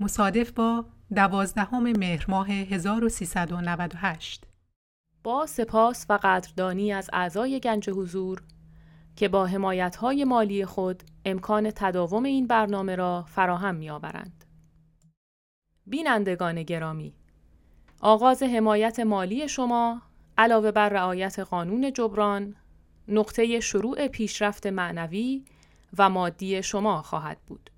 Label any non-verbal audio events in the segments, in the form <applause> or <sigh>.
مصادف با دوازدهم مهر ماه 1398 با سپاس و قدردانی از اعضای گنج حضور که با حمایت‌های مالی خود امکان تداوم این برنامه را فراهم می‌آورند. بینندگان گرامی آغاز حمایت مالی شما علاوه بر رعایت قانون جبران نقطه شروع پیشرفت معنوی و مادی شما خواهد بود.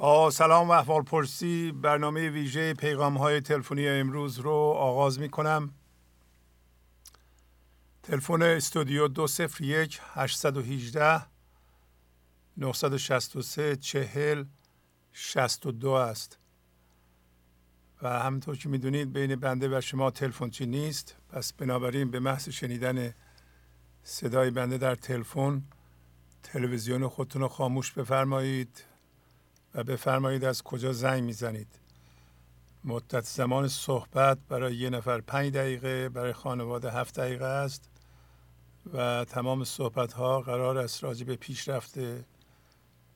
با سلام و احوال پرسی. برنامه ویژه پیغام های تلفنی امروز رو آغاز می کنم تلفن استودیو 201 818 963 40 62 است. و همینطور که می‌دونید بین بنده و شما تلفنچی نیست. پس بنابراین به محض شنیدن صدای بنده در تلفن تلویزیون خودتون رو خاموش بفرمایید. و بفرمایید از کجا زنگ می‌زنید. مدت زمان صحبت برای یه نفر پنج دقیقه برای خانواده هفت دقیقه است و تمام صحبت ها قرار است راجع به پیشرفت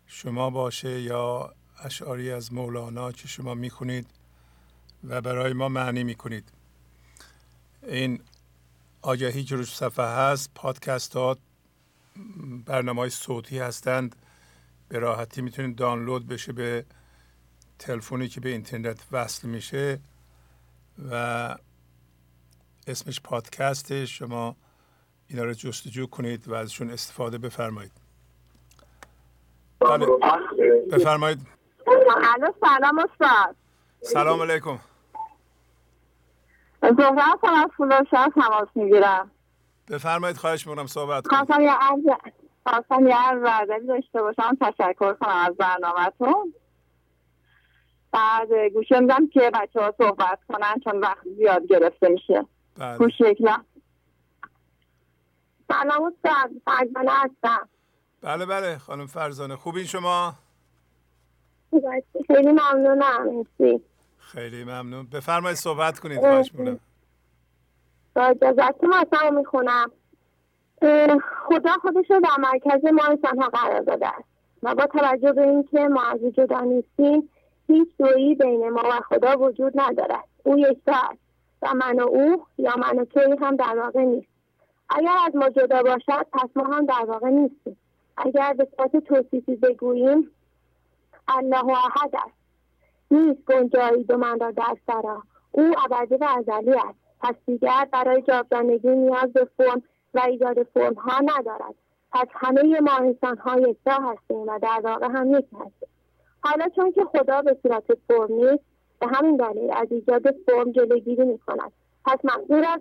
شما باشه یا اشعاری از مولانا که شما می‌خونید و برای ما معنی می‌کنید. این آگهی که روش صفحه هست پادکست ها برنامه صوتی هستند. به راحتی می‌تونید دانلود بشه به تلفنی که به اینترنت وصل میشه و اسمش پادکسته. شما اینا رو جستجو کنید و ازشون استفاده بفرمایید. بله. بفرمایید. سلام استاد. سلام علیکم. زهره از تماس می‌گیرم. بفرمایید خواهش می‌کنم صحبت کنید. خواستم یه عرض عرض داشته باشم. تشکر کنم از برنامهتون. بعد گوشه میدم که بچه ها صحبت کنن چون وقت زیاد گرفته میشه. بله. گوش شکلم سلام استاد فرزانه هستم. بله بله. خانم فرزانه خوبین شما؟ خیلی ممنونم. خیلی ممنون. بفرمایید صحبت کنید. می‌کنم. با اجازتون اصلا می‌خونم. خدا خودش رو در مرکز ما انسان ها قرار داده است. و با توجه به اینکه ما از جدا نیستیم هیچ دویی بین ما و خدا وجود ندارد. او یکتا است و من و او یا من و توی هم در واقع نیست. اگر از ما جدا باشد پس ما هم در واقع نیستیم. اگر به صورت توصیفی بگوییم الله احد است. نیست گنجایی دو من را در سرا. او ابدی و ازلی است. پس دیگر برای جاودانگی نیاز به فرم و ایجاد فرم ها ندارد. پس همه ما انسان ها یکتا هستیم و در واقع هم یک هستیم. حالا چون که خدا به صورت فرم نیست به همین دلیل از ایجاد فرم جلوگیری می کند پس منظور از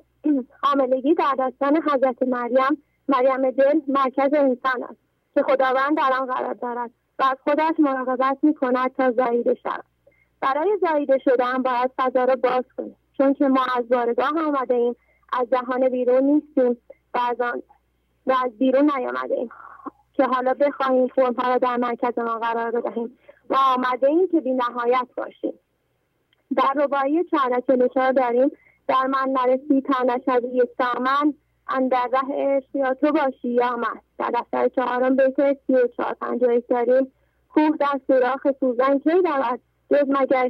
حاملگی در دستان حضرت مریم مریم دل مرکز انسان است که خداوند در آن قرار دارد و از خودش مراقبت می کند تا زاییده شود. برای زاییده شدن باید فضا را باز کنیم. چون که ما از بارگاه آمده ایم از جهان بیرون نیستیم. آن و از بیرون نیامده ایم که حالا بخواهیم فرمها را در مرکز ما قرار بدهیم. و آمده ایم که بی نهایت باشیم. در ربایی چهارچه چهار داریم. در من نرسی تا نشوی یک من اندر ره تو باشی یا من. در دفتر چهارم بیت سی و چهار پنجاه داریم. کوه در سوراخ سوزن کی رود جز مگر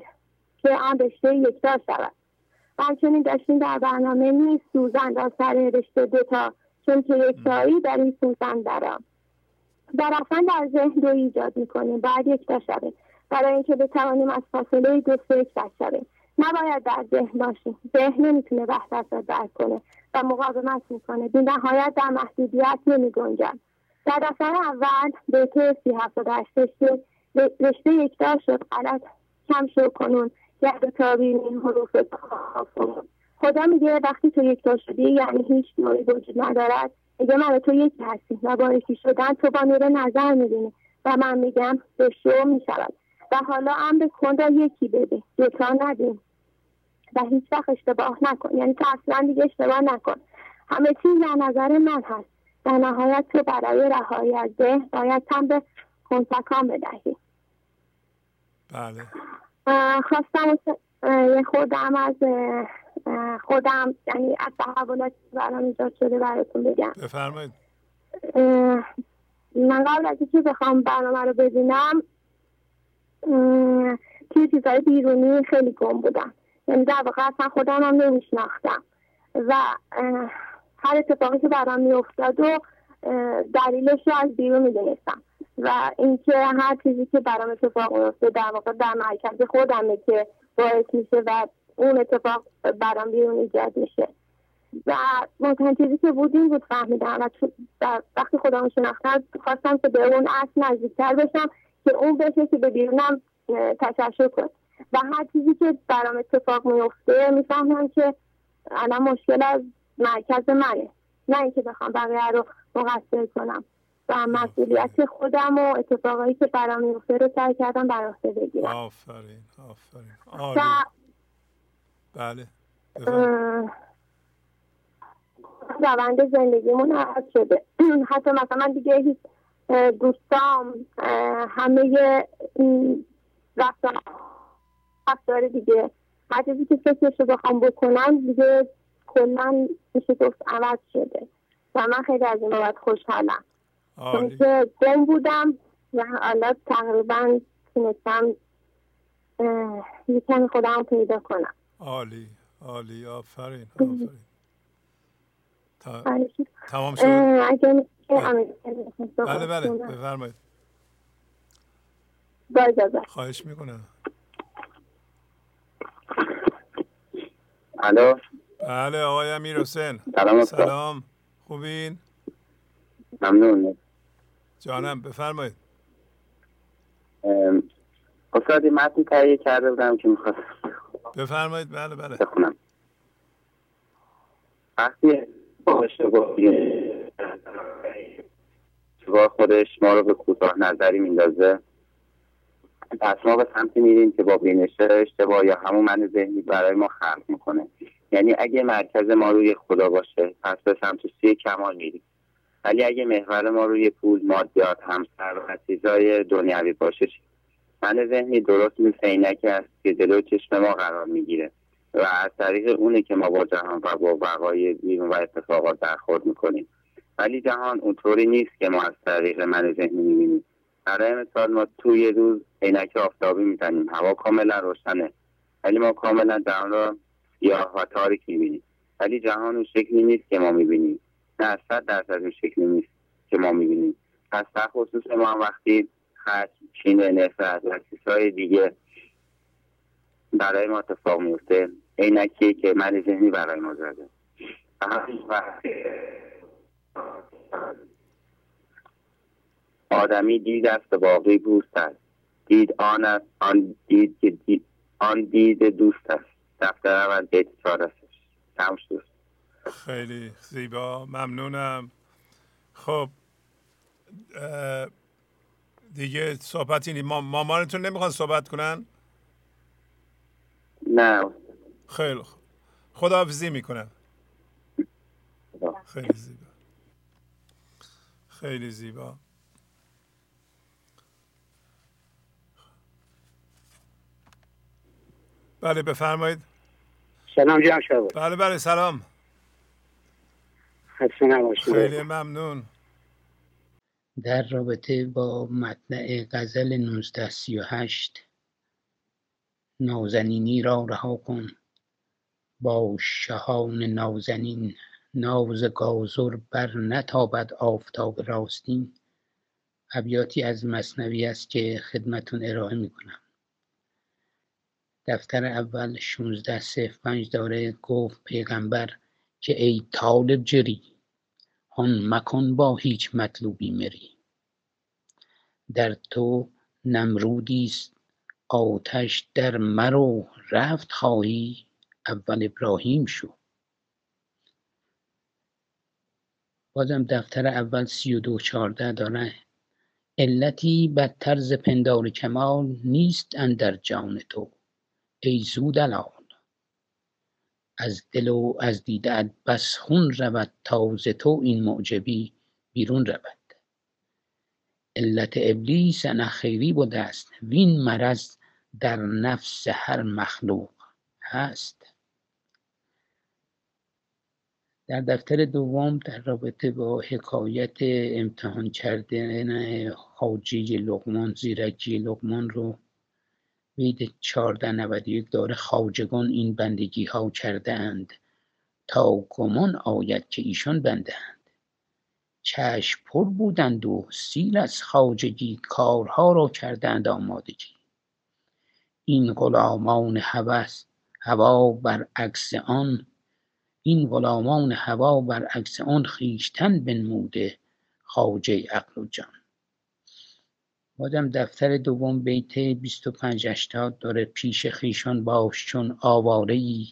که آن رشته یکتا شود. همچنین داشتیم در برنامه نیست سوزن را سر رشته دوتا چون که یکتایی در این سوزن درام در اصلا در ذهن دو ایجاد می‌کنیم. بعد یکتا شویم برای اینکه بتوانیم از فاصله دو سه یکتا شویم نباید در ذهن باشیم. ذهن نمی‌تونه وحدت را درک کنه و مقاومت می‌کنه. بی نهایت در محدودیت نمی گنجن در دفتر اول بیت سی هفتاد رشته رشته یکدار شد. غلط کم شد کنون. گرد تابین این حروف خدا میگه وقتی تو یکتا شدی یعنی هیچ نوعی وجود ندارد. میگه من تو یکی هستی و باریکی شدن تو با نور نظر می‌بینی. و من میگم به شو می‌شود. و حالا امر کن را یکی بده. دوتا ندیم. و هیچ وقت اشتباه نکن. یعنی تو اصلا دیگه اشتباه نکن. همه چیز در نظر من هست. در نهایت تو برای رهایی از ذهن باید هم به کنتکان بدهی. بله. خواستم خودم از خودم یعنی از تحولاتی برام ایجاد شده براتون بگم. بفرمایید. من قبل از اینکه بخوام برنامه رو ببینم توی چیزهای بیرونی خیلی گم بودم. یعنی در واقع اصلا خودم هم نمیشناختم. و هر اتفاقی که برام میافتاد و دلیلش رو از بیرون می‌دونستم. و اینکه هر چیزی که برام اتفاق میفته در واقع در مرکز خودمه که باعث میشه و اون اتفاق برام بیرون ایجاد میشه. و مهمترین چیزی که بود این بود فهمیدم و وقتی خودم شناختم خواستم که به اون اصل نزدیکتر بشم که اون بشه که به بیرونم تشکر کن و هر چیزی که برام اتفاق میفته می‌فهمم که الان مشکل از مرکز منه. نه اینکه بخوام بقیه رو مقصر کنم. و مسئولیت خودم و اتفاقایی که برام میفته رو سعی کردم بر عهده بگیرم. آفرین آفرین. بله روند زندگیمون عوض شده. <clears throat> حتی مثلا دیگه هیچ دوستام همه رفتار رفتار دیگه. هر چیزی که فکرش رو بخوام بکنم دیگه کلا میشه گفت عوض شده. و من خیلی از این بابت خوشحالم. که گم بودم و حالا تقریبا تونستم یکم خودم پیدا کنم. عالی عالی. آفرین آفرین. تمام شد؟ بله بله. بفرمایید. خواهش می‌کنم. الو. بله آقای امیر حسین. سلام سلام. خوبین؟ ممنون. جانم بفرمایید. استادی متن تهیه کرده بودم که می‌خواست بفرمایید بله بله. بخونم. وقتی با خودش ما رو به کوتاه نظری میندازه پس ما به سمتی میریم که با بینش اشتباه یا همون من ذهنی برای ما خلق می‌کنه. یعنی اگه مرکز ما روی خدا باشه پس به سمت سی کمال میریم. ولی اگه محور ما روی پول مادیات همسر و چیزای دنیوی باشه من ذهنی درست مثل عینکی است که جلو چشم ما قرار می‌گیره. و از طریق اونه که ما با جهان و با بقای بیرون و اتفاقات برخورد می‌کنیم. ولی جهان اونطوری نیست که ما از طریق من ذهنی می‌بینیم. برای مثال ما توی روز عینک آفتابی می‌زنیم. هوا کاملا روشنه. ولی ما کاملا جهان را سیاه و تاریک می‌بینیم. ولی جهان اون شکلی نیست که ما می‌بینیم. نه صد درصد اون شکلی نیست که ما می‌بینیم. پس در خصوص ما هم وقتی خشم چین نفرت و چیزهای دیگه برای ما اتفاق میفته عینکیه که من ذهنی برای ما زده. آدمی دید است و باقی بوست است. دید آن است آن دید که دید آن دید دوست است. دفتر اول بیت چهار هستش خیلی زیبا. ممنونم. خب دیگه صحبتی نیست مامانتون نمی‌خوان صحبت کنن؟ نه. خیلی خوب. خداحافظی می‌کنم. خیلی زیبا. خیلی زیبا. بله بفرمایید. سلام جان بله بله سلام. خسته نباشید. خیلی ممنون. در رابطه با مطلع غزل 1938 نازنینی را رها کن. با شهان نازنین ناز گازر بر نتابد آفتاب راستین. ابیاتی از مصنوی است که خدمتون ارائه می‌کنم. دفتر اول 16 صفر پنج داره گفت پیغمبر که ای طالب جری. آن مکن با هیچ مطلوبی مری. در تو نمرودی است آتش در مرو رفت خواهی اول ابراهیم شو. بازم دفتر اول سی و دو چارده داره. علتی بدتر ز پندار کمال نیست اندر جان تو ای زودلال. از دل و از دیده بس خون رود تا تو این معجبی بیرون رود. علت ابلیس خیری بوده است. وین مرض در نفس هر مخلوق هست. در دفتر دوم در رابطه با حکایت امتحان کردن حاجی لقمان زیرکی لقمان رو بید 1491 داره خواجگان این بندگی ها کرده اند تا گمان آید که ایشان بنده اند چشم پر بودند و سیر از خواجگی کارها را کردند آمادگی. این غلامان هوس هوا بر عکس آن این غلامان هوا بر عکس آن خویشتن بنموده خواجه عقل و جان. بازم دفتر دوم بیت 25 80 داره پیش خیشان باش چون آواره ای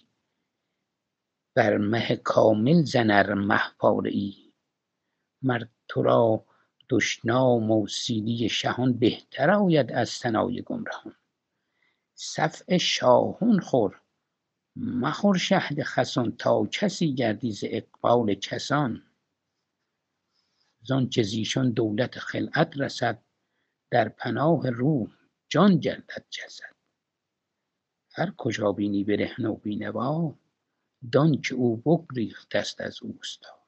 بر مه کامل زنر مه پاره ای مر تو را دشنام و سیلی شهان بهتر آید از ثنای گمرهان. صفع شاهون خور مخور شهد خسان تا کسی گردی ز اقبال کسان. زانچه زیشان دولت خلعت رسد در پناه روح جان گردد جسد. هر کجا بینی برهنه و بینوا دان که او بگریخته است از اوستا.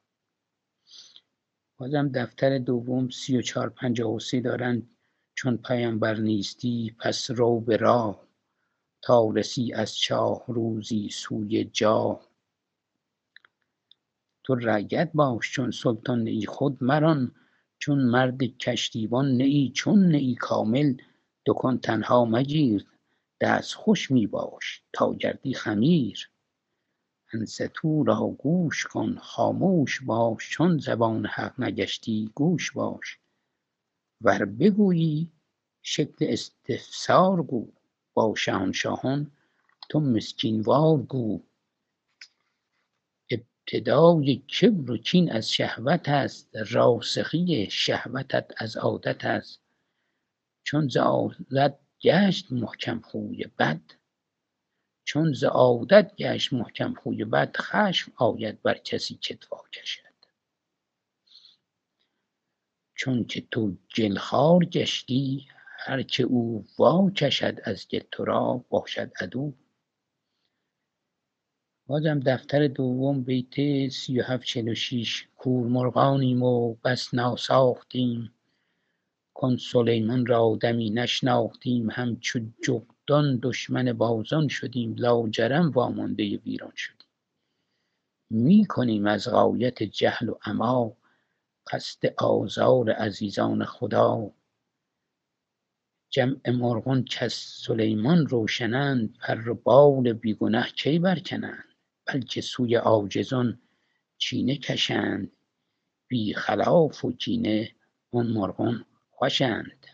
بازم دفتر دوم سی و چهار پنجاه و سی دارند چون پیامبر نیستی پس رو به راه. تا رسی از چاه روزی سوی جاه. تو رعیت باش چون سلطان ای خود مران چون مرد کشتیبان نه ای چون نه ای کامل دکان تنها مگیر دست خوش می باش تا گردی خمیر. انصتوا را گوش کن خاموش باش چون زبان حق نگشتی گوش باش. ور بگویی شکل استفسار گو با شهنشاهان تو مسکین وار گو. ابتدای کبر و کین از شهوت است راسخی شهوتت از عادت است. چون ز عادت گشت محکم خوی بد چون ز عادت گشت محکم خوی بد خشم آید بر کسی کت واکشد چونکه تو جلخوار گشتی هر که او واکشد از گل تو را باشد عدو. بازم دفتر دوم بیت سی و هفت چهل و شیش کورمرغانیم و بس ناساختیم. کن سلیمان را دمی نشناختیم. همچو جغدان دشمن بازان شدیم. لاجرم وامانده ویران شدیم. می کنیم از غایت جهل و عمی. قصد آزار عزیزان خدا. جمع مرغان کز سلیمان روشنند. پر بال بی گنه کی برکنند؟ بلکه سوی عاجزان چینه کشند. بی خلاف و کینه آن مرغان خوشند.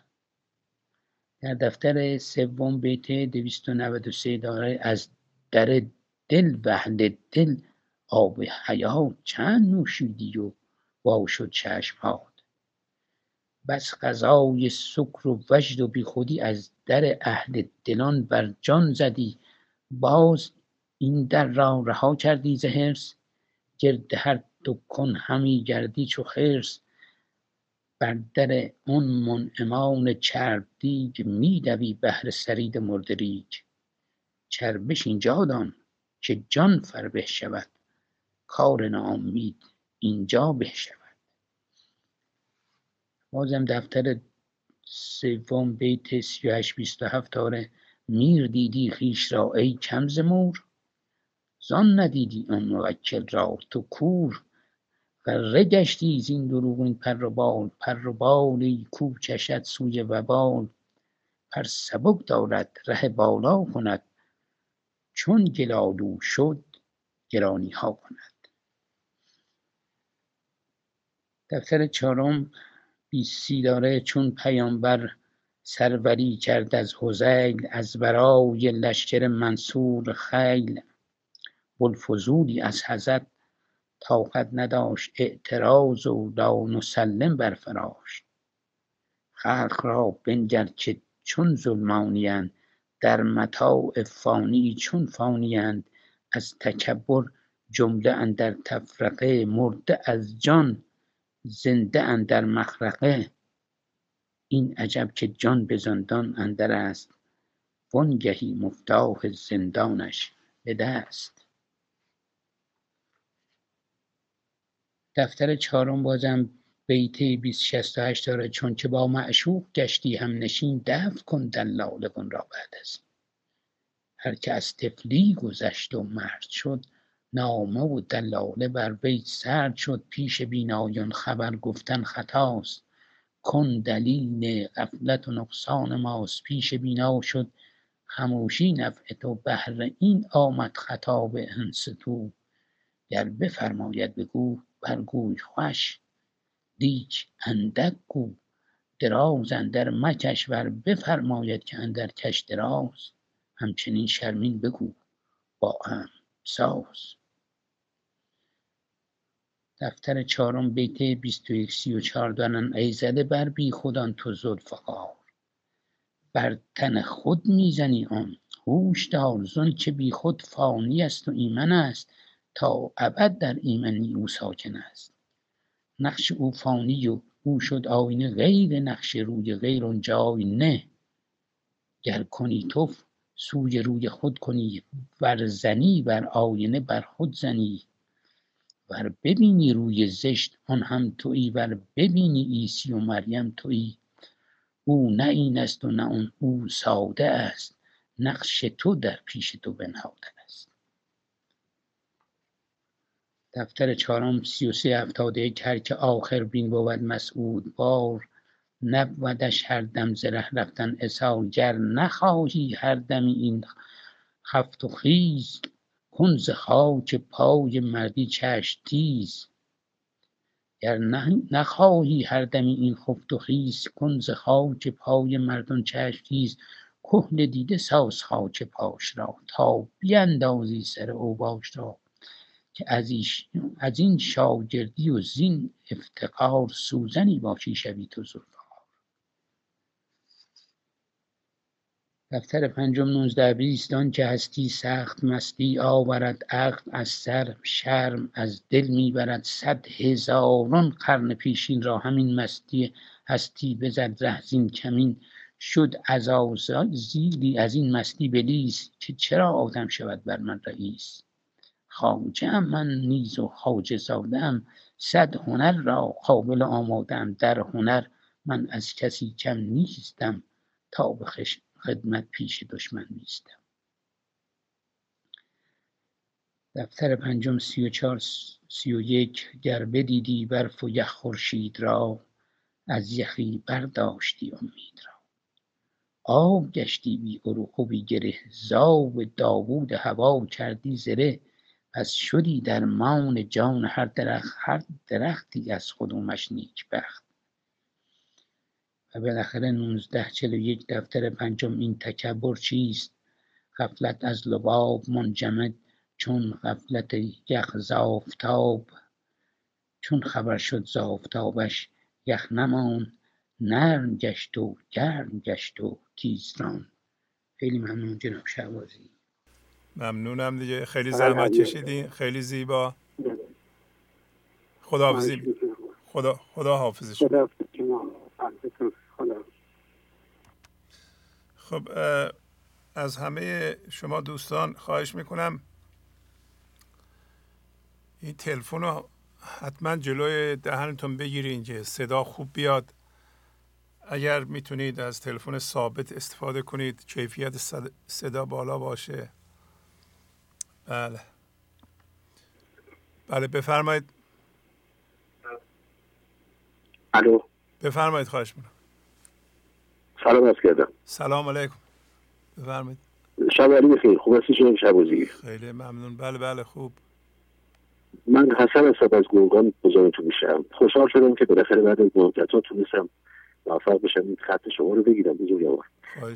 در دفتر سوم بیت دویست و نود و سه داره از در دل و اهل دل آب حیات چند نوشیدی و وا شد چشمهات بس غذای سکر و وجد و بیخودی از در اهل دلان بر جان زدی. باز این در را رها کردی ز حرص گرد هر دکان همی گردی چو خرس. بر در آن منعمان چرب دیگ می دوی بهر ثرید مرده ریگ. چربش اینجا دان که جان فربه شود کار ناامید اینجا بشود بازم دفتر سوم بیت سی و هشت بیست و هفت داره میر دیدی خیش را ای کمز مور؟ زان ندیدی آن موکل را؟ تو کور غره گشتی زین دروغین پر و بال پر و بالی کو کشد سوی وبال. پر سبک دارد ره بالا کند چون گلالو شد گرانی ها کند دفتر چهارم بیسی داره چون پیامبر سروری کرد از حزیل از برای لشکر منصور خیل. بوالفضولی از حضرت طاقت نداشت اعتراض و لا نسلم برفراشت. خلق را بنگر که چون ظلمانیند در متاع فانی چون فانیند از تکبر جمله اندر تفرقه مرده از جان زنده اندر مخرقه. این عجب که جان به زندان اندر است وانگهی مفتاح زندانش به دست. دفتر چهارم بازم بیت 268 داره چون که با معشوق گشتی هم نشین دفع کن دلال کن را بعد از هر که از طفلی گذشت و مرد شد نامه و دلاله بر وی سرد شد. پیش بینایان خبر گفتن خطاست. کن دلیل غفلت و نقصان ماست. پیش بینا شد خموشی نفع تو بهر این آمد خطاب انس تو. گر بفرماید بگو برگوی خوش لیک اندک گو دراز اندر مکش ور بفرماید که اندر کش دراز. همچنین شرمین بگو با هم ساز. دفتر چهارم بیت بیست و یک سی و چهار دانن ای زده بر بی خودان تو ذوالفقار بر تن خود می‌زنی آن هوش دار زن که بی خود فانی است و ایمن است. تا ابد در ایمنی او ساکن است. نقش او فانی و او شد آینه غیر نقش روی غیر آن جای نه. گر کنی تو سوی روی خود کنی ور زنی بر آینه بر خود زنی. ور ببینی روی زشت آن هم تویی ور ببینی عیسی و مریم تویی او نه این است و نه اون او ساده است. نقش تو در پیش تو بنهاده است دفتر چهارم سی و سه هفتاد یک که آخر بین بود مسعود بار نبودش هر دم ز ره رفتن اسار گر نخواهی هر دمی این خفت و خیز کن ز خاک پای مردی چشم تیز. گر نخواهی هر دمی این خفت و خیز کن ز خاک پای مردان چشم تیز. دیده ساز خاک پاش را تا بیندازی سر اوباش را. که از این شاگردی و زین افتقار سوزنی باشی شوی تو ذوالفقار دفتر پنجم نوزده بیست که هستی سخت مستی آورد عقل از سر شرم از دل می‌برد صد هزاران قرن پیشین را همین مستی هستی بزد ره زین کمین. شد عزازیلی از این مستی بلیس که چرا آدم شود بر من رئیس؟ خواجه من نیز و خواجه زاده ام صد هنر را قابل آماده ام در هنر من از کسی کم نیستم تا به خدمت پیش دشمن نیستم. دفتر پنجم سی و چهار سی و یک گر بدیدی برف و یخ خورشید را از یخی برداشتی امید را. آب گشتی بی عروق و بی گره زاو داوود هوا کردی زره پس شدی درمان جان هر درخت هر درختی از کدومش نیکبخت. و بالاخره نوزده چل و یک دفتر پنجم این تکبر چیست؟ غفلت از لباب منجمد چون غفلت یخ ز چون خبر شد ز آفتابش یخ نماند نرم گشت و گرم گشت و تیز خیلی ممنون جناب شهبازی. ممنونم دیگه. خیلی زحمت کشیدین خیلی زیبا. خدا حافظی خدا خدا حافظ شما خب از همه شما دوستان خواهش می‌کنم این تلفن رو حتما جلوی دهنتون بگیرین که صدا خوب بیاد. اگر می‌تونید از تلفن ثابت استفاده کنید کیفیت صدا بالا باشه. بله. بله بفرمایید. الو. بفرمایید خواهش می‌کنم. سلام از کردم. سلام علیکم. بفرمایید. شب علی بخیر. خوب هستی شما؟ شبازی خیلی ممنون. بله بله خوب. من حسن هستم از گرگان بزرگتون میشم. خوشحال شدم که بالاخره بعد از مدت ها تونستم موفق بشم این خط شما رو بگیرم بزرگوار.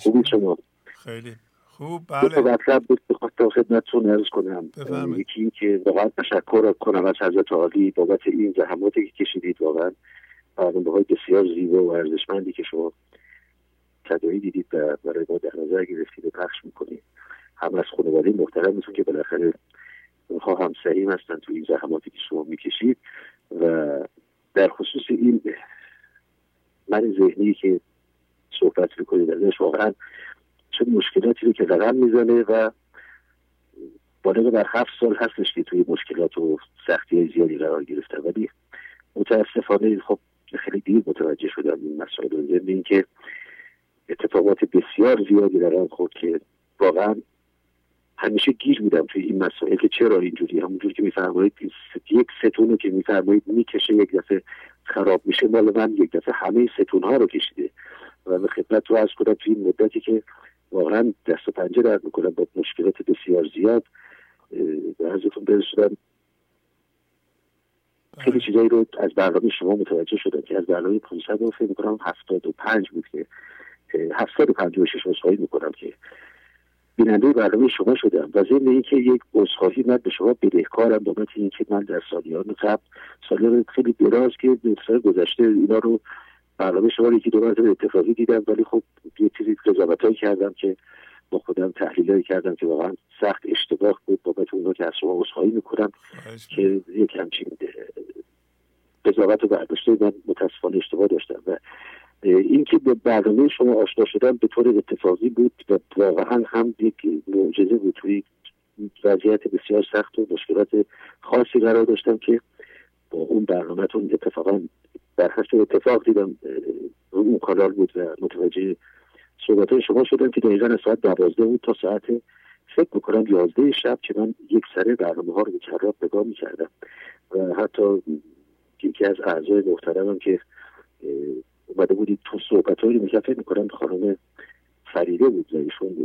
خوبی شما؟ خیلی. خوب بله. مطلب بود تا خدمتتون ارز کنم. یکی این که واقعا تشکر کنم از حضرت عالی بابت این زحماتی که کشیدید واقعا. برنامه های بسیار زیبا و ارزشمندی که شما تدایی دیدید و برای ما در نظر گرفتید و پخش می‌کنید. هم از خانواده محترمتون که بالاخره اونها هم سعیم هستن توی این زحماتی که شما می‌کشید و در خصوص این من ذهنی که صحبت می‌کنید ازش واقعا چه مشکلاتی رو که رقم می‌زنه و بالغ بر هفت سال هستش که توی مشکلات و سختی زیادی قرار گرفتن. ولی متاسفانه خب خیلی دیر متوجه شدم این مسائل رو. ضمن اینکه اتفاقات بسیار زیادی در خورد که واقعا همیشه گیر بودم توی این مسائل که چرا اینجوری. همونجور که میفرمایید یک ستون که میفرمایید می‌کشه یک دفعه خراب میشه. مال من یک دفعه همه ستون ها رو کشیده. و به خدمت رو از کنم توی این مدتی که واقعا دست و پنجه درد می‌کنم با مشکلات بسیار زیاد. به حضرتون برسودم خیلی چیزایی رو از برنامه شما متوجه شدم که از برنامه 500 رو فکر می‌کنم 75 بود که 756 اصحایی می‌کنم که بیننده برنامه شما شدم و ضمن اینکه یک عذرخواهی من به شما بدهکارم بابت اینکه من در سالیان قبل سالیان خیلی دراز که سال گذشته اینا رو برنامه شما رو یکی دو مرتبه اتفاقی دیدم ولی خب یه چیزی قضاوتایی کردم که با خودم تحلیلایی کردم که واقعا سخت اشتباه بود بابت اونها که از شما عذرخواهی می‌کنم که یک همچین قضاوت و برداشته من متاسفانه اشتباه داشتم و اینکه به برنامه شما آشنا شدن به طور اتفاقی بود و واقعا هم یک معجزه بود. توی وضعیت بسیار سخت و مشکلات خاصی قرار داشتم که با اون برنامهتون اتفاقا در حسب اتفاق دیدم اون کانال بود و متوجه صحبت شما شدم که دقیقا از ساعت دوازده بود تا ساعت فکر می‌کنم یازده شب که من یک سره برنامه ها رو کرات نگاه می‌کردم و حتی یکی از اعضای محترمم که اومده بودید تو صحبت هایی رو فکر می‌کنم خانم فریده بود و ایشون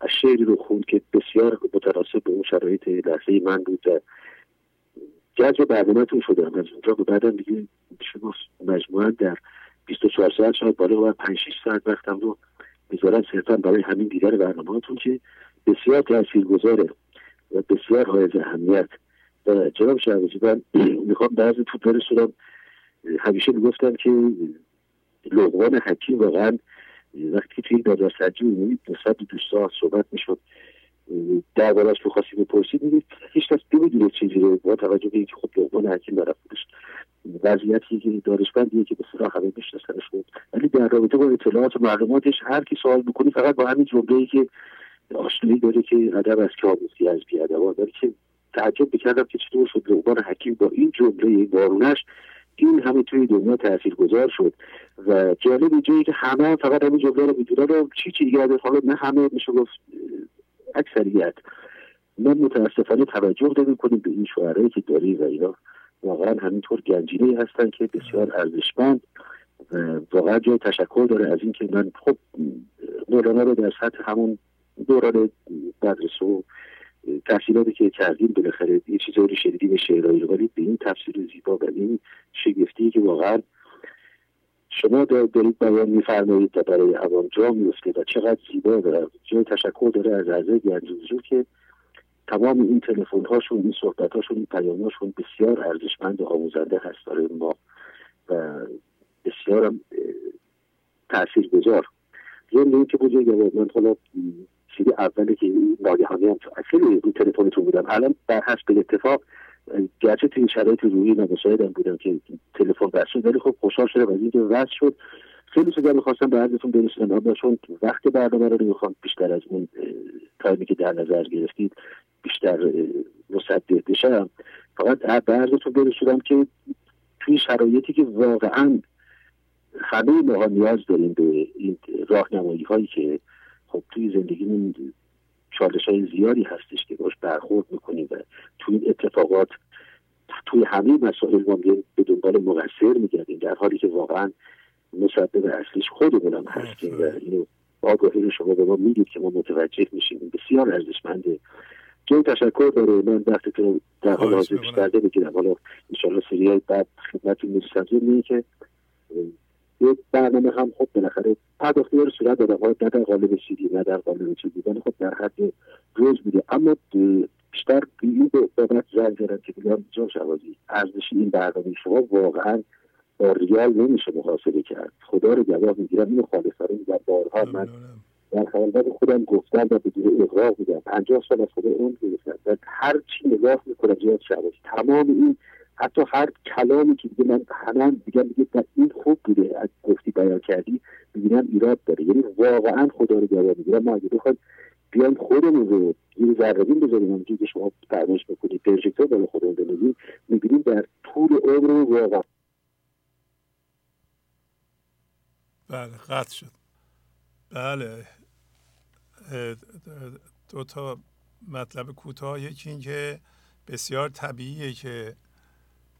از شعری رو خوند که بسیار متناسب به اون شرایط لحظه من بود و جذب برنامهتون شدم از اونجا به بعدم دیگه شما مجموعا در 24 ساعت شاید بالا و 5 6 ساعت وقتم رو می‌ذارم صرفا برای همین دیگر برنامهاتون که بسیار تاثیرگذاره و بسیار های اهمیت. و جناب شهبازی من <clears throat> می‌خوام بعضی تو برسونم. همیشه می‌گفتم که لغوان حکیم واقعا وقتی توی نظرسنجی می‌بینید نسبت دوستان صحبت می‌شد. دربارش خاصی بپرسید می‌دید هیچ کس نمی‌دونه چیزی رو با توجه به اینکه خب لغوان حکیم در خودش وضعیتی که دانشمندیه که به صلاح همه میشناسنش بود. ولی در رابطه با اطلاعات و معلوماتش هر کی سوال می‌کنی فقط با همین جمله که آشنایی داره که ادب از آموزی از بیادبا داره که تعجب بکردم که چطور شد لغمان حکیم با این جمله بارونش این همه توی دنیا تاثیر گذار شد. و جالب اینجایی که همه هم فقط همین جمله رو می‌دونن چی چی دیگه حالا نه همه میشه گفت اکثریت. ما متاسفانه توجه نمی کنیم به این شعرهایی که داری و اینا. واقعا همینطور گنجینه هستن که بسیار ارزشمند واقعا جای تشکر داره از اینکه من خب مولانا رو در سطح همون دوران مدرسه و تحصیلاتی که کردیم بالاخره یه چیزایی رو شنیدیم شعرهایی ولی به این تفسیر زیبا و این شگفتی که واقعا شما دارید بیان میفرمایید و برای عوام جا میفته و چقدر زیبا داره جای تشکر داره از اعضای گنجوزو که تمام این تلفن هاشون این صحبت هاشون این پیام هاشون بسیار ارزشمند و آموزنده هست برای ما و بسیار تأثیر گذار ضمن این که بزرگ من حالا چیزی اولی که ناگهانی هم خیلی رو تلفنتون بودم. الان در حسب اتفاق گرچه تو این شرایط روحی نمساعدم بودم که تلفن بس شد ولی خب خوشحال شدم از اینکه وصل شد. خیلی چیزا می‌خواستم به عرضتون برسونم اما چون وقت برنامه رو نمی‌خوام بیشتر از اون تایمی که در نظر گرفتید بیشتر مصدق بشم فقط به برسونم که توی شرایطی که واقعا همه ماها نیاز داریم به این راهنمایی هایی که خب توی زندگیمون چالش های زیادی هستش که باش برخورد می‌کنیم و توی این اتفاقات توی همه مسائل ما به دنبال مقصر میگردیم در حالی که واقعا مسبب اصلیش خودمونم هستیم و اینو آگاهی رو شما به ما می‌دید که ما متوجه میشیم. بسیار ارزشمنده جای تشکر داره. من وقتی که در حال حاضر بیشتر بگیرم حالا انشاءالله سری های بعد خدمت می‌رسم. که یه برنامه هم خب بالاخره پرداختی رو صورت دادم نه در قالب سیدی نه در قالب چیزی ولی خب در حد روز میده. اما بیشتر این بابت زنگ زدم که بگم جان شوازی ارزش این برنامه شما واقعا با ریال نمیشه محاسبه کرد. خدا رو گواه می‌گیرم اینو خالصانه میگم. بارها من در خلوت خودم گفتم و بدون اقراق میگم. پنجاه سال از خدا اون گرفتم. و هر چی نگاه می‌کنم جهاد شباش تمام این حتی هر کلامی که دیگه من همه دیگه میگه این خوب بوده. از گفتی بیان کردی می‌بینم ایراد داره. یعنی واقعا خدا رو گواه می‌گیرم ما اگه بخوایم بیان خودمون رو یه ذربین بذاریم همونجوری که شما فرمایش می‌کنید پروژکتور بالا خودمون بنویسیم می‌بینیم در طول عمر واقعا بله قطع شد. بله. دو تا مطلب کوتاه یکی اینکه بسیار طبیعیه که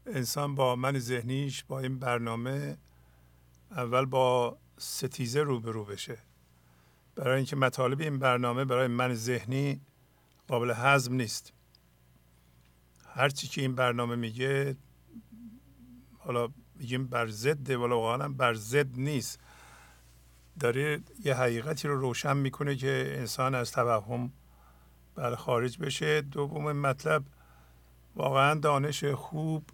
انسان با من ذهنیش با این برنامه اول با ستیزه روبرو بشه. برای اینکه مطالب این برنامه برای من ذهنی قابل هضم نیست. هرچی که این برنامه میگه حالا میگیم بر ضد ولی واقعا بر ضد نیست. داره یه حقیقتی رو روشن می‌کنه که انسان از توهم بر خارج بشه. دوم مطلب واقعا دانش خوب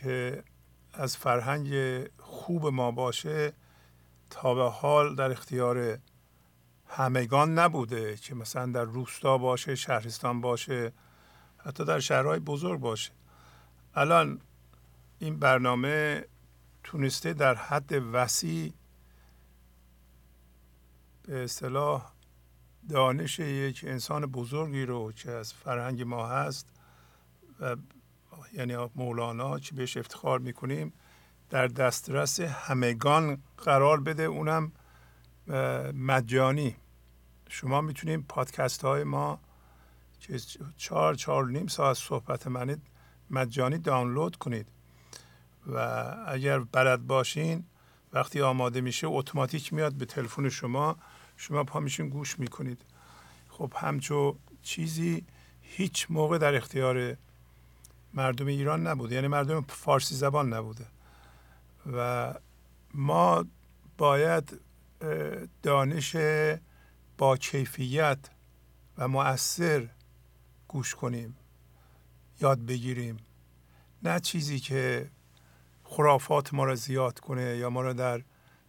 که از فرهنگ خوب ما باشه تا به حال در اختیار همگان نبوده که مثلا در روستا باشه شهرستان باشه حتی در شهرهای بزرگ باشه. الان این برنامه تونسته در حد وسیع به اصطلاح دانش یک انسان بزرگی رو که از فرهنگ ما هست و یعنی مولانا که بهش افتخار می‌کنیم در دسترس همگان قرار بده اونم مجانی. شما می‌تونید پادکست های ما که چهار چهار نیم ساعت صحبت منید مجانی دانلود کنید. و اگر بلد باشین وقتی آماده میشه اتوماتیک میاد به تلفن شما شما پا میشین گوش می‌کنید. خب همچو چیزی هیچ موقع در اختیار مردم ایران نبوده. یعنی مردم فارسی زبان نبوده. و ما باید دانش با کیفیت و مؤثر گوش کنیم یاد بگیریم. نه چیزی که خرافات ما را زیاد کنه یا ما را در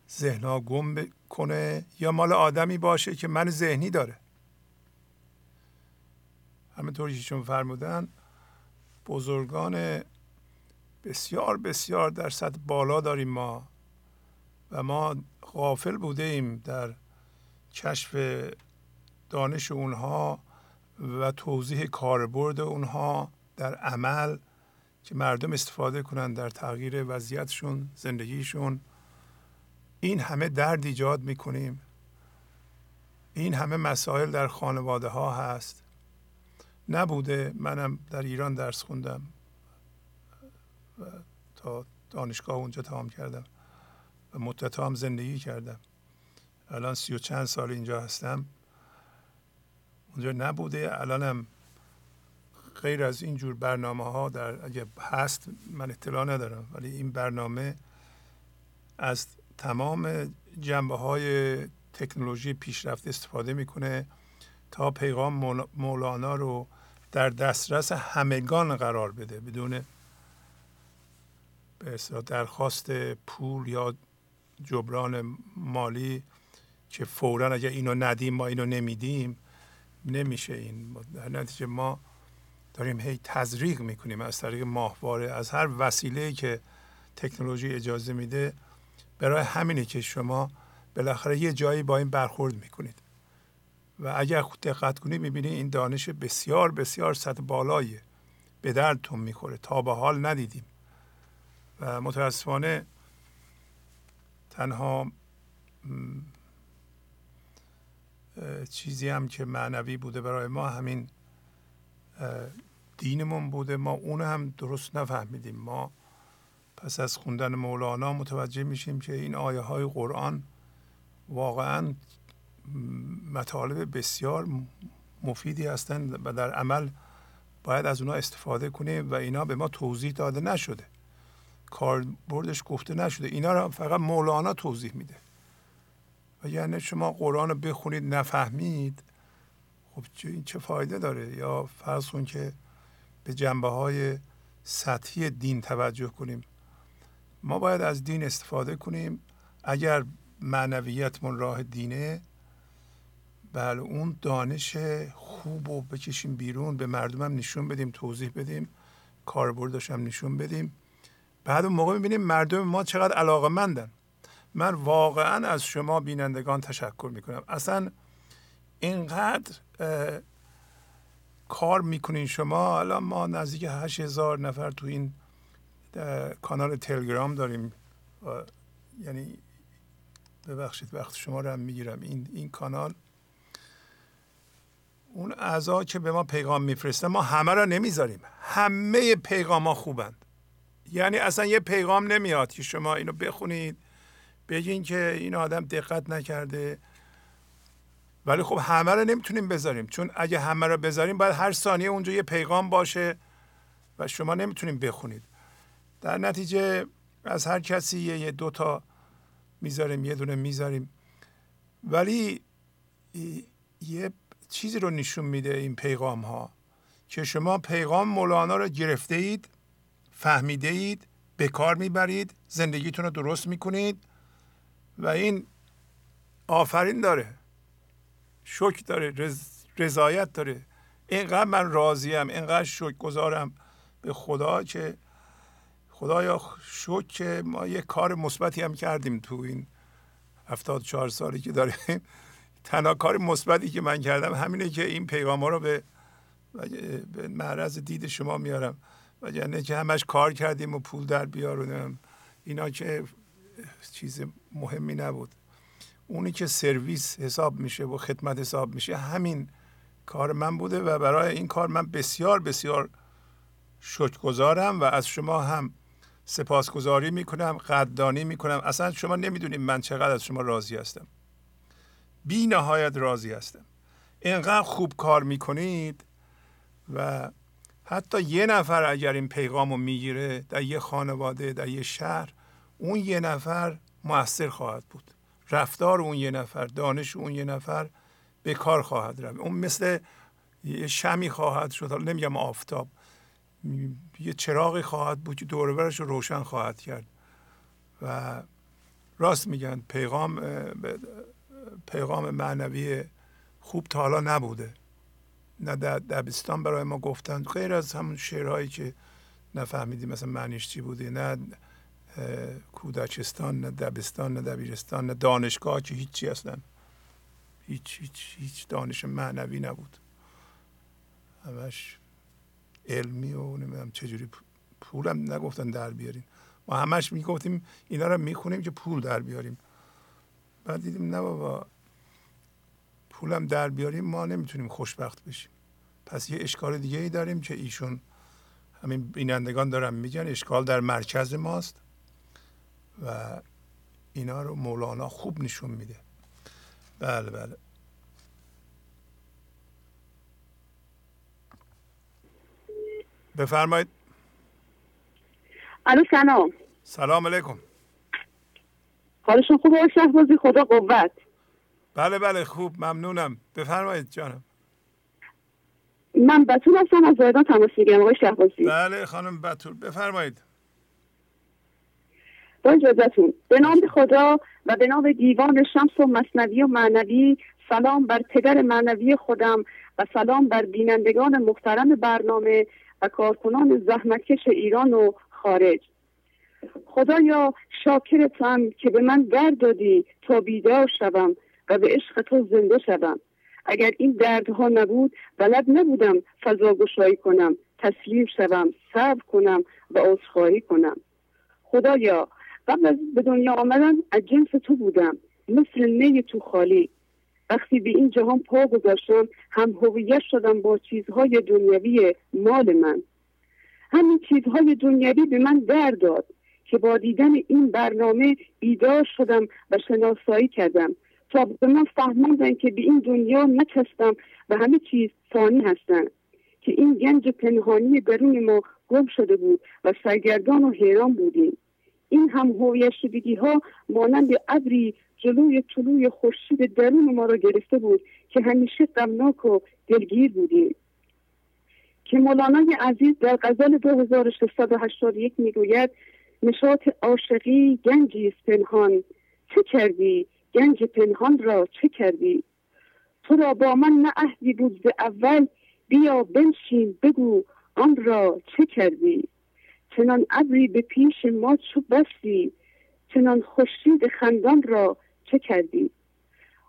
ذهنها گم کنه یا مال آدمی باشه که من ذهنی داره. همینطوری که چون فرمودن بزرگان بسیار بسیار در سطح بالا داریم ما و ما غافل بوده ایم در کشف دانش اونها و توضیح کاربرد اونها در عمل که مردم استفاده کنند در تغییر وضعیتشون زندگیشون. این همه درد ایجاد می‌کنیم. این همه مسائل در خانواده ها هست. نبوده. منم در ایران درس خوندم و تا دانشگاه اونجا تمام کردم و مدت هم زندگی کردم. الان سی و چند سال اینجا هستم. اونجا نبوده. الانم غیر از این جور برنامه ها در اگه هست من اطلاع ندارم. ولی این برنامه از تمام جنبه های تکنولوژی پیشرفت استفاده می‌کنه تا پیغام مولانا رو در دسترس همگان قرار بده. بدون به درخواست پول یا جبران مالی که فورا اگر اینو ندیم ما اینو نمیدیم نمیشه این. در نتیجه ما داریم هی تزریق می‌کنیم از طریق ماهواره. از هر وسیله که تکنولوژی اجازه میده برای همینه که شما بالاخره یه جایی با این برخورد می‌کنید. و اگر دقت کنی می‌بینی این دانش بسیار بسیار سطح بالاییه به دردتون می‌خوره. تا به حال ندیدیم. و متاسفانه تنها چیزی هم که معنوی بوده برای ما همین دینمون بوده. ما اون هم درست نفهمیدیم. ما پس از خوندن مولانا متوجه میشیم که این آیه های قرآن واقعا مطالب بسیار مفیدی هستند و در عمل باید از اونا استفاده کنیم و اینا به ما توضیح داده نشده. کاربردش گفته نشده. اینا رو فقط مولانا توضیح میده. و یعنی شما قرآن رو بخونید نفهمید خب این چه فایده داره؟ یا فرض کن که به جنبه های سطحی دین توجه کنیم. ما باید از دین استفاده کنیم. اگر معنویتمون راه دینه بله اون دانش خوب رو بکشیم بیرون به مردمم نشون بدیم توضیح بدیم کاربردش هم نشون بدیم. بعد اون موقع می‌بینیم مردم ما چقدر علاقه مندن من واقعا از شما بینندگان تشکر می‌کنم. اصلا اینقدر کار می‌کنین شما. الان ما نزدیک هشت هزار نفر تو این کانال تلگرام داریم. یعنی ببخشید وقت شما رو هم می‌گیرم. این این کانال اون اعضا که به ما پیغام میفرسته ما همه را نمی‌ذاریم. همه پیغام ها خوبند. یعنی اصلا یه پیغام نمیاد که شما اینو بخونید بگین که این آدم دقت نکرده. ولی خب همه رو نمی‌تونیم بذاریم. چون اگه همه رو بذاریم باید هر ثانیه اونجا یه پیغام باشه و شما نمی‌تونیم بخونید. در نتیجه از هر کسی یه دو تا می‌ذاریم یه دونه می‌ذاریم. ولی یه چیزی رو نشون میده این پیغام ها که شما پیغام مولانا رو گرفته اید فهمیده اید به کار می‌برید زندگیتون رو درست می‌کنید و این آفرین داره شکر داره رضایت داره. اینقدر من راضیم اینقدر شکر گذارم به خدا که خدایا شکر که ما یه کار مثبتی هم کردیم تو این هفتاد چهار سالی که داریم. تنها کار مثبتی که من کردم همینه که این پیغام ها رو به به معرض دید شما میارم. و یعنی که همش کار کردیم و پول در بیارونم. اینا که چیز مهمی نبود. اونی که سرویس حساب میشه و خدمت حساب میشه همین کار من بوده و برای این کار من بسیار بسیار شکرگزارم و از شما هم سپاسگزاری می‌کنم قدردانی می‌کنم. اصلا شما نمی‌دونید من چقدر از شما راضی هستم. بی نهایت راضی هستم. اینقدر خوب کار می‌کنید و حتی یه نفر اگر این پیغام رو می‌گیره در یه خانواده در یه شهر اون یه نفر موثر خواهد بود. رفتار اون یه نفر دانش اون یه نفر به کار خواهد رفت. اون مثل یه شمی خواهد شد حالا نمیگم آفتاب. یه چراغی خواهد بود که دوربرش رو روشن خواهد کرد. و راست میگن پیغام پیغام معنوی خوب تا حالا نبوده. نه در دبستان برای ما گفتند غیر از همون شعرهایی که نفهمیدیم مثلا معنیش چی بوده نه کودکستان نه دبستان نه دبیرستان نه دانشگاه که هیچی اصلا. هیچ هیچ هیچ دانش معنوی نبود. همش علمی و نمی‌دونم چجوری پولم نگفتن در بیاریم ما همش می‌گفتیم اینا رو می‌خونیم که پول در بیاریم. بعد دیدیم نه بابا پولم در بیاریم ما نمی‌تونیم خوشبخت بشیم. پس یه اشکال دیگه ای داریم که ایشون همین بینندگان دارن میگن اشکال در مرکز ماست و اینا رو مولانا خوب نشون میده. بله بله. بفرمایید. الو سلام. سلام علیکم. حالشون خوبه شهبازی خدا قوت. بله بله خوب ممنونم. بفرمایید جانم. من بطول هستم از زایدان تماس می‌گیرم آقای شهبازی. بله خانم بطول بفرمایید. با اجازتون به نام خدا و به نام دیوان شمس و مصنوی و معنوی سلام بر پدر معنوی خودم و سلام بر بینندگان محترم برنامه و کارکنان زحمتکش ایران و خارج. خدایا شاکرتم که به من در دادی تا بیدار شوم و به عشق تو زنده شوم. اگر این دردها نبود بلد نبودم فضا گشایی کنم تسلیم شوم صبر کنم و عذرخواهی کنم. خدایا قبل از به دنیا آمدن از جنس تو بودم مثل نی تو خالی. وقتی به این جهان پا گذاشتم هم هویت شدم با چیزهای دنیوی مال من. همین چیزهای دنیوی به من درد داد که با دیدن این برنامه بیدار شدم و شناسایی کردم. تا به من فهموندن که به این دنیا نچستم و همه چیز فانی هستند. که این گنج پنهانی درون ما گم شده بود و سرگردان و حیران بودیم. این هم هویت شدگی ها مانند ابری جلوی طلوع خورشید درون ما را گرفته بود که همیشه غمناک و دلگیر بودیم. که مولانای عزیز در غزل 2681 می‌گوید نشاط عاشقی گنجی پنهان. چه کردی؟ گنج پنهان را چه کردی؟ تو را با من نه عهدی بود ز اول. بیا بنشین بگو آن را چه کردی؟ چنان ابری به پیش ما چو بستی؟ چنان خورشید خندان را چه کردی؟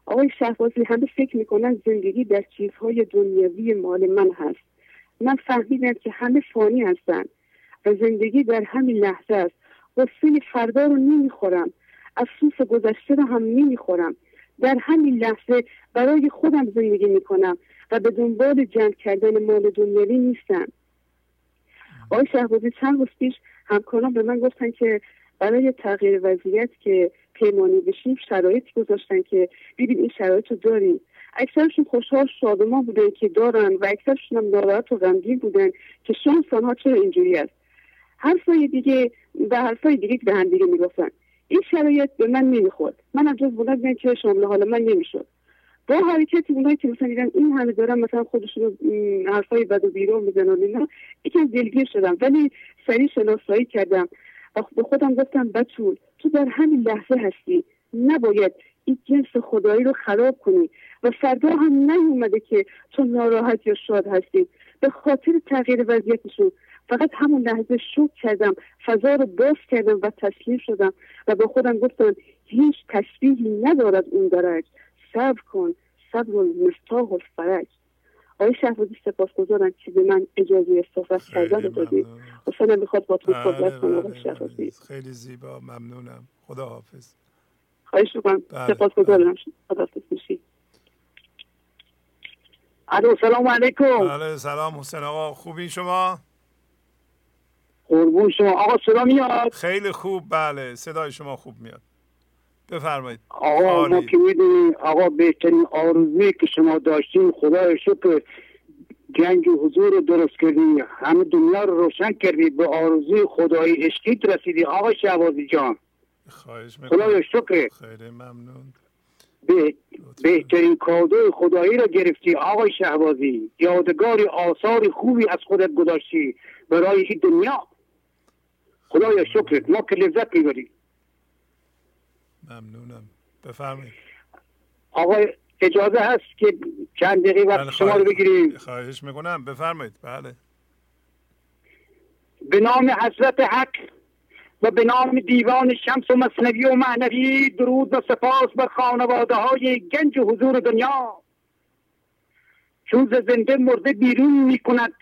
آقای شهبازی همه فکر می‌کنن زندگی در چیزهای دنیوی مال من هست. من فهمیدم که همه فانی هستند و زندگی در همین لحظه است. قصه فردا رو نمی‌خورم. افسوس گذشته رو هم نمی‌خورم. در همین لحظه برای خودم زندگی می‌کنم و به دنبال جمع کردن مال دنیوی نیستم. آقای شهبازی چند روز پیش همکاران به من گفتن که برای تغییر وضعیت که پیمانی بشیم شرایطی گذاشتن که ببین این شرایط رو داریم. اکثرشون خوشحال شادمان بودن که دارن و اکثرشون هم ناراحت و غمگین بودن که شانس آنها چرا اینجوری است؟ حرفای دیگه به حرفای دیگه به هم دیگه می‌گفتن. این شرایط به من نمی‌خورد. من جز بودن که شامل حال من نمی‌شد. با حرکتی اونایی که مثلا دیدن این همه دارن مثلا خودشون حرفای بد و بیرون می‌زنن اینا یکم دلگیر شدم. ولی سریع شناسایی کردم. و به خودم گفتم بچول تو در همین لحظه هستی. نباید این جنس خدایی رو خراب کنی. و فردا هم نیومده که تو ناراحت یا شاد هستی. به خاطر تغییر وضعیتشون. فقط همون لحظه شوک کردم فضا رو باز کردم و تسلیم شدم و به خودم گفتم هیچ تشبیهی ندارد اون درج صبر کن صبر و مفتاح و فرج. آقای شهبازی گذارم که به من اجازه صحبت کردن رو دادید حسنم می‌خواد با تو صحبت کنم آقای شهبازی. خیلی زیبا ممنونم. خدا حافظ خواهش می‌کنم. سپاسگزارم. خدا حافظ میشی. الو سلام علیکم. بله سلام حسین آقا. خوبی شما؟ قربون شما. آقا صدا میاد؟ خیلی خوب. بله صدای شما خوب میاد. بفرمایید. آقا ما که می‌دونیم آقا بهترین آرزوی که شما داشتین خدای شکر و حضور رو درست کردی همه دنیا رو روشن کردی به آرزوی خدای عشقیت رسیدی آقا شعبازی جان. خواهش خدای شکر. خیلی ممنون. به بهترین کادوی خدایی را گرفتی آقای شهبازی. یادگاری آثار خوبی از خودت گذاشتی. برای این دنیا. خدایا شکرت ما که لذت می‌بریم. ممنونم. بفرمایید. آقای اجازه هست که چند دقیقه وقت بله، شما رو بگیریم. خواهش می‌کنم. بفرمایید. بله. به نام حضرت حق و به نام دیوان شمس و مصنوی و معنوی درود و سپاس بر خانواده های گنج و حضور دنیا. چون زنده مرده بیرون می کند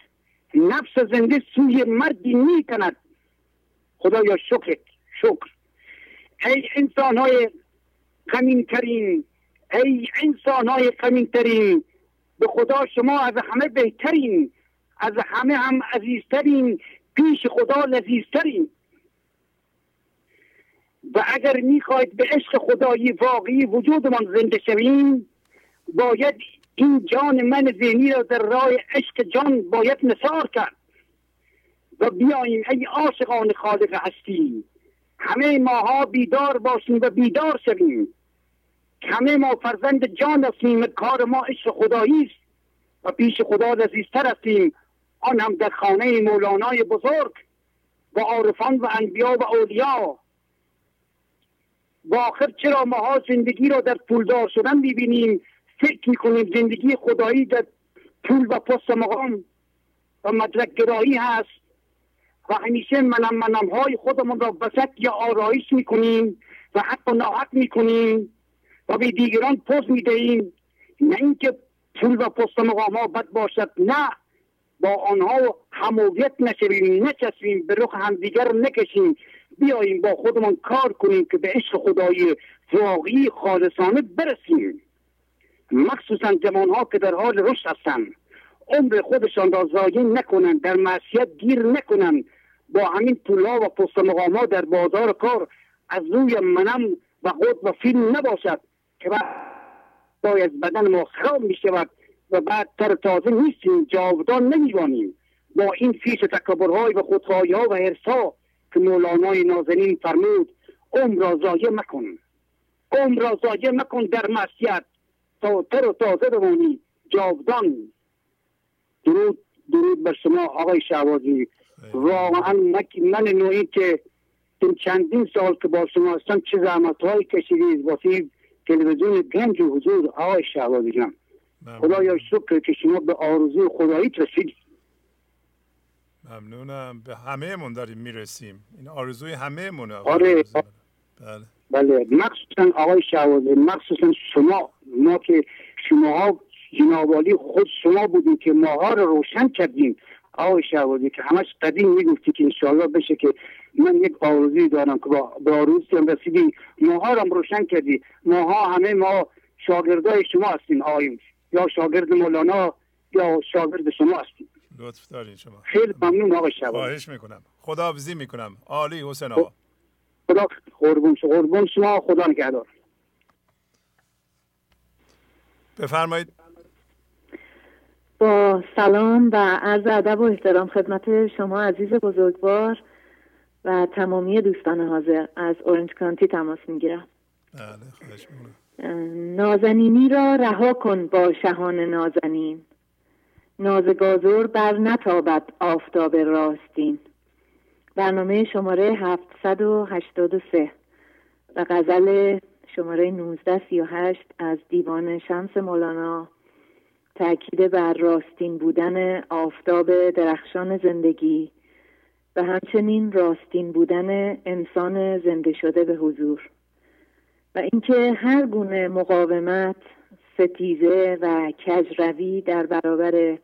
نفس زنده سوی مردی می کند خدایا شکر شکر. ای انسان های غمین ترین ای انسان های غمین ترین به خدا شما از همه بهترین از همه هم عزیزترین پیش خدا لذیذترین. و اگر می‌خواید به عشق خدایی واقعی وجودمان زنده شویم باید این جان من ذهنی را در راه عشق جان باید نثار کرد. و بیاییم ای عاشقان خالق هستی. همه ماها بیدار باشیم و بیدار شویم. همه ما فرزند جان هستیم کار ما عشق خدایی است. و پیش خدا لذیذتر هستیم. آن هم در خانه مولانای بزرگ و عارفان و انبیا و اولیا. و آخر چرا ماها زندگی را در پولدار شدن می‌بینیم؟ فکر می‌کنیم زندگی خدایی در پول و پست مقام و مدرک گرایی هست. و همیشه منم منم های خودمون را بسط یا آرایش می‌کنیم و و ناحق می‌کنیم و به دیگران پوز می‌دهیم. نه اینکه پول و پست مقام ها بد باشد نه. با آنها همویت نشویم نچسبیم به رخ همدیگر نکشیم. بیاییم با خودمان کار کنیم که به عشق خدای واقعی خالصانه برسیم. مخصوصا جوان ها که در حال رشد هستند. عمر خودشان را ضایع نکنند در معصیت گیر نکنند. با همین پولا و پست مقام در بازار کار از روی منم و خود و فیلم نباشد که باید بدن ما خراب می شود و بعد تر تازه نیستیم جاودان نمیوانیم با این فیش تکبرهای و خودخواهی ها و حرسا که مولانای نازنین فرمود عمر را ضایع مکن. عمر را ضایع مکن در مسیت تا تر و تازه بمانی جاودان. درود درود بر شما آقای شعبازی واقعا من نوعی که این چندین سال که با شما هستم چه زحمت های کشیدید واسه تلویزیون گنج و حضور آقای شعبازی جان. خدایا شکر که شما به آرزوی خدایی رسیدید. ممنونم. به همه من داریم می‌رسیم. این آرزوی همه مونه آره. بله. بله. مخصوصا آقای شعبازی مخصوصا شما. ما که شما جنابالی خود شما بودیم که ماها رو روشن کردیم. آقای شعبازی که همش قدیم می‌گفتی که انشاءالله بشه که من یک آرزوی دارم که با, با آرزوی هم رسیدی. ماها رو روشن کردی. ماها همه ما شاگردای شما هستیم آقای یا شاگرد مولانا یا شاگرد شما هستیم. لطف دارین شما. خیلی ممنون آقای شعبازی خواهش می‌کنم. خداحافظی می‌کنم. عالی حسین آقا. خدا قربون شما. قربون شما. خدا نگهدار. بفرمایید. با سلام و عرض ادب و احترام خدمت شما عزیز بزرگوار و تمامی دوستان حاضر از اورنج کانتی تماس می‌گیرم. بله نازنینی را رها کن با شهان نازنین. نازگازور بر نتابد آفتاب راستین. برنامه شماره 783 و غزل شماره 1938 از دیوان شمس مولانا تاکید بر راستین بودن آفتاب درخشان زندگی و همچنین راستین بودن انسان زنده شده به حضور و اینکه هر گونه مقاومت ستیزه و کجروی در برابر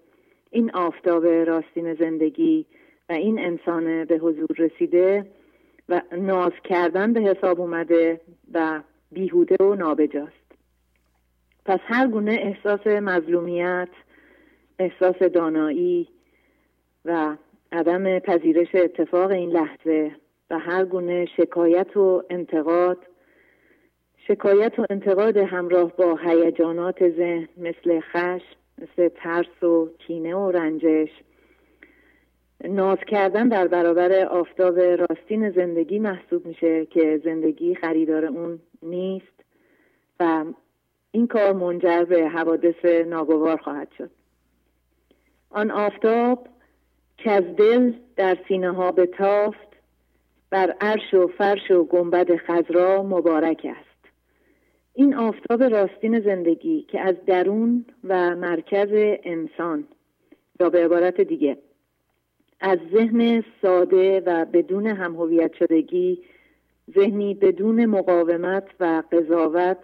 این آفتاب راستین زندگی و این انسان به حضور رسیده و ناز کردن به حساب اومده و بیهوده و نابجاست. پس هر گونه احساس مظلومیت احساس دانایی و عدم پذیرش اتفاق این لحظه و هر گونه شکایت و انتقاد. شکایت و انتقاد همراه با هیجانات ذهن مثل خشم مثل ترس و کینه و رنجش. ناز کردن در برابر آفتاب راستین زندگی محسوب میشه که زندگی خریدار اون نیست و این کار منجر به حوادث ناگوار خواهد شد. آن آفتاب که از دل در سینه ها به تافت بر عرش و فرش و گنبد خزرا مبارک است. این آفتاب راستین زندگی که از درون و مرکز انسان یا به عبارت دیگه از ذهن ساده و بدون همهویت شدگی ذهنی بدون مقاومت و قضاوت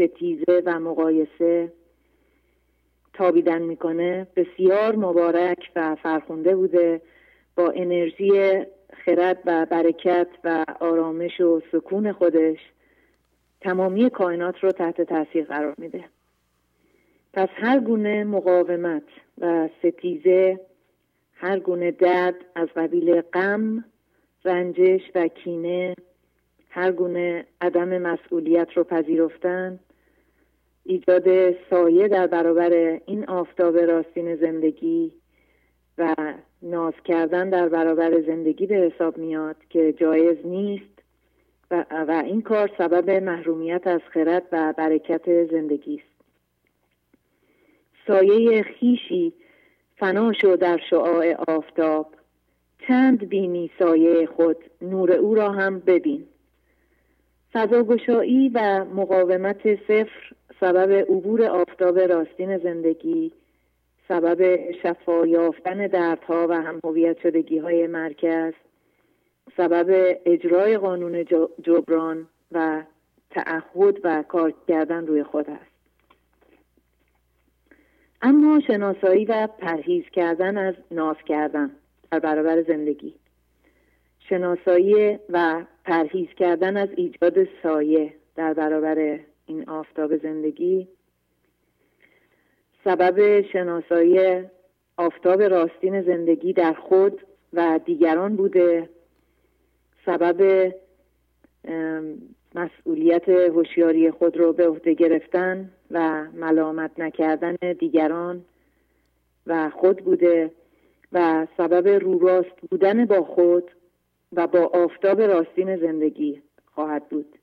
ستیزه و مقایسه تابیدن می‌کنه. بسیار مبارک و فرخونده بوده با انرژی خرد و برکت و آرامش و سکون خودش. تمامی کائنات رو تحت تاثیر قرار میده. پس هر گونه مقاومت و ستیزه هر گونه درد از قبیل غم رنجش و کینه هر گونه عدم مسئولیت رو پذیرفتن. ایجاد سایه در برابر این آفتاب راستین زندگی و ناز کردن در برابر زندگی به حساب میاد که جایز نیست و, و این کار سبب محرومیت از خرد و برکت زندگی است. سایه خیشی فنا شو در شعاع آفتاب. چند بینی سایه خود نور او را هم ببین. فضاگشایی و مقاومت صفر سبب عبور آفتاب راستین زندگی سبب شفا یافتن دردها و همهویت شدگی های مرکز سبب اجرای قانون جبران و تعهد و کار کردن روی خود است. اما شناسایی و پرهیز کردن از ناز کردن در برابر زندگی. شناسایی و پرهیز کردن از ایجاد سایه در برابر این آفتاب زندگی سبب شناسایی آفتاب راستین زندگی در خود و دیگران بوده سبب مسئولیت هوشیاری خود رو به عهده گرفتن و ملامت نکردن دیگران و خود بوده و سبب رو راست بودن با خود و با آفتاب راستین زندگی خواهد بود.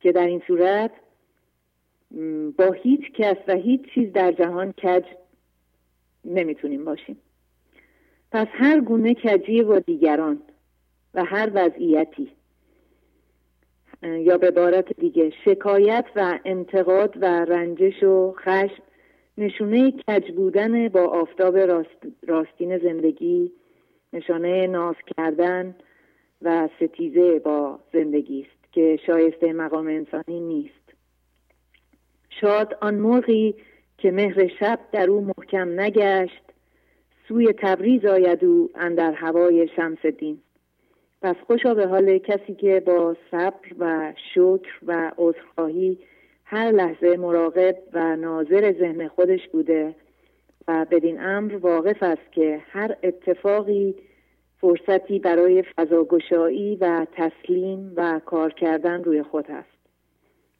که در این صورت با هیچ کس و هیچ چیز در جهان کج نمی‌تونیم باشیم. پس هر گونه کجی با دیگران و هر وضعیتی یا به عبارت دیگه شکایت و انتقاد و رنجش و خشم نشونه کج بودن با آفتاب راستین زندگی نشانه ناز کردن و ستیزه با زندگی است که شایسته مقام انسانی نیست. شاد آن مرغی که مهر شب در او محکم نگشت سوی تبریز آید او اندر هوای شمس دین. پس خوشا به حال کسی که با صبر و شکر و عذرخواهی هر لحظه مراقب و ناظر ذهن خودش بوده و بدین امر واقف است که هر اتفاقی فرصتی برای فضاگشایی و تسلیم و کار کردن روی خود است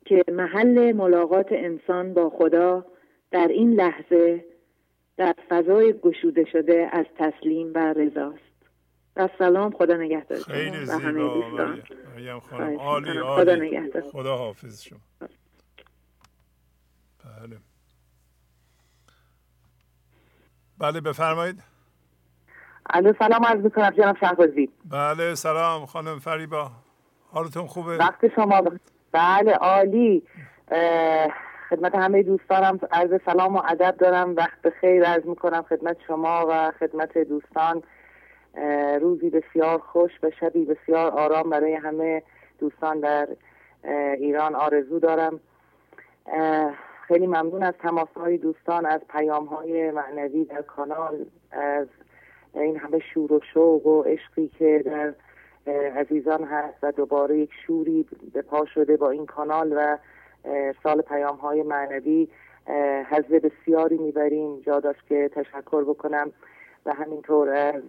که محل ملاقات انسان با خدا در این لحظه در فضای گشوده شده از تسلیم و رضاست و سلام خدا نگهدار خیلی زیبا دوستان. خانم. عالی عالی. خدا نگهدار. خدا حافظ شما. بله. بله بفرمایید. الو سلام عرض می‌کنم جناب شهبازی. بله سلام خانم فریبا. حالتون خوبه؟ وقت شما بله عالی. خدمت همه دوستانم عرض سلام و ادب دارم. وقت خیر عرض می‌کنم خدمت شما و خدمت دوستان. روزی بسیار خوش و شبی بسیار آرام برای همه دوستان در ایران آرزو دارم. خیلی ممنون از تماس های دوستان از پیام های معنوی در کانال از این همه شور و شوق و عشقی که در عزیزان هست و دوباره یک شوری به پا شده با این کانال و سال پیام های معنوی حضر بسیاری می‌بریم. جا داشت که تشکر بکنم. و همینطور از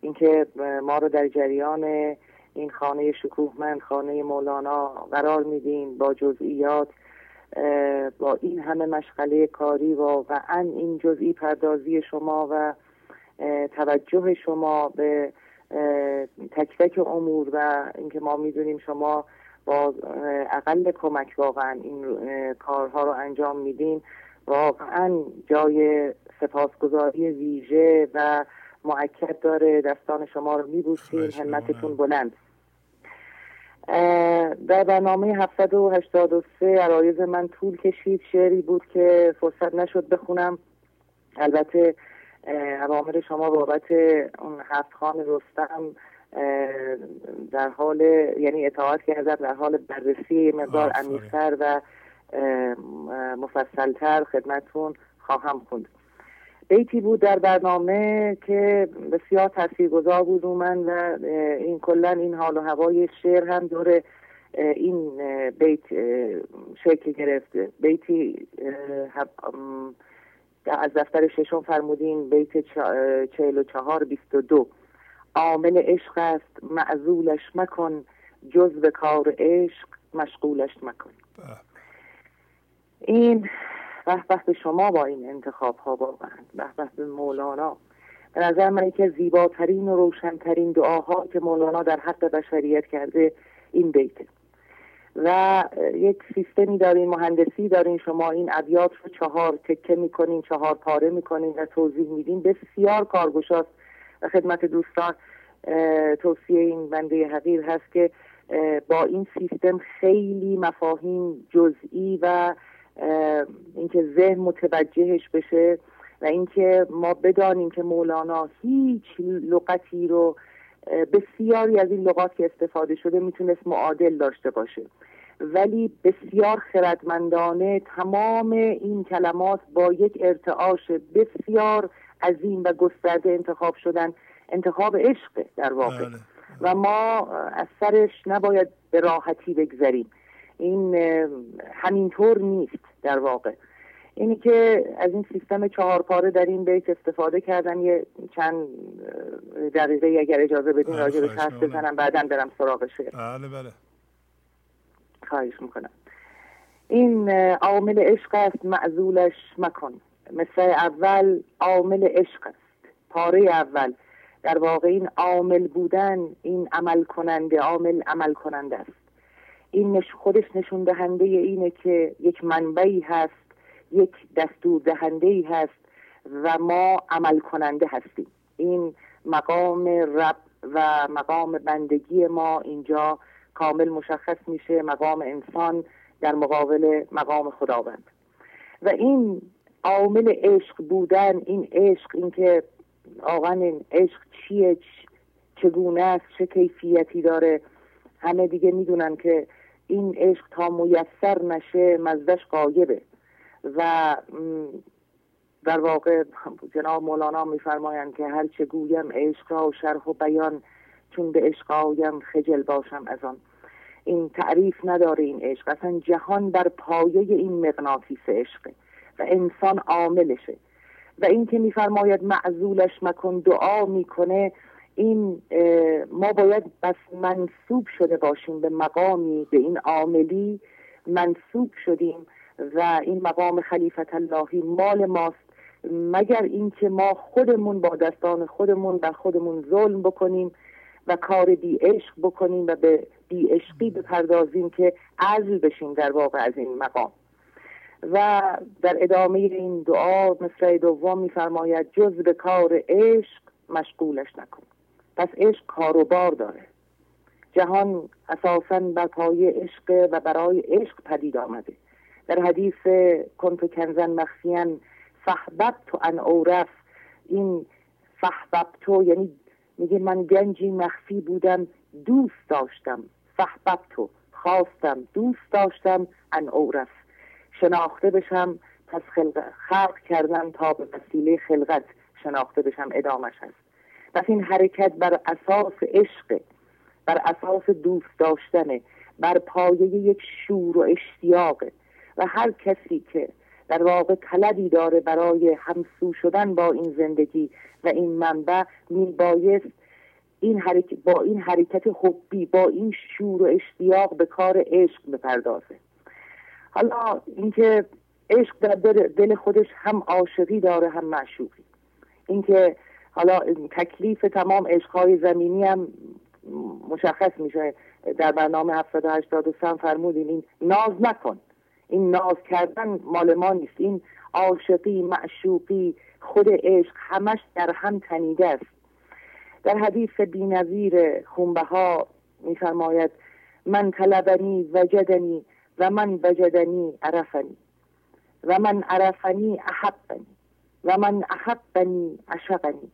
اینکه ما رو در جریان این خانه شکوهمند خانه مولانا قرار میدین با جزئیات با این همه مشغله کاری واقعا این جزئی پردازی شما و توجه شما به تک تک امور و اینکه ما می‌دونیم شما با اقل کمک واقعا این کارها رو انجام میدین. واقعا جای سپاسگزاری ویژه و معکد داره دستان شما رو میبوسیم همتتون بلند. در برنامه 783 عرایز من طول کشید. شعری بود که فرصت نشد بخونم. البته عوامر شما بابت اون هفت خان رستم در حال یعنی اطاعت کردن در حال بررسی مقدار عمیقتر و مفصلتر خدمتون خواهم خوند. بیتی بود در برنامه که بسیار تاثیرگذار بود و من و این کلا این حال و هوای شعر هم دور این بیت شکل گرفته بیتی از دفتر ششم فرمودین بیت چهل و چهار بیست و دو. عامل عشق است معذولش مکن جز به کار عشق مشغولش مکن. این به به شما با این انتخاب ها واقعا به به مولانا. به نظر من از زیباترین و روشنترین دعاها که مولانا در حق بشریت کرده این بیته. و یک سیستمی دارین مهندسی دارین شما این ابیات رو چهار تکه می‌کنین چهار پاره می‌کنین و توضیح میدین. بسیار کارگشاست. و خدمت دوستان توصیه این بنده حقیر هست که با این سیستم خیلی مفاهیم جزئی و اینکه ذهن متوجهش بشه و اینکه ما بدانیم که مولانا هیچ لغتی رو بسیاری از این لغات که استفاده شده می‌تونست معادل داشته باشه. ولی بسیار خردمندانه تمام این کلمات با یک ارتعاش بسیار عظیم و گسترده انتخاب شدن. انتخاب عشق در واقع. بله. و ما از سرش نباید به راحتی بگذریم. این همینطور نیست در واقع. اینی که از این سیستم چهار پاره در این بیت استفاده کردم یه چند دقیقه اگر اجازه بدین راجع به حرف بزنم بعدا برم سراغ شعر. بله بله. خواهش می‌کنم. این عامل عشق است معذولش مکن. مثل اول عامل عشق است. پاره اول. در واقع این عامل بودن این عمل کننده عامل عمل کننده است. این خودش نشون دهنده اینه که یک منبعی هست یک دستور دهنده ای هست و ما عمل کننده هستیم. این مقام رب و مقام بندگی ما اینجا کامل مشخص میشه مقام انسان در مقابل مقام خداوند. و این عامل عشق بودن این عشق اینکه واقعا این عشق چیه چگونه است چه کیفیتی داره همه دیگه می‌دونن که این عشق تا میسر نشه مزدش قایبه و در واقع جناب مولانا میفرمایند که هر چه گویم عشق را شرح و بیان چون به عشق آیم خجل باشم از آن. این تعریف نداره این عشق. اصلا جهان بر پایه این مغناطیس عشقه و انسان عاملشه. و این که میفرماید معزولش مکن دعا می‌کنه این ما باید بس منصوب شده باشیم به مقامی به این عاملی منصوب شدیم. و این مقام خلیفت اللهی مال ماست. مگر اینکه ما خودمون با دستان خودمون بر خودمون ظلم بکنیم و کار بی عشق بکنیم و به بی عشقی بپردازیم که عزل بشیم در واقع از این مقام. و در ادامه این دعا مثل دوم میفرماید جز به کار عشق مشغولش نکن. پس عشق کاروبار داره. جهان اساسا بر پای عشق و برای عشق پدید آمده. در حدیث کنت کنزن مخفیان فحبب تو ان اورف این فحبب تو یعنی میگه من گنجی مخفی بودم دوست داشتم. فحبب تو خواستم دوست داشتم ان اورف شناخته بشم پس خلق, خلق کردم تا به وسیله خلقت شناخته بشم ادامش هست. پس این حرکت بر اساس عشق بر اساس دوست داشتنه بر پایه یک شور و اشتیاقه. و هر کسی که در واقع طلبی داره برای همسو شدن با این زندگی و این منبع میبایست این با این حرکت حبی با این شور و اشتیاق به کار عشق بپردازه. حالا اینکه عشق در دل خودش هم عاشقی داره هم معشوقی. اینکه حالا تکلیف تمام عشقهای زمینی هم مشخص میشه. در برنامه 783 فرمودین این ناز نکن. این ناز کردن مال ما نیست. این عاشقی معشوقی خود عشق همش در هم تنیده است. در حدیث بینظیر ها میفرماید من طلبنی وجدنی و من وجدنی عرفنی و من عرفنی احبنی و من احبنی عشقنی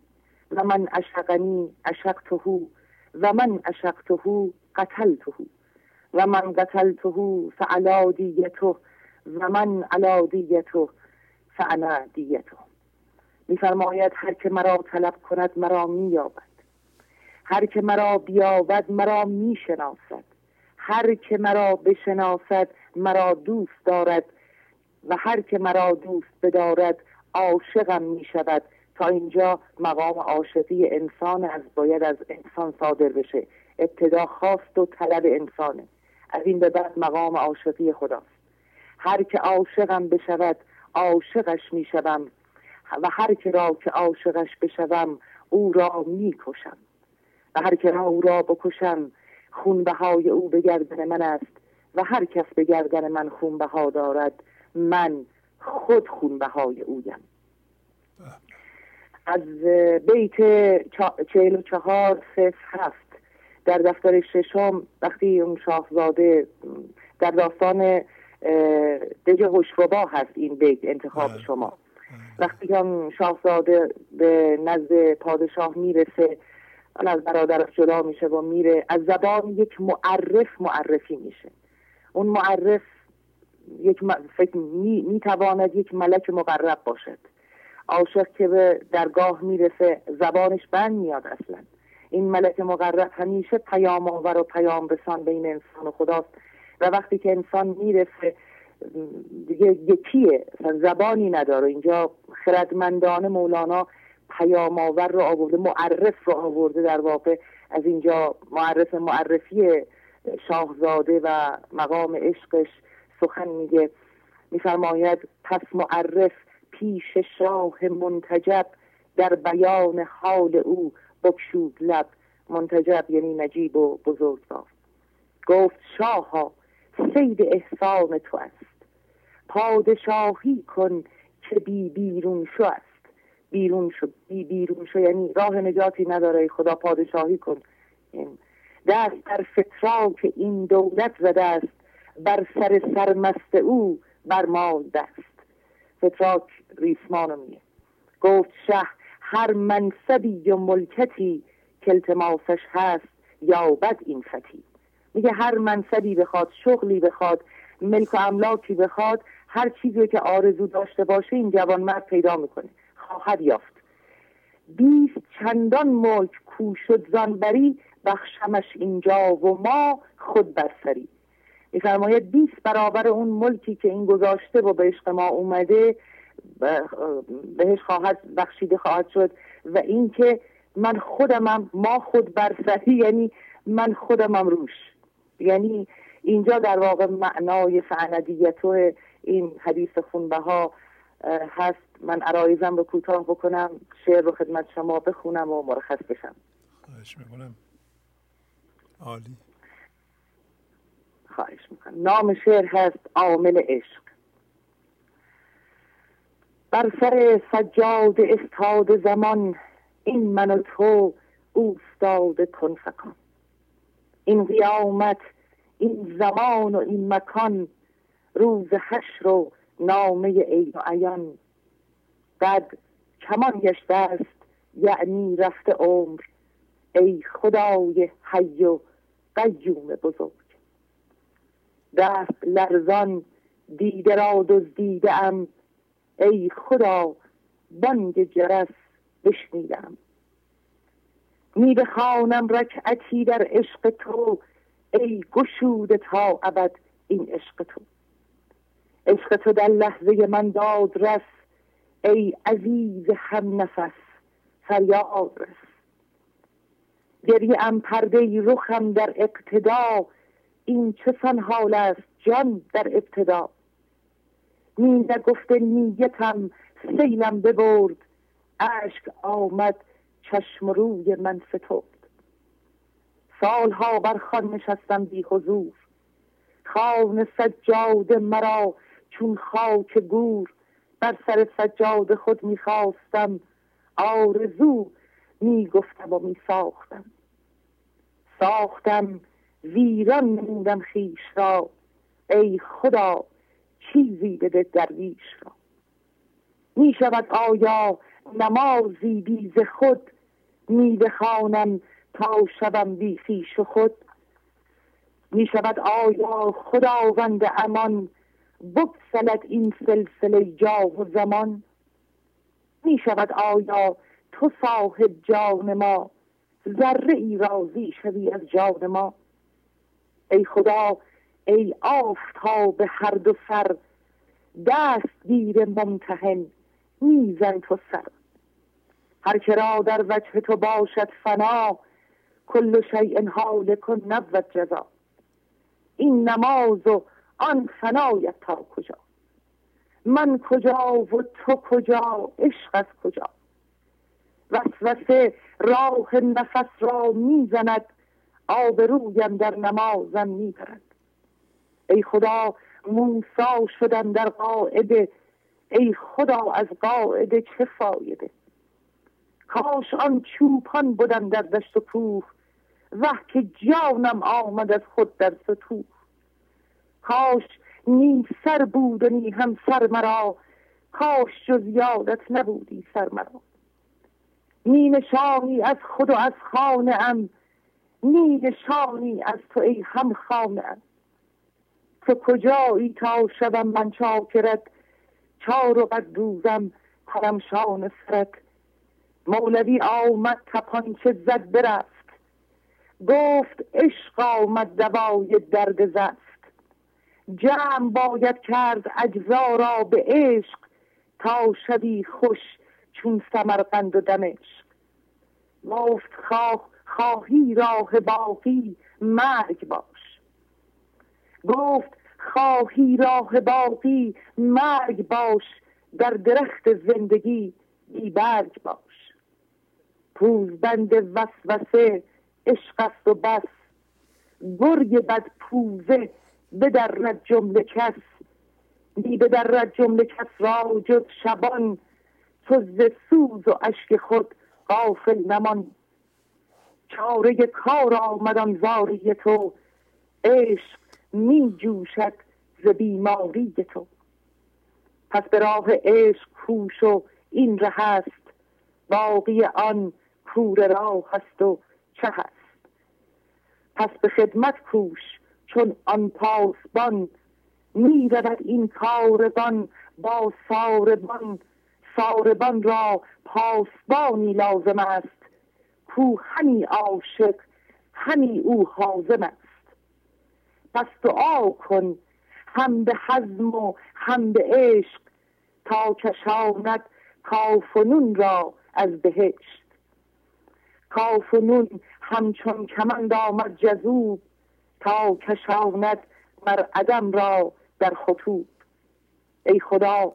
و من عشقنی عشقته و من عشقته قتلته. و من قتلته فعلا دیته و من علا دیته فعنا دیته. میفرماید هر که مرا طلب کند مرا مییابد. هر که مرا بیابد مرا می‌شناسد. هر که مرا بشناسد مرا دوست دارد و هر که مرا دوست بدارد عاشقم می شود تا اینجا مقام عاشقی انسان از باید از انسان صادر بشه. ابتدا خواست و طلب انسانه. از این به بعد مقام عاشقی خداست. هر که عاشقم بشود عاشقش می‌شوم. و هر که را که عاشقش بشوم او را می‌کشم. و هر که را او را بکشم خون بهای او به گردن من است. و هر کس به گردن من خون بها دارد من خود خون بهای اویم از بیت چهل و چهار هفت. در دفتر ششم وقتی اون شاهزاده در داستان دژ هشوبا هست این بیت انتخاب بله. شما. وقتی هم شاهزاده به نزد پادشاه می‌رسه از برادرش جدا میشه و میره از زبان یک معرف معرفی میشه. اون معرف یک فکر می, می تواند یک ملک مقرب باشد. عاشق که به درگاه می‌رسه زبانش بند میاد اصلا. این ملک مقرب همیشه پیام آور و پیام رسان بین انسان و خداست. و وقتی که انسان می‌رسه دیگه یکیه زبانی نداره. اینجا خردمندان مولانا پیام آور رو آورده معرف رو آورده در واقع. از اینجا معرف معرفی شاهزاده و مقام عشقش سخن میگه. میفرماید پس معرف پیش شاه منتجب در بیان حال او بکشود لب منتجب یعنی نجیب و بزرگوار گفت شاها سید احسان تو است. پادشاهی کن که بی بیرون شو است. بیرون شو بی بیرون شو یعنی راه نجاتی نداره خدا پادشاهی کن. دست در فتراک این دولت زده است. بر سر سرمست او بر ما دست. فتراک ریسمانو میگه گفت شه هر منصبی و ملکتی که التماسش هست یابد این فتی میگه هر منصبی بخواد شغلی بخواد ملک و املاکی بخواد هر چیزی که آرزو داشته باشه این جوان مرد پیدا می‌کنه خواهد یافت. بیست چندان ملک کو شد زانبری بخشمش اینجا و ما خود برسری میفرماید بیست برابر اون ملکی که این گذاشته و به عشق ما اومده بهش خواهد بخشیده خواهد شد و اینکه من خودمم ما خود برسری یعنی من خودمم روش. یعنی اینجا در واقع معنای فعندیت و این حدیث خونبه ها هست. من عرایزم رو کوتاه بکنم شعر رو خدمت شما بخونم و مرخص بشم. خواهش می‌کنم. عالی. خواهش می‌کنم. نام شعر هست عامل عشق. بر سر سجاد استاد زمان این من و تو اوستاد کن این قیامت این زمان و این مکان روز حشر و نامه ای و عیان. قد کمان گشته است یعنی رفته عمر. ای خدای حی و قیوم بزرگ. دست لرزان دیده را دزدیده ام. ای خدا بانگ جرس بشنیدم. می بخوانم رکعتی در عشق تو ای گشود تا ابد این عشق تو. عشق تو در لحظه من داد رس ای عزیز هم نفس فریاد رس. گریه ام پرده رخم در اقتدا این چه حال است جان در ابتدا. می نگفته نیتم سیلم ببرد. اشک آمد چشم روی من فترد سالها بر خان نشستم بی حضور. خان سجاد مرا چون خاک گور. بر سر سجاد خود می‌خواستم آرزو می‌گفتم و میساختم ساختم ویران نمودم خیش را. ای خدا چیزی بده درویش را. می شود آیا نمازی بی ز خود؟ می بخوانم تا شوم بی خیش خود. می شود آیا خداوند امان بگسلد این سلسله جا و زمان؟ می شود آیا تو صاحب جان ما ذره ای راضی شوی از جان ما؟ ای خدا ای آفتاب هر دو سر دست گیر ممتحن میزن تو سر. هر که را در وجه تو باشد فنا کل شیء حالک نبود جزا. این نماز و آن فنایت تا کجا؟ من کجا و تو کجا؟ عشق از کجا؟ وسوسه راه نفس را می‌زند آبرویم در نمازم می‌برد. ای خدا موسا شدم در قاعده ای خدا از قاعده چه فایده؟ کاش آن چوپان بودم در دشت و کوه. وه که جانم آمد از خود در ستوه کاش نی سر بود و نی هم سر مرا. کاش جز یادت نبودی سر مرا. نی نشانی از خود و از خانه ام. نی نشانی از تو ای هم خانه ام. تو کجایی تا شدم من چاکرت چار و قد روزم شان سرت. مولوی آمد تپانچه زد برفت. گفت عشق آمد دوای درد زست جمع باید کرد اجزا را به عشق تا شوی خوش چون سمرقند و دمشق. گفت خواه خواهی راه باقی مرگ باش. گفت خواهی راه باقی مرگ باش. در درخت زندگی بی برگ باش. پوزبند وسوسه عشق است و بس. گرگ بد پوزه بدرد جمله کس. بی بدرد جمله کس را جز شبان. تو ز سوز و اشک خود غافل نمان. چاره کار آمدم زاری تو. عشق می جوشد ز بیماری تو. پس به راه عشق کوش و این ره هست. باقی آن کور راه هست و چه هست. پس به خدمت کوش چون آن پاسبان. می رود این کاربان با ساربان. ساربان را پاسبانی لازم است. کو همی عاشق همی او حازم است. پس دعا کن هم به حزم و هم به عشق تا کشاند کافنون را از بهشت. کافنون همچون کمند آمد جذوب تا کشاند بر عدم را در خطوب. ای خدا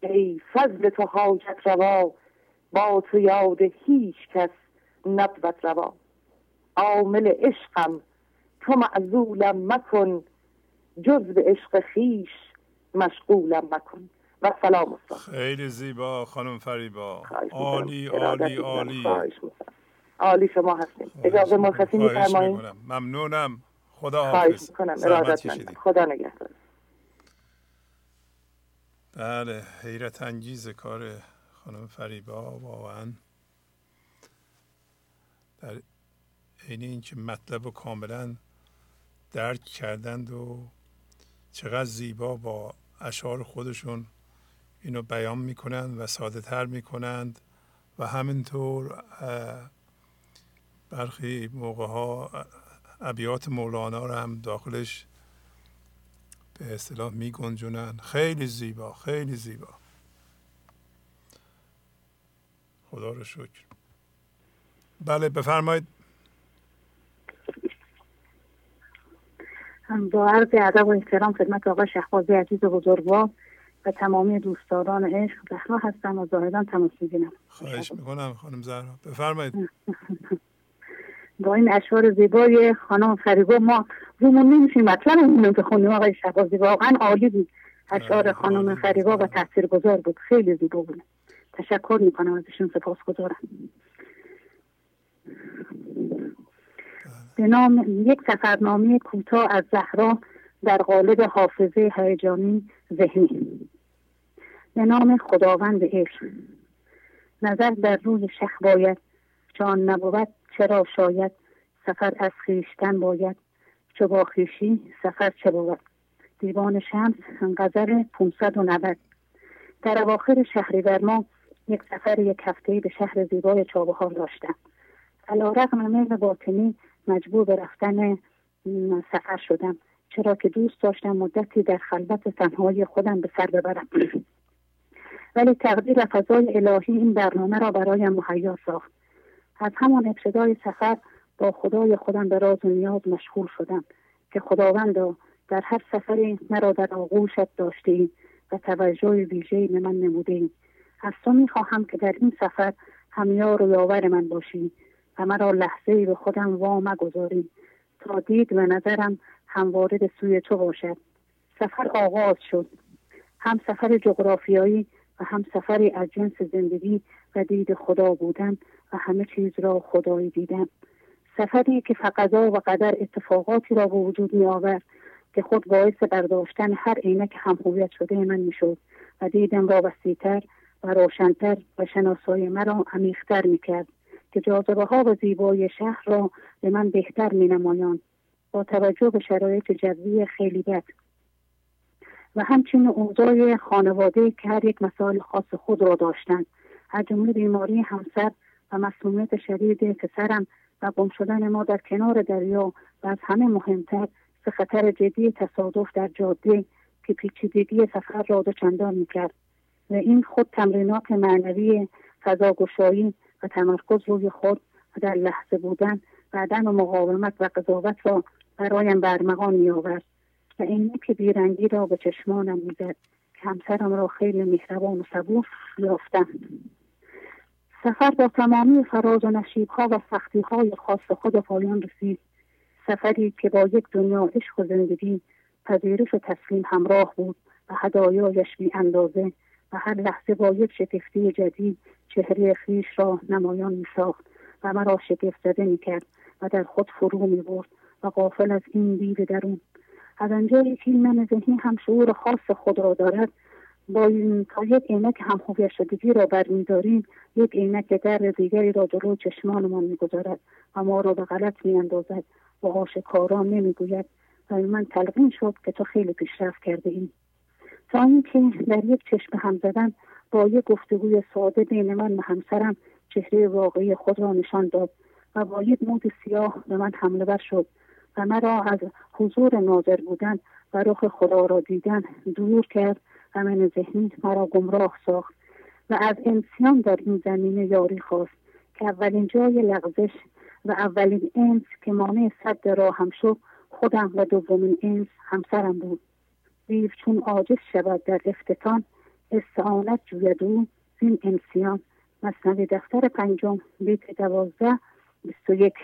ای فضل تو حاجت روا با تو یاد هیچ کس نبود روا. عامل عشقم تو معزولم مکن. جز به عشق خیش مشغولم مکن. و سلام استاد خیلی زیبا خانم فریبا. عالی عالی عالی. عالی شما هستیم اجازه مرخصی میفرمایید. ممنونم. خدا حافظ. کنم خدا نگهدار. بله حیرت انگیز کار خانم فریبا. واقعا در عین اینکه مطلب رو کاملا درک کردند و چقدر زیبا با اشعار خودشون اینو بیان می‌کنند و ساده تر می‌کنند و همینطور برخی موقع ها ابیات مولانا رو هم داخلش به اصطلاح می گنجونن خیلی زیبا خیلی زیبا. خدا رو شکر. بله بفرمایید. با عرض ادب و احترام خدمت آقای شهبازی عزیز بزرگوار و تمامی دوستداران عشق زهرا هستم و زاهدان تماس می‌گیرم. خواهش می‌کنم خانم زهرا. بفرمایید. با این اشعار زیبای خانم فریبا ما رومون نمیشیم مطلب اون بخونیم؟ آقای شهبازی واقعا عالی بود. اشعار خانم فریبا و گذار بود. خیلی زیبا بود. تشکر می‌کنم ازشون سپاس گذارم به نام یک سفرنامه کوتاه از زهرا در قالب حافظه هیجانی ذهنی. به نام خداوند عشق. نظر در روی شخ باید چون نبود چرا شاید سفر از خیشتن باید چو با خیشی سفر چه بود؟ دیوان شمس غزل 590 در اواخر شهری ما یک سفر یک هفته به شهر زیبای چابهار داشتم. علا رقم میل باطنی مجبور به رفتن سفر شدم. چرا که دوست داشتم مدتی در خلوت تنهایی خودم به سر ببرم. <clears throat> ولی تقدیر فضای الهی این برنامه را برایم مهیا ساخت. از همان ابتدای سفر با خدای خودم به راز و نیاز مشغول شدم که خداوندا در هر سفری مرا در آغوشت داشته و توجه ویژه به من نموده از تو می‌خواهم که در این سفر همیار و یاور من باشی. و مرا لحظه به خودم وا گذاری تا دید و نظرم هموارد سوی تو باشد. سفر آغاز شد. هم سفر جغرافیایی و هم سفری از جنس زندگی و دید خدا بودن و همه چیز را خدایی دیدن سفری که فقضا و قدر اتفاقاتی را به وجود می آورد که خود باعث برداشتن هر عینک هم هویت شده من می شد و دیدم را وسیعتر و روشنتر و شناسای مرا عمیقتر می کرد که جاذبه ها و زیبای شهر را به من بهتر می نمایان با توجه به شرایط جوی خیلی بد. و همچنین اوضاع خانواده که هر یک مسائل خاص خود را داشتند. از جمله بیماری همسر و مسمومیت شدید پسرم و گم شدن ما در کنار دریا و از همه مهمتر خطر جدی تصادف در جاده که پیچیدگی سفر را چندان می‌کرد. و این خود تمرینات معنوی فضاگشایی و تمرکز روی خود و در لحظه بودن و عدم مقاومت و قضاوت را برایم برمغان میآورد و این که بیرنگی را به چشمانم می‌زد که همسرم را خیلی مهربان و صبور یافتم. سفر با تمامی فراز و نشیبها و سختیهای خاص خود پایان رسید. سفری که با یک دنیا عشق و زندگی پذیرش و تسلیم همراه بود و هدایایش بی اندازه و هر لحظه با یک شگفتی جدید چهره خیش را نمایان می ساخت و مرا شگفت زده می کرد و در خود فرو می برد و قافل از این دید درون. از آنجایی که من ذهنی هم شعور خاص خود را دارد. با این تا یک عینک هم شدگی را برمیداریم یک عینک در دیگری را جلو چشمانمان می‌گذارد و ما را به غلط میاندازد. و آشکارا نمی‌گوید. و من تلقین شد که تو خیلی پیشرفت کرده ای. تا اینکه در یک چشم هم زدن با یک گفتگوی ساده بین من و همسرم چهره واقعی خود را نشان داد و با یک مود سیاه به من حمله بر شد و مرا از حضور ناظر بودن و رخ خدا را دیدن دور کرد و من ذهنی مرا گمراه ساخت و از انسان در این زمینه یاری خواست که اولین جای لغزش و اولین انس که مانع صد راه هم شد خودم و دومین انس همسرم بود. دیو چون عاجز شود در افتتان استعانت جوید او زین انسیان مصنوی دفتر پنجم بیت دوازده بیست و یک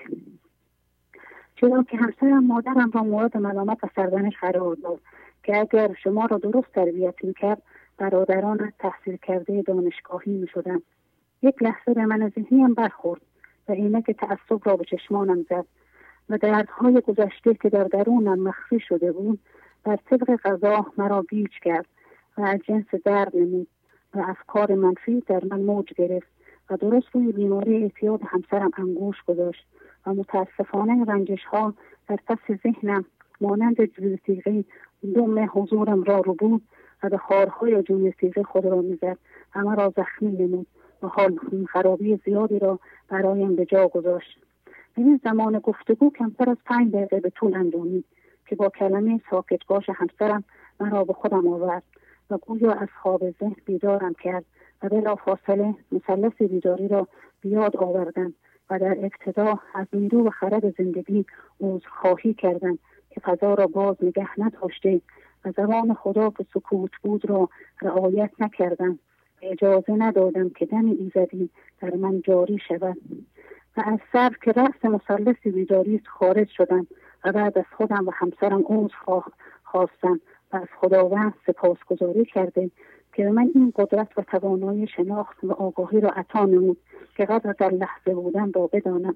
چرا که همسرم مادرم را مورد ملامت و سرزنش قرار داد که اگر شما را درست تربیت می‌کرد برادران تحصیل کرده دانشگاهی می شدن. یک لحظه به من ذهنیم برخورد و که تعصب را به چشمانم زد و دردهای گذشته که در درونم مخفی شده بود بر طبق غذا مرا گیج کرد و از جنس درد نمود و افکار منفی در من موج گرفت و درست روی بیماری اعتیاد همسرم انگوش گذاشت و متاسفانه رنجش ها در پس ذهنم مانند جوی دم حضورم را رو بود و به خارهای جوی خود را می‌زد و مرا زخمی نمود و حال خرابی زیادی را برایم به جا گذاشت. این زمان گفتگو کمتر از پنج دقیقه به طول اندونید که با کلمه ساکت باش همسرم مرا به خودم آورد و گویا از خواب ذهن بیدارم کرد و بلا فاصله مثلث بیداری را بیاد آوردم و در ابتدا از نیرو و خرد زندگی خواهی کردم که فضا را باز نگه نداشته و زبان خدا که سکوت بود را رعایت نکردم. و اجازه ندادم که دم ایزدی در من جاری شود. و از سر که رأس مثلث بیداری خارج شدم و بعد از خودم و همسرم عوض خواستم و از خداوند سپاسگزاری کرده که به من این قدرت و توانایی شناخت و آگاهی را عطا نمود که قدر در لحظه بودن را بدانم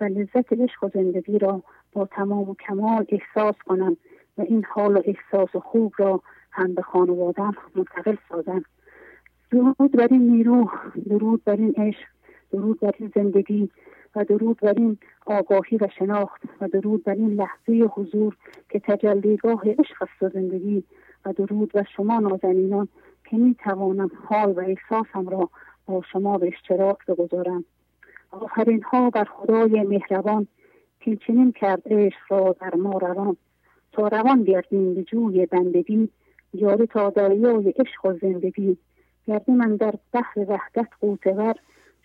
و لذت عشق و زندگی را با تمام و کمال احساس کنم و این حال و احساس خوب را هم به خانوادم منتقل سازم. درود بر این نیرو درود بر این عشق درود بر این زندگی و درود بر این آگاهی و شناخت و درود بر این لحظه حضور که تجلیگاه عشق است و زندگی و درود بر شما نازنینان که می توانم حال و احساسم را با شما به اشتراک بگذارم. آخرین ها بر خدای مهربان که چنین کرد عشق را در ما روان. تا روان گردیم به جوی بندگی جاری تا دریای عشق و زندگی. گردی من در بحر وحدت قوتور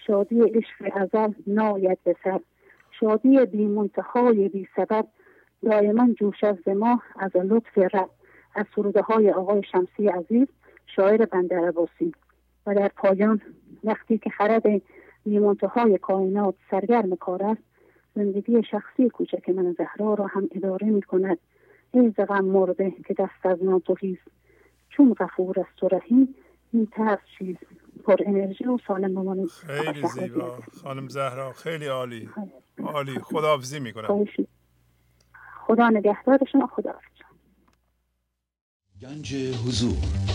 شادی عشق ازل ناید به سر شادی بی منتهای بی سبب دائما جوش از ما از لطف رب. از سروده های آقای شمسی عزیز شاعر بندر عباسی. و در پایان وقتی که خرد بیمنتهای کائنات سرگرم کار است زندگی شخصی کوچک من زهرا را هم اداره می کند. ای غم مرده که دست از ناتوهیست چون غفور است و رحیم این ترس چیز پر انرژی و سالم بمانید خیلی زیبا. خانم زهرا خیلی عالی. عالی. خداحافظی می‌کنم. خدا نگهدار شما خدا گنج حضور.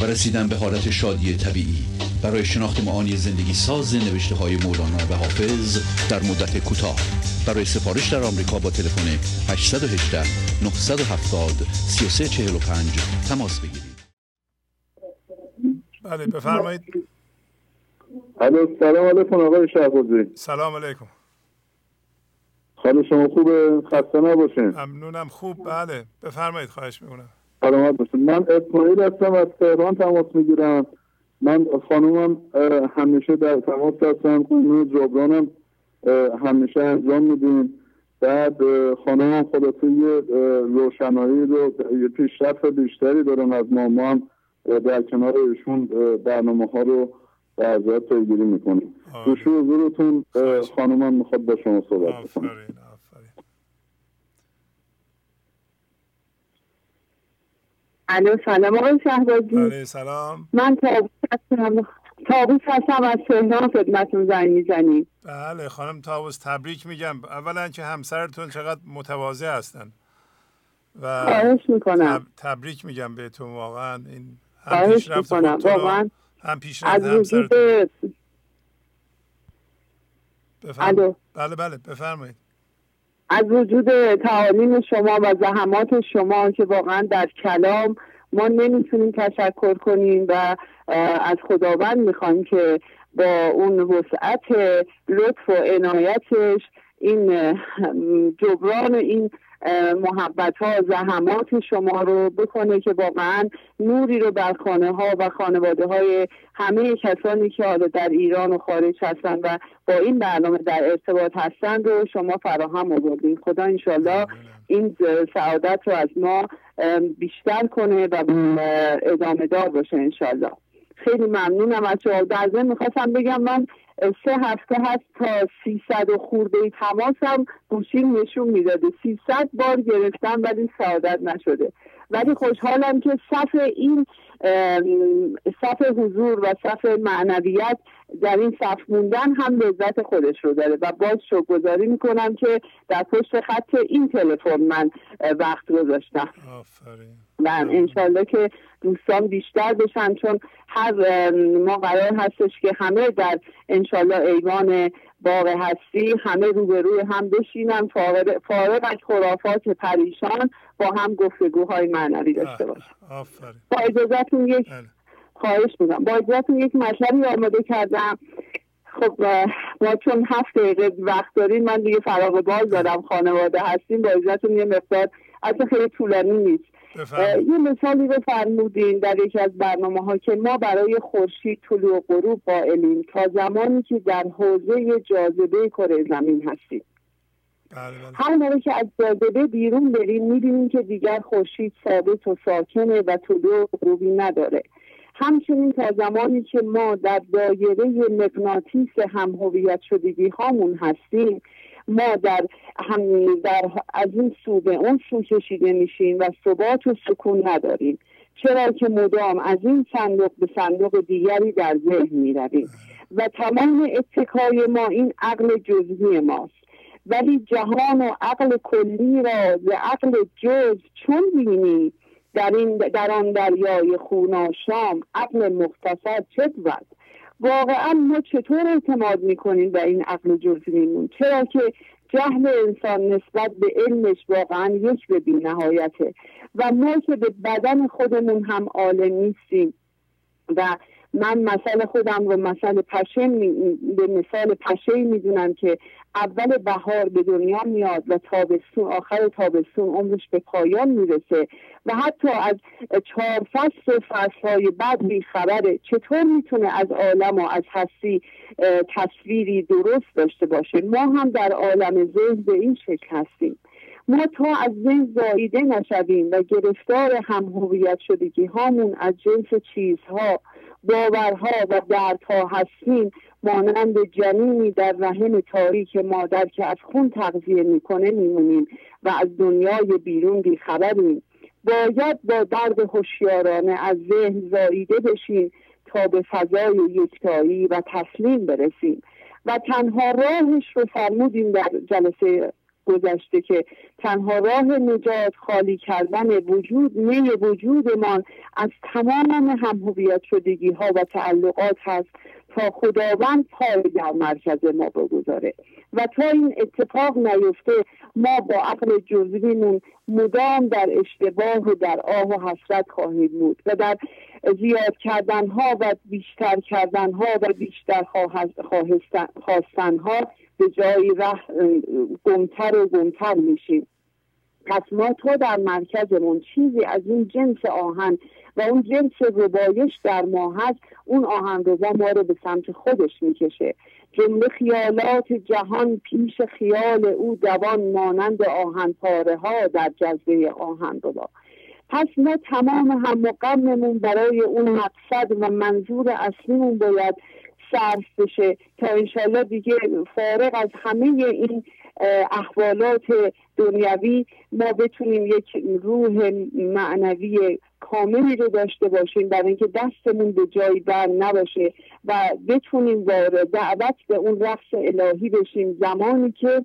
و رسیدن به حالت شادی طبیعی. برای شناخت معانی زندگی ساز نوشته های مولانا و حافظ در مدت کوتاه. برای سفارش در آمریکا با تلفن 818 970 3345 تماس بگیرید. بله بفرمایید. الو سلام علیکم آقای شهبازی. سلام علیکم. حال شما خوبه؟ خسته نباشین. ممنونم خوب. بله بفرمایید خواهش می‌کنم. سلامت باشین. من اسماعیل هستم از تهران تماس می‌گیرم. من خانومم همیشه در تماس هستم. خانوم جبرانم همیشه انجام میدیم. بعد خانم خلاصه یه روشنایی رو یه پیشرفت بیشتری دارن از ما ما هم در کنار ایشون برنامه ها رو ازت پیگیری می‌کنیم. دوشی حضورتون خانومم می‌خواد با شما صحبت بکنم الو سلام. آقای شهبازی. بله سلام. من تابوس هستم. تابوس هستم از تهران خدمتون زنگ می‌زنیم. بله خانم تابوس تبریک میگم. اولا که همسرتون چقدر متواضع هستن. و خواهش می‌کنم. تبریک میگم بهتون. واقعا این هم می‌کنم. واقعا هم پیشرفت همسرتون. بفرمایید. بله بله بفرمایید. از وجود تعالیم شما و زحمات شما که واقعا در کلام ما نمی‌تونیم تشکر کنیم و از خداوند می‌خوایم که با اون وسعت لطف و عنایتش این جبران این محبت ها زحمات شما رو بکنه که واقعا نوری رو بر خانه ها و خانواده های همه کسانی که حالا در ایران و خارج هستن و با این برنامه در ارتباط هستن رو شما فراهم آوردین. خدا انشالله این سعادت رو از ما بیشتر کنه و ادامه دار باشه انشالله خیلی ممنونم از شما در ضمن می‌خواستم بگم من سه هفته هست تا 300 و خورده تماسم گوشیم نشون می‌داده. 300 بار گرفتم ولی سعادت نشده. ولی خوشحالم که صف این صف حضور و صف معنویت در این صف موندن هم لذت خودش رو داره و باز گذاری می‌کنم که در پشت خط این تلفن من وقت گذاشتم. و انشالله که دوستان بیشتر بشن چون هر ما قرار هستش که همه در انشالله ایوان باغ هستی همه روبروی هم بشینن فارغ از خرافات پریشان با هم گفتگوهای معنوی داشته باشن. با اجازتون یک بله. خواهش می‌کنم. با اجازتون یک مطلبی آماده کردم. خب ما چون هفت دقیقه وقت داریم من دیگه فراغ باز دارم خانواده هستیم. با اجازتون یه مقدار اصلا خیلی طولانی نیست. یه مثالی رو فرمودین در یکی از برنامه ها که ما برای خورشید طلوع و غروب قائلیم تا زمانی که در حوزه جاذبه کره زمین هستیم. بله، بله. هر موقع که از جاذبه بیرون بریم می‌بینیم که دیگر خورشید ثابت و ساکنه و طلوع و غروبی نداره. همچنین تا زمانی که ما در دایره مغناطیس هم هویت شدگی هامون هستیم ما در هم در از این سو به اون سو کشیده میشیم و ثبات و سکون نداریم. چرا که مدام از این صندوق به صندوق دیگری در ذهن می‌رویم. و تمام اتکای ما این عقل جزوی ماست. ولی جهان و عقل کلی را به عقل جز چون بینی در, این در آن دریای خوناشام عقل مختصر چه بود؟ واقعا ما چطور اعتماد می‌کنیم به این عقل جزویمون چرا که جهل انسان نسبت به علمش واقعا یک به نهایته. و ما که به بدن خودمون هم عالم نیستیم و من مثل خودم رو مثل پشه به مثال پشه می‌دونم که اول بهار به دنیا میاد و تابستون آخر تابستون عمرش به پایان می‌رسه. و حتی از چهار فصل فصلهای بعد بیخبره چطور می‌تونه از عالم و از هستی تصویری درست داشته باشه؟ ما هم در عالم ذهن به این شکل هستیم. ما تا از ذهن زاییده نشویم و گرفتار هم هویت شدگی هامون از جنس چیزها باورها و دردها هستیم مانند جنینی در رحم تاریک مادر که از خون تغذیه می‌کنه میمونیم و از دنیای بیرون بیخبریم. باید با درد هوشیارانه از ذهن زاییده بشیم تا به فضای یکتایی و تسلیم برسیم. و تنها راهش رو فرمودیم در جلسه گذشته که تنها راه نجات خالی کردن وجود می وجودمان از تمام هم شدگی ها و تعلقات هست تا خداوند پای در مرکز ما بگذاره. و تا این اتفاق نیفته ما با عقل جزویمون مدام در اشتباه و در آه و حسرت خواهید بود و در زیاد کردن ها و بیشتر کردن ها و بیشتر خواستن ها به جایی ره گمتر و گمتر میشیم. پس ما تو در مرکزمون چیزی از این جنس آهن و اون جنس ربایش در ما هست اون آهن ربا ما رو به سمت خودش می‌کشه. جمله خیالات جهان پیش خیال او دوان مانند آهن پاره ها در جذبه آهن ربا. پس ما تمام هم مقاممون برای اون مقصد و منظور اصلیمون باید صرف بشه تا انشالله دیگه فارغ از همه این احوالات دنیوی ما بتونیم یک روح معنوی کاملی رو داشته باشیم برای اینکه دستمون به جایی بر نباشه و بتونیم وارد دعوت به اون رقص الهی بشیم. زمانی که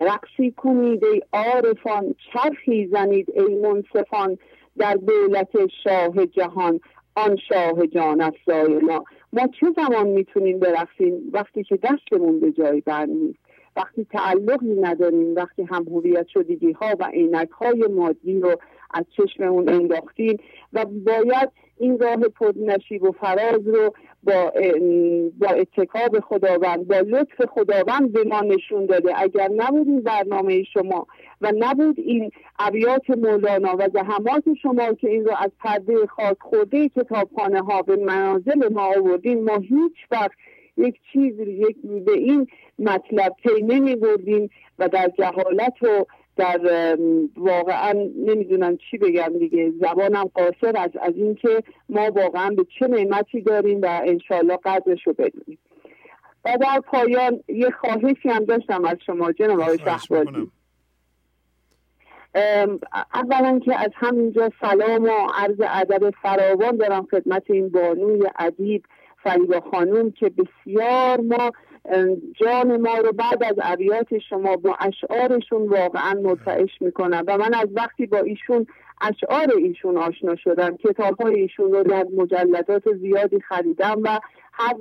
رقصی کنید ای عارفان چرخی زنید ای منصفان در دولت شاه جهان آن شاه جان افزای ما. ما چه زمان می‌تونیم برقصیم وقتی که دستمون به جای بر نیست. وقتی تعلقی نداریم وقتی هم هویت شدگی ها و عینک های مادی رو از چشممون انداختیم و باید این راه نشیب و فراز رو با با اتکاب خداوند با لطف خداوند به ما نشون داده. اگر نبود این برنامه شما و نبود این ابیات مولانا و زحمات شما که این رو از پرده خاک خورده کتابخانه ها به منازل ما آوردین ما هیچ وقت یک چیز یک به این مطلب پی نمی بردیم و در جهالت و در واقعا نمی‌دونم چی بگم دیگه. زبانم قاصر از از اینکه ما واقعا به چه نعمتی داریم و انشالله قدرش رو بدونیم. و در پایان یه خواهشی هم داشتم از شما جناب آقای شهبازی. اولا که از همینجا سلام و عرض ادب فراوان دارم خدمت این بانوی ادیب فریبا خانوم که بسیار ما جان ما رو بعد از ابیات شما با اشعارشون واقعا مرتعش می‌کنم. و من از وقتی با ایشون اشعار ایشون آشنا شدم کتاب های ایشون رو در مجلدات زیادی خریدم و هر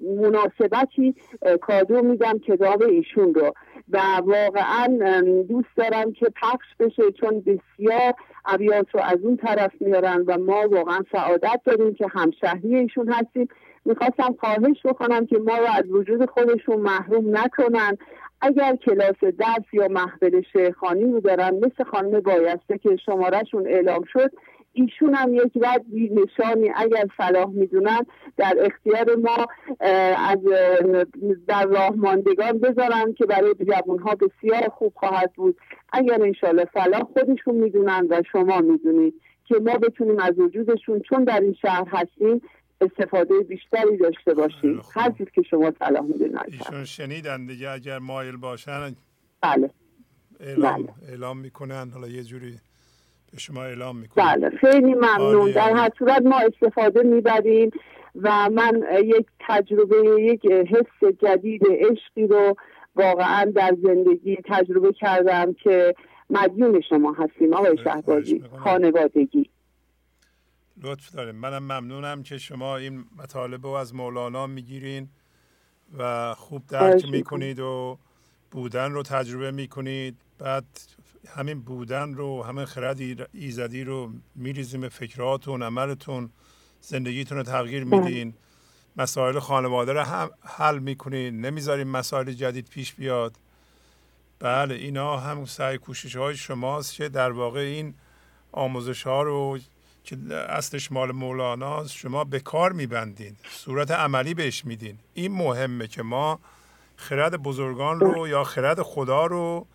مناسبتی کادو میدم کتاب ایشون رو. و واقعا دوست دارم که پخش بشه چون بسیار ابیات رو از اون طرف میارن و ما واقعا سعادت داریم که همشهری ایشون هستیم. می‌خواستم خواهش بکنم که ما رو از وجود خودشون محروم نکنن. اگر کلاس درس یا محفل شیخانی رو دارن مثل خانم بایسته که شمارهشون اعلام شد ایشون هم یک رد نشانی اگر صلاح می‌دونن در اختیار ما از در راهماندگان بذارن که برای ها بسیار خوب خواهد بود. اگر انشالله صلاح خودشون می‌دونن و شما می‌دونید که ما بتونیم از وجودشون چون در این شهر هستیم استفاده بیشتری داشته باشیم هر چیز که شما صلاح می‌دونن ایشون شنیدن دیگه اگر مایل باشن بله. اعلام, بله. اعلام می‌کنن. حالا یه جوری به شما اعلام می‌کنن. بله خیلی ممنون. در هر صورت ما استفاده می‌بریم و من یک تجربه یک حس جدید عشقی رو واقعا در زندگی تجربه کردم که مدیون شما هستیم آقای شهبازی خانوادگی. لطف داریم. منم ممنونم که شما این مطالب رو از مولانا می‌گیرین و خوب درک می‌کنید و بودن رو تجربه می‌کنید. بعد همین بودن رو همین خرد ایزدی رو میریزیم به فکراتون عملتون زندگیتون رو تغییر بله. میدین. مسائل خانواده رو هم حل می‌کنین نمی‌ذارین مسائل جدید پیش بیاد. بله اینا هم سعی کوشش های شماست که در واقع این آموزش ها رو که اصلش مال مولاناست شما به کار میبندین صورت عملی بهش میدین. این مهمه که ما خرد بزرگان رو یا خرد خدا رو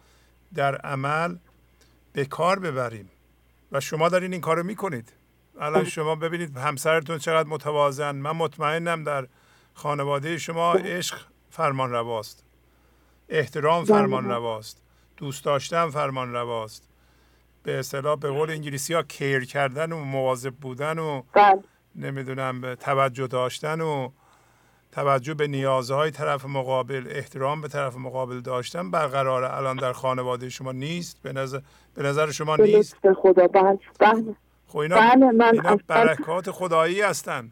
در عمل به کار ببریم. و شما دارین این کارو می‌کنید. الان شما ببینید همسرتون چقدر متوازن. من مطمئنم در خانواده شما عشق فرمان رواست احترام بله. فرمان رواست دوست داشتن فرمان رواست به اصطلاح به قول انگلیسی ها کیر کردن و مواظب بودن و بله. نمی‌دونم توجه داشتن و توجه به نیازهای طرف مقابل احترام به طرف مقابل داشتن برقرار الان در خانواده شما نیست به نظر, به نظر شما نیست؟ خدا. بله بله. خب اینا, بله من اینا برکات خدایی هستن.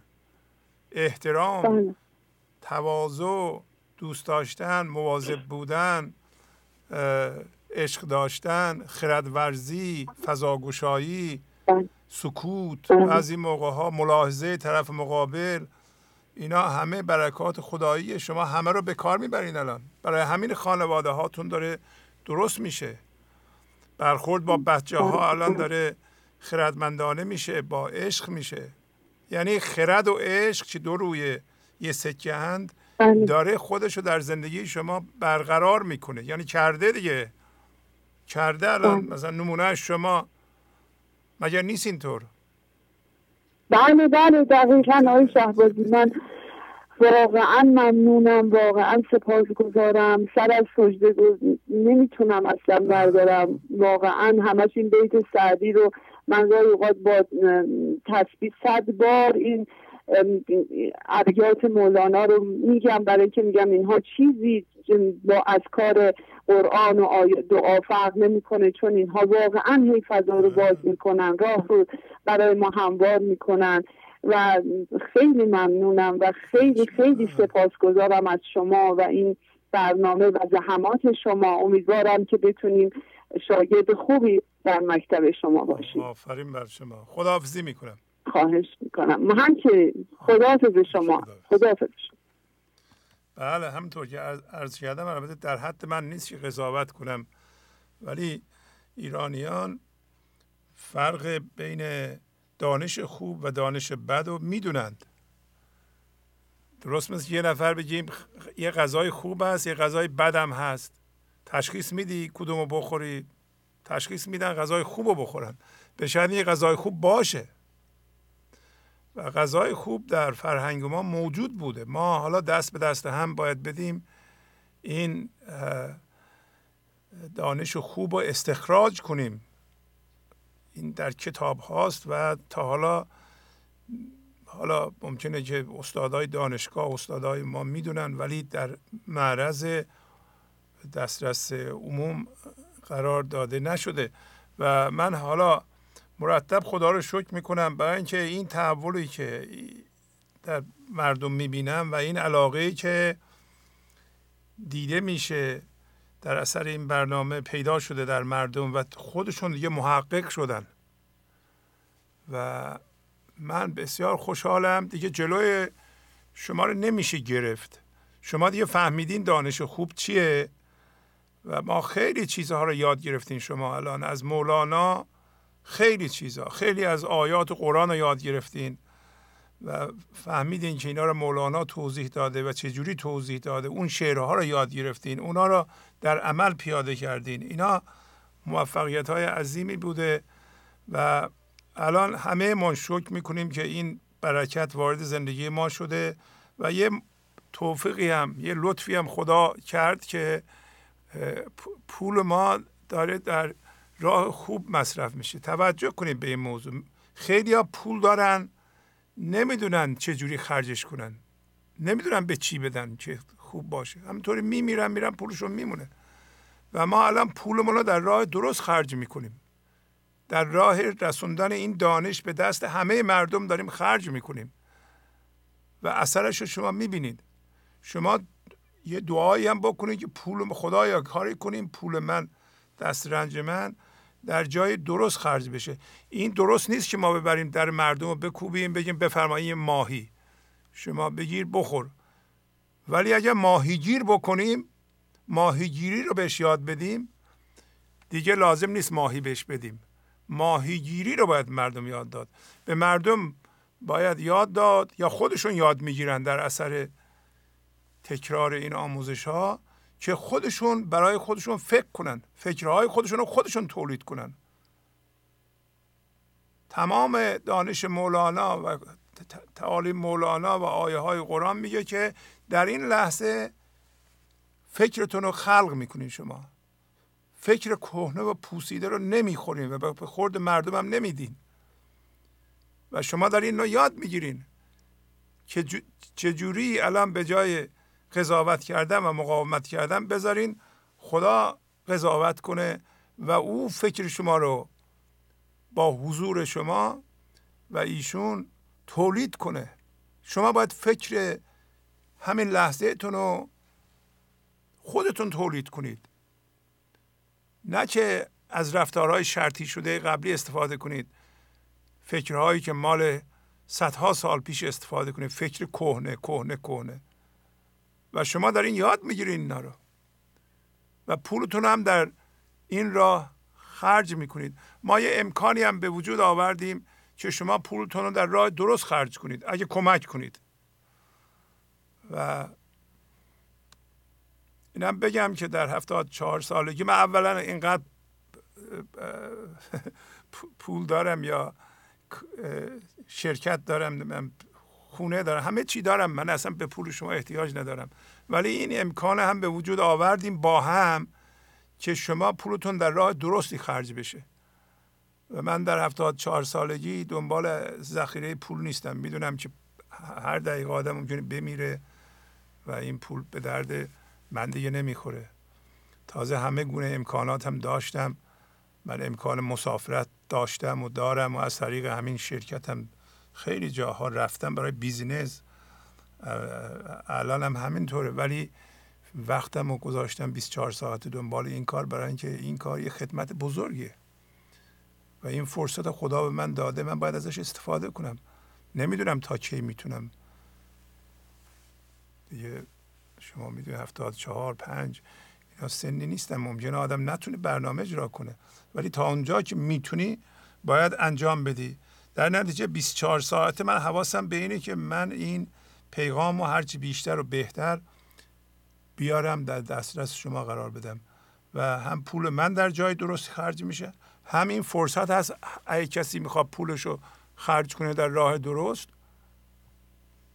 احترام بله. تواضع دوست داشتن مواظب بودن عشق داشتن خردورزی فضاگشایی. سکوت بله. بعضی موقع ها ملاحظه طرف مقابل اینا همه برکات خدایی شما همه رو به کار می‌برین الان برای همین خانواده هاتون داره درست میشه برخورد با بچه ها الان داره خردمندانه میشه با عشق میشه یعنی خرد و عشق چی دو روی یه سکه هند بله. داره خودش رو در زندگی شما برقرار می‌کنه یعنی کرده دیگه کرده الان بله. مثلا نمونه شما مگر نیست اینطور؟ بله بله دقیقا آقای شهبازی من واقعا ممنونم واقعا سپاس گذارم سر از سجده نمی‌تونم اصلا بردارم. واقعا همش این بیت سعدی رو من گاهی اوقات با تسبیح صد بار این ابیات مولانا رو میگم برای که میگم اینها چیزی با از کار قرآن و دعا فرق نمی‌کنه چون اینها واقعا هی فضا رو باز می‌کنن راه رو برای ما هموار می‌کنن و خیلی ممنونم و خیلی خیلی سپاسگزارم از شما و این برنامه و زحمات شما. امیدوارم که بتونیم شاگرد خوبی در مکتب شما باشیم. آفرین بر شما. خداحافظی می‌کنم. خواهش می‌کنم. هم که خداحافظ شما. خداحافظ شما. بله همونطور که عرض کردم البته در حد من نیست که قضاوت کنم. ولی ایرانیان فرق بین دانش خوب و دانش بد رو می‌دونند. درست مثل یه نفر بگیم یه غذای خوب هست یه غذای بد هم هست. تشخیص میدی کدومو بخوری؟ تشخیص میدن غذای خوب رو بخورن. به یه غذای خوب باشه. و غذای خوب در فرهنگ ما موجود بوده. ما حالا دست به دست هم باید بدیم این دانش خوب رو استخراج کنیم. این در کتاب هاست و تا حالا حالا ممکنه که استادای دانشگاه استادای ما می‌دونن ولی در معرض دسترس عموم قرار داده نشده. و من حالا مرتب خدا رو شکر می‌کنم. برای اینکه این تحولی که در مردم می‌بینم و این علاقه که دیده میشه در اثر این برنامه پیدا شده در مردم و خودشون دیگه محقق شدن. و من بسیار خوشحالم. دیگه جلوی شما رو نمیشه گرفت. شما دیگه فهمیدین دانش خوب چیه و ما خیلی چیزها رو یاد گرفتین شما الان. از مولانا خیلی چیزها خیلی از آیات قرآن رو یاد گرفتین و فهمیدین که اینا رو مولانا توضیح داده و چجوری توضیح داده. اون شعرها رو یاد گرفتین. اونا رو در عمل پیاده کردین. اینا موفقیت های عظیمی بوده و الان همه ما شکر می‌کنیم که این برکت وارد زندگی ما شده و یه توفیقی هم یه لطفی هم خدا کرد که پول ما داره در راه خوب مصرف میشه. توجه کنید به این موضوع. خیلی ها پول دارن نمی‌دونن چه جوری خرجش کنن. نمی‌دونن به چی بدن که خوب باشه. همینطوری میمیرن میرن پولشون میمونه. و ما الان پولمون رو در راه درست خرج می‌کنیم. در راه رسوندن این دانش به دست همه مردم داریم خرج می‌کنیم. و اثرش رو شما می‌بینید. شما یه دعایی هم بکنید که پول خدایا کاری کنیم. پول من دست رنج من. در جای درست خرج بشه. این درست نیست که ما ببریم در مردم رو بکوبیم بگیم بفرمایید ماهی. شما بگیر بخور. ولی اگر ماهیگیر بکنیم ماهیگیری رو بهش یاد بدیم دیگه لازم نیست ماهی بهش بدیم. ماهیگیری رو باید مردم یاد داد. به مردم باید یاد داد یا خودشون یاد می‌گیرن در اثر تکرار این آموزش ها که خودشون برای خودشون فکر کنن فکرهای خودشون رو خودشون تولید کنن. تمام دانش مولانا و تعالیم مولانا و آیه های قرآن میگه که در این لحظه فکرتون رو خلق می‌کنین شما. فکر کهنه و پوسیده رو نمی‌خورین و به خورد مردم هم نمیدین. و شما در این رو یاد می‌گیرین که چجوری الان به جای قضاوت کردن و مقاومت کردن بذارین خدا قضاوت کنه و او فکر شما رو با حضور شما و ایشون تولید کنه. شما باید فکر همین لحظه رو خودتون تولید کنید. نه که از رفتارهای شرطی شده قبلی استفاده کنید. فکرهایی که مال صدها سال پیش استفاده کنید. فکر کهنه کهنه کهنه. و شما در این یاد می‌گیرین اینا رو. و پولتون هم در این راه خرج می‌کنید. ما یه امکانی هم به وجود آوردیم که شما پولتون رو در راه درست خرج کنید اگه کمک کنید. و اینم بگم که در هفتاد چهار سالگی من اولا اینقدر <laughs> پول دارم یا شرکت دارم خونه دارم. همه چی دارم. من اصلا به پول شما احتیاج ندارم. ولی این امکان هم به وجود آوردیم با هم که شما پولتون در راه درستی خرج بشه. و من در هفتاد چهار سالگی دنبال ذخیره پول نیستم. می‌دونم که هر دقیقه آدم ممکنه بمیره و این پول به درد من دیگه نمی‌خوره. تازه همه گونه امکانات هم داشتم. من امکان مسافرت داشتم و دارم و از طریق همین شرکت هم خیلی جاها رفتم برای بیزینس الان هم همینطوره. ولی وقتم رو گذاشتم 24 ساعت دنبال این کار برای اینکه این کار یه خدمت بزرگیه و این فرصت خدا به من داده من باید ازش استفاده کنم. نمی‌دونم تا کی می‌تونم. دیگه شما می‌دونید هفتاد چهار پنج اینا سنی نیستم ممکنه آدم نتونه برنامه اجرا کنه. ولی تا اونجا که می‌تونی باید انجام بدی. در نتیجه 24 ساعته من حواسم به اینه که من این پیغام و هرچی بیشتر و بهتر بیارم در دسترس شما قرار بدم. و هم پول من در جای درست خرج میشه همین فرصت هست اگه کسی می‌خواد پولش رو خرج کنه در راه درست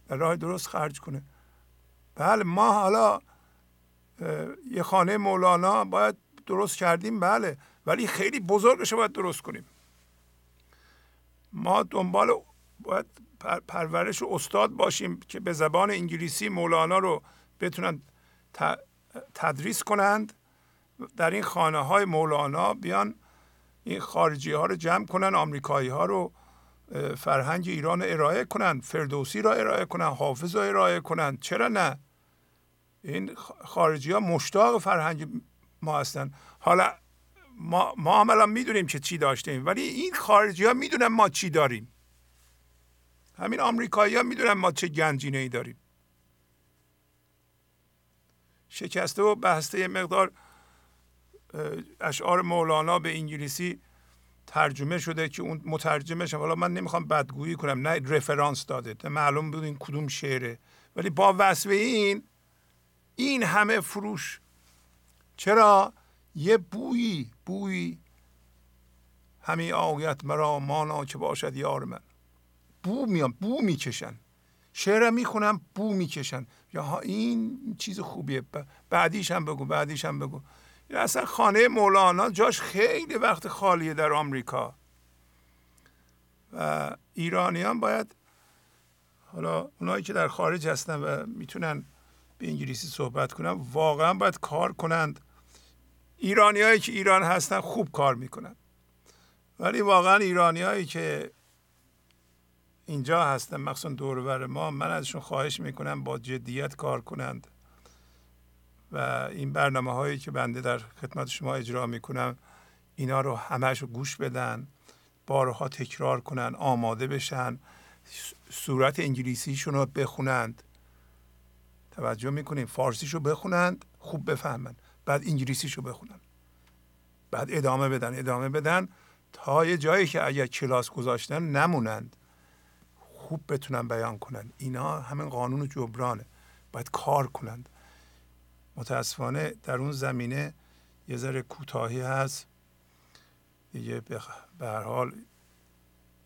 در راه درست خرج کنه. بله ما حالا یه خانه مولانا باید درست کردیم بله ولی خیلی بزرگش باید درست کنیم. ما دنبال باید پرورش و استاد باشیم که به زبان انگلیسی مولانا رو بتونن تدریس کنند. در این خانه های مولانا بیان این خارجی ها رو جمع کنن آمریکایی ها رو فرهنگ ایران ارائه کنن فردوسی را ارائه کنن حافظ را ارائه کنن. چرا نه؟ این خارجی ها مشتاق فرهنگ ما هستن. حالا ما, ما الان می‌دونیم که چی داشتیم ولی این خارجی ها می‌دونن ما چی داریم. همین آمریکایی ها می‌دونن ما چه گنجینه ای داریم. شکسته و بسته مقدار اشعار مولانا به انگلیسی ترجمه شده که اون مترجمش حالا من نمی‌خوام بدگویی کنم نه رفرانس داده معلوم بود این کدوم شعره. ولی با وصف این این همه فروش. چرا؟ یه بویی بویی همین آیت مرا مانا که باشد یار من. بو میان بو می‌کشن. شعر می‌خونم بو می‌کشن. یا این چیز خوبیه. بعدیش هم بگو بعدیش هم بگو. اصلا خانه مولانا جاش خیلی وقت خالیه در آمریکا. و ایرانیان باید حالا اونایی که در خارج هستن و می‌تونن به انگلیسی صحبت کنن واقعا باید کار کنند. ایرانیایی که ایران هستن خوب کار می‌کنن. ولی واقعا ایرانیایی که اینجا هستن مخصوصا دورور ما من ازشون خواهش می‌کنم با جدیت کار کنند. و این برنامه هایی که بنده در خدمت شما اجرا می‌کنم اینا رو همش رو گوش بدن بارها تکرار کنن آماده بشن صورت انگلیسیشون رو بخونند. توجه می‌کنیم فارسیشو بخونند خوب بفهمند بعد انگلیسیشو بخونن. بعد ادامه بدن ادامه بدن تا یه جایی که اگر کلاس گذاشتن نمونند خوب بتونن بیان کنن. اینا همین قانون جبرانه. باید کار کنند. متاسفانه در اون زمینه یه ذره کوتاهی هست. دیگه به هر حال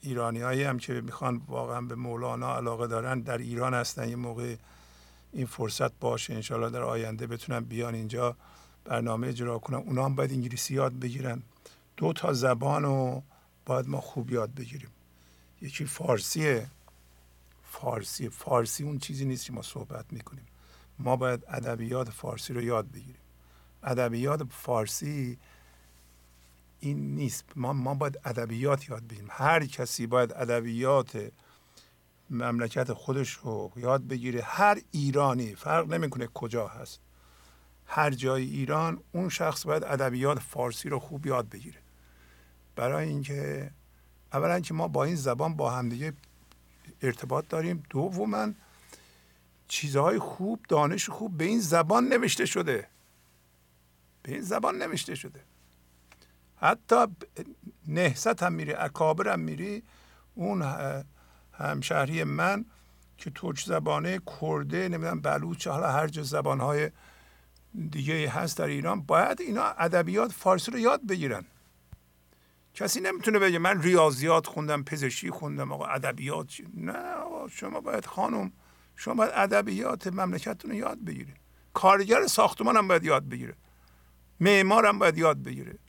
ایرانی هایی هم که می‌خوان واقعا به مولانا علاقه دارن در ایران هستن. یه موقع این فرصت باشه انشالله در آینده بتونن بیان اینجا. برنامه اجرا کنن اونا هم باید انگلیسی یاد بگیرن. دو تا زبان رو باید ما خوب یاد بگیریم. یکی فارسیه. فارسی فارسی اون چیزی نیست که ما صحبت می‌کنیم. ما باید ادبیات فارسی رو یاد بگیریم. ادبیات فارسی این نیست. ما ما باید ادبیات یاد بگیریم. هر کسی باید ادبیات مملکت خودش رو یاد بگیره. هر ایرانی فرق نمی‌کنه کجا هست. هر جای ایران اون شخص باید ادبیات فارسی رو خوب یاد بگیره. برای اینکه اولا که ما با این زبان با همدیگه ارتباط داریم. دوما چیزهای خوب دانش خوب به این زبان نوشته شده. به این زبان نوشته شده. حتی نهست هم میری اکابر هم میری. اون همشهری من که ترک زبانه کرده نمی‌دونم بلوچ حالا هر جا زبانهای دیگه هست در ایران باید اینا ادبیات فارسی رو یاد بگیرن. کسی نمی‌تونه بگه من ریاضیات خوندم پزشکی خوندم آقا ادبیات نه آقا شما باید خانم شما باید ادبیات مملکتتون رو یاد بگیره کارگر ساختمان هم باید یاد بگیره. معمار هم باید یاد بگیره.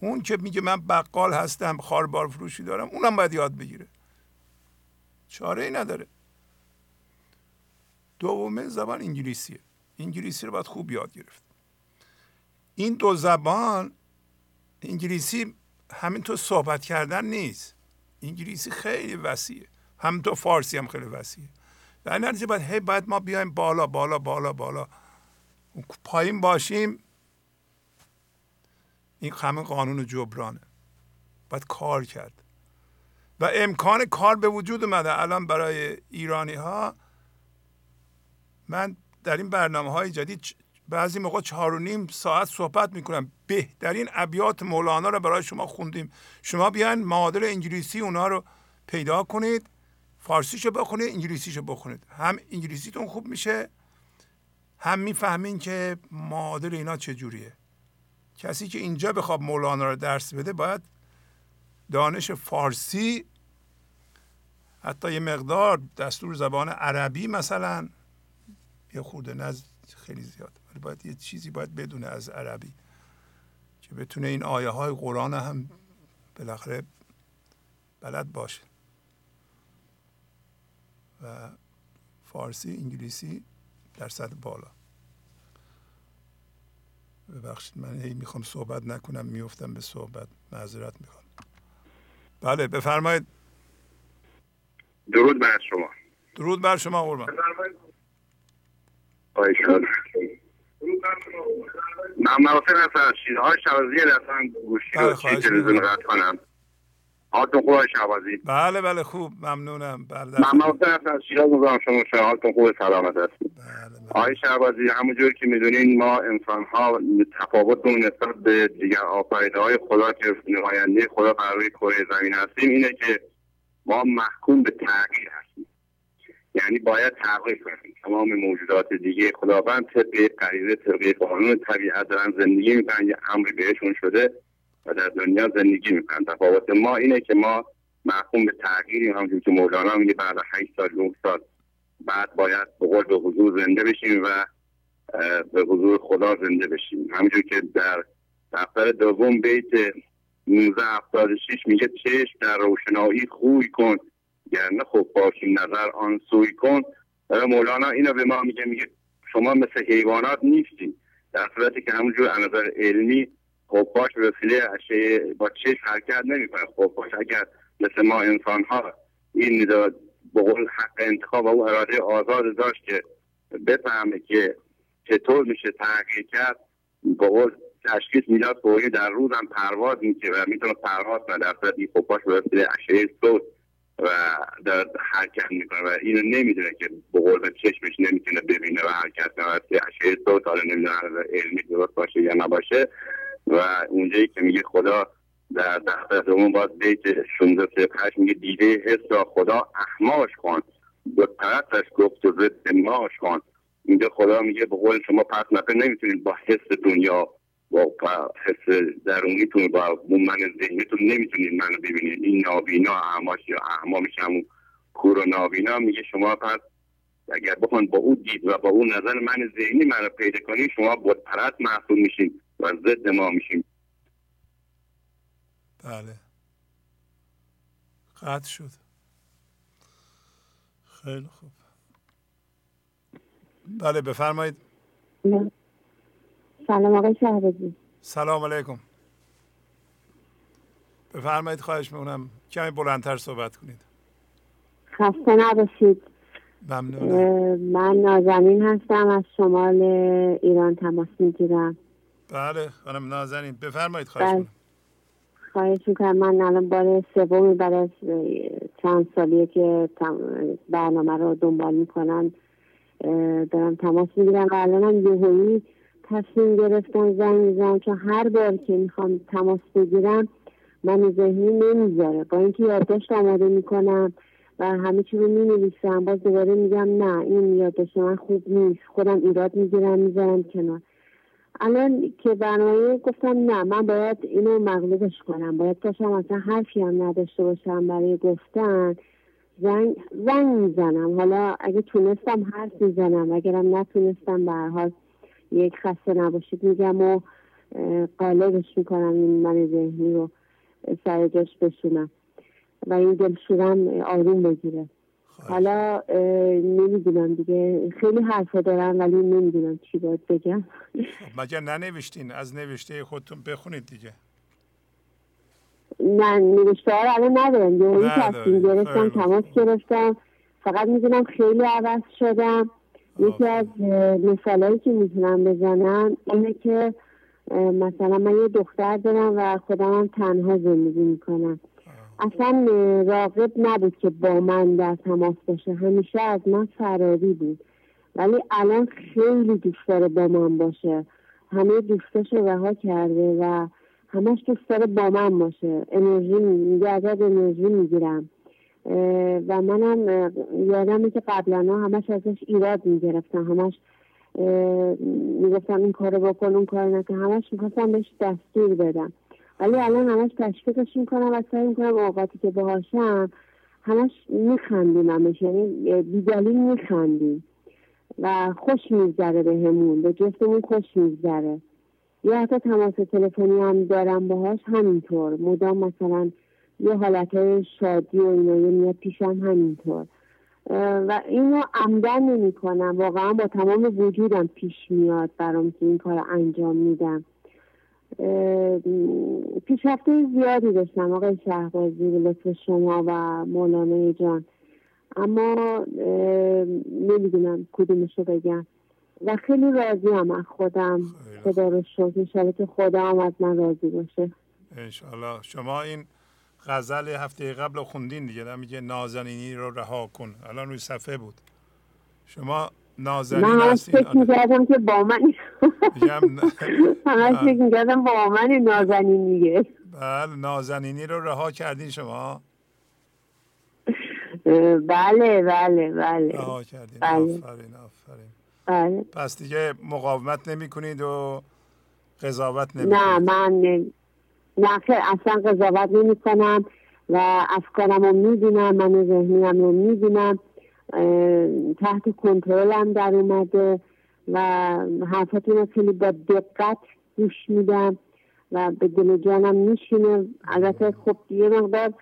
اون که میگه من بقال هستم خاربار فروشی دارم اونم باید یاد بگیره. چاره ای نداره. دومه زبان انگلیسیه. انگلیسی رو باید خوب یاد گرفت. این دو زبان انگلیسی همینطور صحبت کردن نیست. انگلیسی خیلی وسیعه. همینطور فارسی هم خیلی وسیعه. در نتیجه باید هی باید ما بیایم بالا بالا بالا بالا. پایین باشیم. این همه قانون جبرانه. باید کار کرد. و امکان کار به وجود اومده. الان برای ایرانی ها من در این برنامه های جدید بعضی موقع چهار و نیم ساعت صحبت می‌کنم. بهترین ابیات مولانا رو برای شما خوندیم. شما بیاین معادل انگلیسی اونا رو پیدا کنید فارسیشو بخونید انگلیسیشو بخونید. هم انگلیسیتون خوب میشه هم می‌فهمین که معادل اینا چجوریه کسی که اینجا بخواد مولانا رو درس بده باید دانش فارسی حتی یه مقدار دستور زبان عربی مثلا یه خورده نز خیلی زیاد. ولی باید یه چیزی باید بدونه از عربی که بتونه این آیه های قرآن هم بالاخره بلد باشه. و فارسی انگلیسی در سطح بالا. ببخشید من هی می‌خوام صحبت نکنم میفتم به صحبت. معذرت می‌خوام. بله بفرمایید. درود بر شما. درود بر شما قربان. من موافق هستم شیرهای شوازی رفتن گوشی رو بله، تلویزیون قطع کنم. حالتون خوب شوازی بله بله خوب. ممنونم. بله من موافق هستم شیراز مزام شما حالتون خوب سلامت هست آقای شهبازی همونجور که می‌دونین ما انسان ها تفاوت نسبت به دیگر آفریده های خدا که نماینده خدا بر روی کره زمین هستیم اینه که ما محکوم به تغییر هستیم. یعنی باید تغییر کنیم. تمام موجودات دیگه خداوند طبق غریزه طبق قانون طبیعت دارن زندگی می‌کنن. یه امری بهشون شده و در دنیا زندگی می‌کنن. تفاوت ما اینه که ما محکوم به تغییریم همونجور که مولانا میگه بعد 8 سال 9 سال بعد باید به قول به حضور زنده بشیم و به حضور خدا زنده بشیم. همونجور که در دفتر دوم بیت 1976 میگه چشم در روشنایی خوی کن. گرنه خوب باشی نظر آن سوی کن. مولانا اینو به ما میگه میگه شما مثل حیوانات نیستین. در صورتی که همونجور از نظر علمی خفاش به وسیله اشعه با چشم حرکت نمی‌کنه. خفاش اگر مثل ما انسان ها این به قول حق انتخاب و اراده آزاد داشت که بفهمه که چطور میشه تغییر کرد به قول تشخیص می‌داد فوری در روز هم پرواز می‌کنه و می‌تونه پرواز کنه. در صورت این خفاش به وسیله صوت و در حرکت می‌کنه و اینو نمی‌دونه که به قول چشمش نمی‌تونه ببینه و حرکت و اشعه صوت حالا نمی‌دونه علمی درست باشه یا نباشه. و اونجایی که میگه خدا در دفتر دوم باز بیت 16 8 میگه دیده حس را خدا احماش کن. دو طرفش گفت و ضد ماش کن. اینجا خدا میگه به قول شما پس نفر نمی‌تونید با حس دنیا با حس درونیتون با من ذهنیتون نمی‌تونید منو ببینید. این نابینا اعماش یا اعمامش همون کور و نابینا میگه شما پس اگر بخوان با اون دید و با اون نظر من ذهنی من رو پیدا کنید شما پرست محصول میشین و ضد ما میشین. بله. قطع شد. خیلی خوب. بله بفرمایید. سلام آقای شهبازی سلام علیکم. بفرمایید خواهش می‌کنم کمی بلندتر صحبت کنید. خسته نباشید. من نازنین هستم از شمال ایران تماس می‌گیرم. بله خانم نازنین. بفرمایید خواهش بله. خواهش می‌کنم من الان بار سومی بعد از چند سالیه که برنامه رو دنبال می‌کنم. دارم تماس می‌گیرم و الان هم یهویی تصمیم گرفتم زنگ می‌زنم چون هر بار که می‌خوام تماس بگیرم من ذهنی نمی‌ذاره. با اینکه یادداشت آماده می‌کنم و همه چی رو می نویسم باز دوباره میگم نه این یادداشت من خوب نیست. خودم ایراد می‌گیرم می‌ذارم کنار. الان که برنامه گفتم نه من باید اینو مغلوبش کنم. باید پاشم اصلا حرفی هم نداشته باشم برای گفتن. زنگ زنگ می‌زنم. حالا اگه تونستم حرف می‌زنم اگرم نتونستم به حال یک خسته نباشید. میگم و قالبش می‌کنم این من ذهنی رو سر جاش بشونم. و این دلشورم آروم بگیره. حالا نمی‌دونم دیگه. خیلی حرفا دارم ولی نمی‌دونم چی باید بگم. خب، مگه ننوشتین؟ از نوشته خودتون بخونید دیگه. نه نوشته ها الان ندارم. یه تصمیم گرفتم تماس گرفتم. فقط می‌دونم خیلی عوض شدم. یکی از مثالهایی که می‌تونم بزنم اینه که مثلا من یه دختر دارم و خودم تنها زندگی می‌کنم. اصلا راقب نبود که با من در تماس باشه. همیشه از من فراری بود. ولی الان خیلی دوست داره با من باشه. همه دوستاش رو رها کرده و همش دوست داره با من باشه. انرژی میگه ازت انرژی می‌گیرم. و منم یادمه که قبلا همش ازش ایراد می‌گرفتم همش می‌گفتم این کارو بکن اون کار نکن. همش می‌خواستم بهش دستور بدم ولی الان همش تشویقش می‌کنم و سعی می‌کنم اوقاتی که باهاشم همش میخندیم یعنی بیدلیل میخندیم. و خوش میگذره به همون به جفتمون خوش میگذره. یا حتی تماس تلفنی هم دارم باهاش. همینطور. مدام مثلا یه حالت شادی و اینا میاد پیشم همینطور. و اینو عمدن نمی کنم واقعا با تمام وجودم پیش میاد برام که این کار انجام میدم. پیشرفته زیادی داشتم آقای شهبازی به لطف شما و مولانا جان. اما نمی‌دونم کدومشو بگم. و خیلی راضی هم از خودم. خدا رو شکر. که خدا هم از من راضی باشه. انشالله شما این غزل هفته قبل خوندین دیگه میگه نازنینی رو رها کن. الان روی صفحه بود. شما نازنین من فکر می‌کردم که با من همش <laughs> فکر می‌کردم با من نازنین میگه بله نازنینی رو رها کردین شما؟ بله بله بله. رها کردین. بله. آفرین آفرین. بله. پس دیگه مقاومت نمی کنید و قضاوت نمی نه من نه اصلا قضاوت نمی کنم و افکارم رو می‌دونم من ذهنیم رو تحت کنترلم در اومده و حرفاتون رو خیلی با دقت گوش میدم و به دل جانم میشینه. البته خب یه مقدار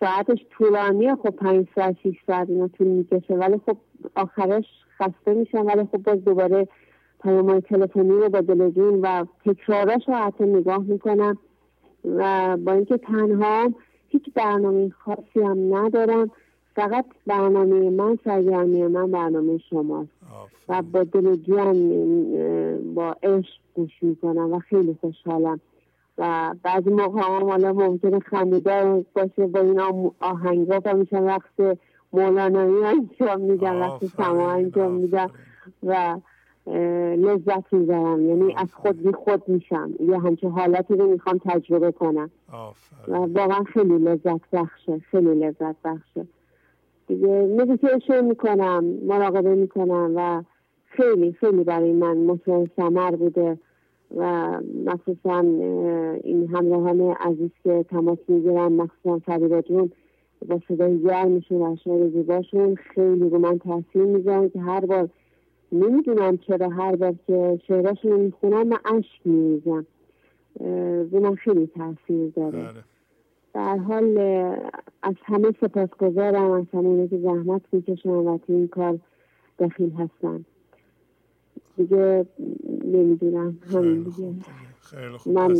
ساعتش طولانیه خب پنج ساعت شیش ساعت اینا طول می‌کشه. ولی خب آخرش خسته میشم. ولی خب باز دوباره پیامهای تلفنی رو با دل و تکراراش رو حتی نگاه می‌کنم. و با اینکه تنها هیچ برنامه خاصی هم ندارم فقط برنامه من سرگرمی من برنامه شماست. و با دل جان با عشق گوش می‌کنم و خیلی خوشحالم. و بعضی موقع هم حالا ممکنه خندیده باشه با این آهنگا و میشن وقت مولانایی انجام میدم وقت سما انجام میدم و لذت می‌برم. یعنی از خود بی خود میشم. یه همچه حالتی رو می‌خوام تجربه کنم. و واقعا خیلی لذت بخشه. خیلی لذت بخشه. دیگه مدیتیشن می‌کنم مراقبه می‌کنم و خیلی خیلی برای من مطمئن سمر بوده و مخصوصا این همراهان عزیز که تماس می‌گیرن مخصوصا فریبا جون با صدای گرمشون و اشعار زیباشون خیلی رو من تاثیر می‌ذارن که هر بار نمی‌دونم چرا هر بار که شعراشون رو می‌خونم من عشق میریزم. به من خیلی تاثیر داره. بله. در حال از همه سپاسگزارم از همه که زحمت می‌کشن و این کار دخیل هستن. دیگه نمی‌دونم. همین دیگه. من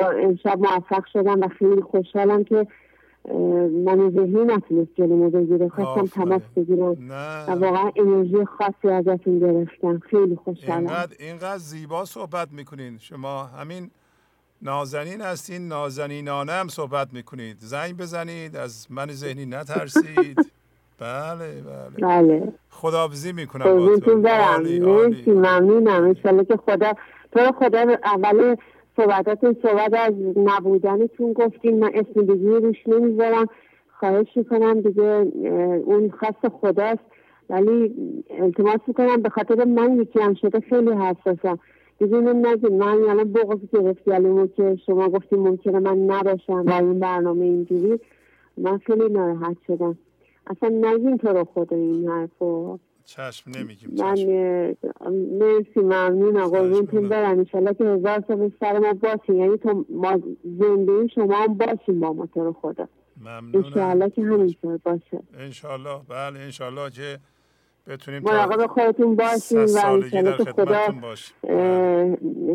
امشب موفق شدم و خیلی خوشحالم که من ذهنی نتونست جلو بگیره خواستم تماس بگیرم. و واقعا انرژی خاصی ازتون گرفتم. خیلی خوشحالم. اینقدر, اینقدر زیبا صحبت می‌کنین. شما همین نازنین هستین نازنینانه هم صحبت می‌کنید. زنگ بزنید از من ذهنی نترسید. <laughs> بله بله. بله. خداحافظی می‌کنم با تو. برم مرسی ممنونم. انشالله که خدا تو خدا اول صحبتاتون صحبت از نبودنتون گفتین. من اسم دیگه روش نمی‌ذارم. خواهش می‌کنم دیگه اون خاص خداست. ولی التماس می‌کنم به خاطر من یکی هم شده خیلی حساسم دیگه اینو نگید من الان بغض گرفت که شما گفتیم ممکنه من نباشم و این برنامه اینجوری من خیلی ناراحت شدم. اصلا نگین تو رو خدا این حرفو. چشم نمیگیم من مرسی ممنون قربونتون برم. انشالله که هزار سال سر ما باشیم یعنی تو ما زنده شما هم باشیم با ما تو رو خدا. ممنونم. انشالله که همینطور باشه. انشالله. بله انشالله که بتونیم مراقب خودتون باشیم و انشالله که خدا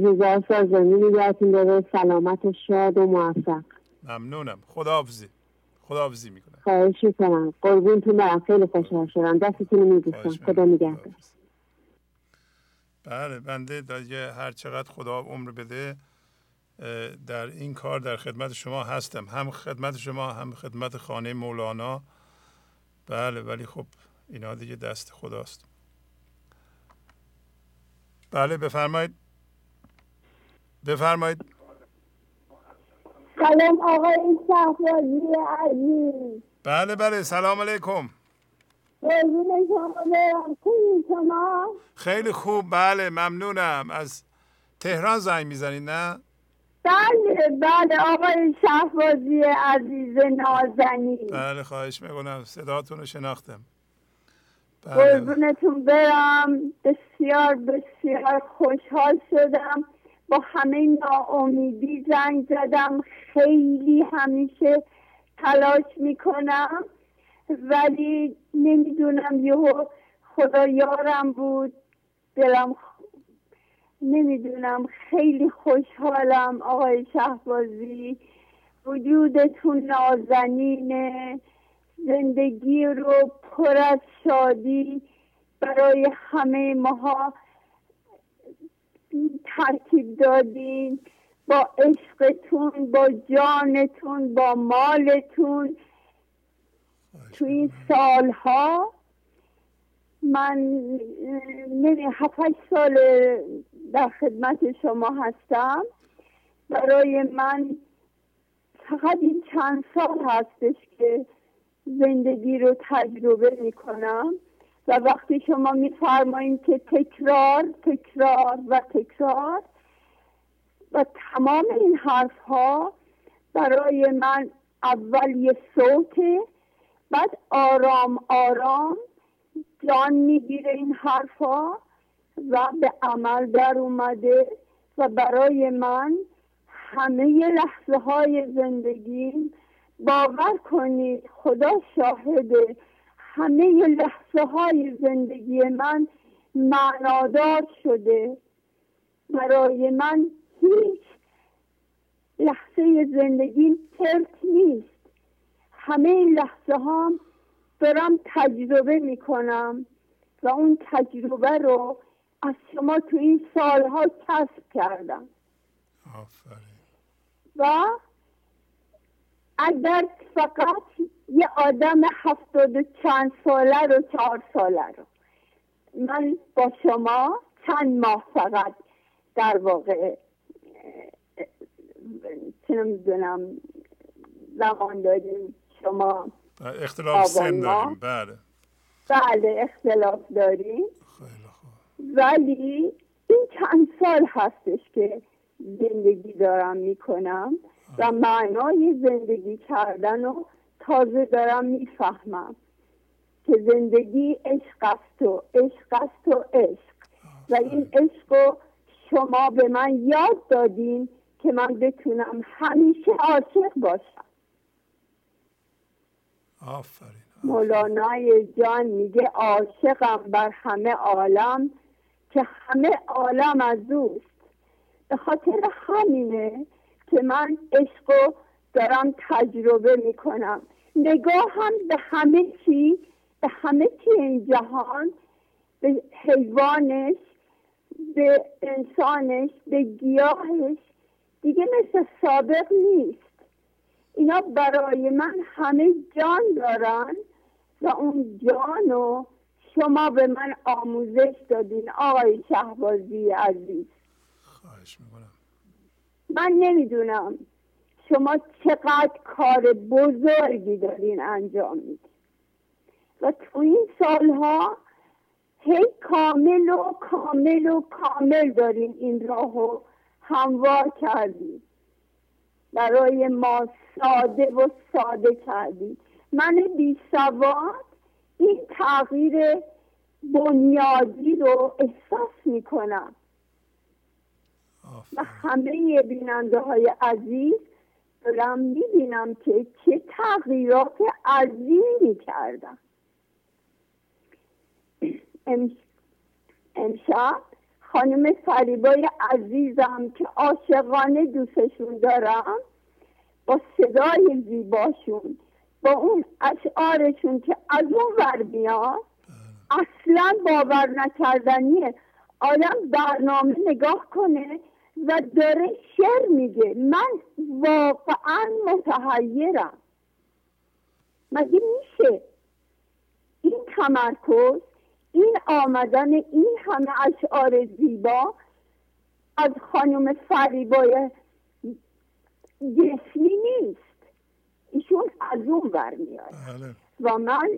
هزار سال زندگی نگهتون داره. سلامت و شاد و موفق. ممنونم. خداحافظی. خداحافظی می‌کنم. خواهش می‌کنم. قربونتون برم خیلی خوشحال شدم. دستتون میبوسم. خدا نگهدار. بله بنده دیگه هر چقدر خدا عمر بده در این کار در خدمت شما هستم. هم خدمت شما هم خدمت خانه مولانا. بله ولی خب اینا دیگه دست خداست. بله بفرمایید. بفرمایید. سلام آقای شهبازی عزیز. بله بله سلام علیکم. خیلی خوب بله ممنونم. از تهران زنگ می‌زنید نه؟ بله بله آقای شهبازی عزیز نازنی بله خواهش می‌کنم صداتون رو شناختم. بله. قربونتون برم بسیار بسیار خوشحال شدم. با همه ناامیدی زنگ زدم خیلی همیشه تلاش می‌کنم ولی نمی‌دونم یهو خدا یارم بود. دلم نمی‌دونم خیلی خوشحالم آقای شهبازی. وجودتون نازنینه. زندگی رو پر از شادی برای همه ماها ترکیب دادین با عشقتون با جانتون با مالتون. تو این سالها من نمی هفت سال در خدمت شما هستم. برای من فقط این چند سال هستش که زندگی رو تجربه می کنم و وقتی شما میفرمایید که تکرار تکرار و تکرار و تمام این حرف ها برای من اول یه صوته بعد آرام آرام جان می‌گیره این حرف ها و به عمل در اومده و برای من همه لحظه های زندگی باور کنید خدا شاهده همه لحظه های زندگی من معنادار شده. برای من هیچ لحظه زندگی ترک نیست. همه لحظه هم دارم تجربه می‌کنم و اون تجربه رو از شما تو این سالها کسب کردم. و اگر فقط یه آدم هفتاد و چند ساله رو چهار ساله رو. من با شما چند ماه فقط در واقع چه نمی‌دونم زمان داریم شما اختلاف سن داریم. بله. بله اختلاف داریم. ولی این چند سال هستش که زندگی دارم می‌کنم و معنای زندگی کردن رو تازه دارم می‌فهمم که زندگی عشق است و عشق است و عشق. و این عشق رو شما به من یاد دادین که من بتونم همیشه عاشق باشم. آفرین مولانای جان میگه عاشقم بر همه عالم که همه عالم از اوست. به خاطر همینه که من عشق دارم تجربه می‌کنم. نگاه هم به همه چی به همه چی این جهان به حیوانش به انسانش به گیاهش دیگه مثل سابق نیست. اینا برای من همه جان دارن و اون جانو شما به من آموزش دادین آقای شهبازی عزیز. خواهش می‌کنم. من نمی‌دونم شما چقدر کار بزرگی دارین انجام میدین. و تو این سالها هی کامل و کامل و کامل دارین این راهو هموار کردید برای ما ساده و ساده کردید من بی سواد این تغییر بنیادی رو احساس می‌کنم. و همه بیننده های عزیز دارم می‌بینم که چه تغییرات عظیمی کردم <clears throat> امشب خانم فریبای عزیزم که عاشقانه دوستشون دارم با صدای زیباشون با اون اشعارشون که از اون ور میاد اصلا باور نکردنیه آدم برنامه نگاه کنه و داره شعر میگه. من واقعا متحیرم. مگه میشه؟ این تمرکز این آمدن این همه اشعار زیبا از خانم فریبای جسمی نیست. ایشون از اون برمیاد بله. و من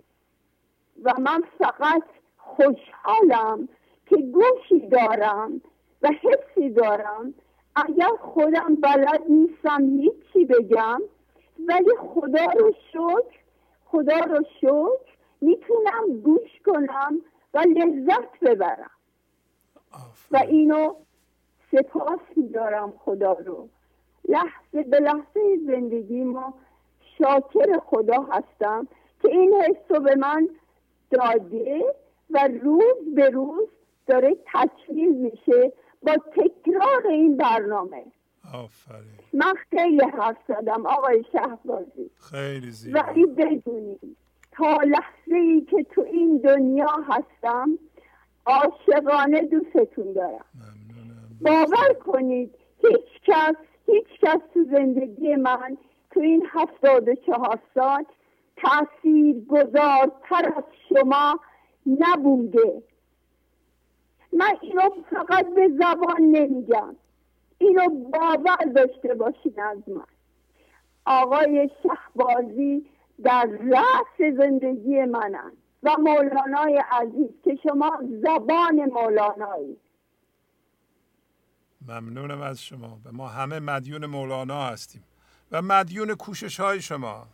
و من فقط خوشحالم که گوشی دارم و حسی دارم. اگر خودم بلد نیستم هیچی بگم. ولی خدا رو شکر خدا رو شکر می‌تونم گوش کنم و لذت ببرم. و اینو سپاس میدارم خدا رو. لحظه به لحظه زندگی ما شاکر خدا هستم که این حس به من داده و روز به روز داره تکمیل میشه با تکرار این برنامه. آفرین. من خیلی حرف زدم آقای شهبازی. خیلی زیبا. ولی بدونید تا لحظه ای که تو این دنیا هستم عاشقانه دوستتون دارم. باور کنید هیچ کس هیچ کس تو زندگی من تو این هفتاد و چهار سال تأثیر گذارتر از شما نبوده. من اینو فقط به زبان نمیگم. اینو باور داشته باشین از من. آقای شهبازی در رأس زندگی منن و مولانای عزیز که شما زبان مولانایی. ممنونم از شما. و ما همه مدیون مولانا هستیم. و مدیون کوشش های شما.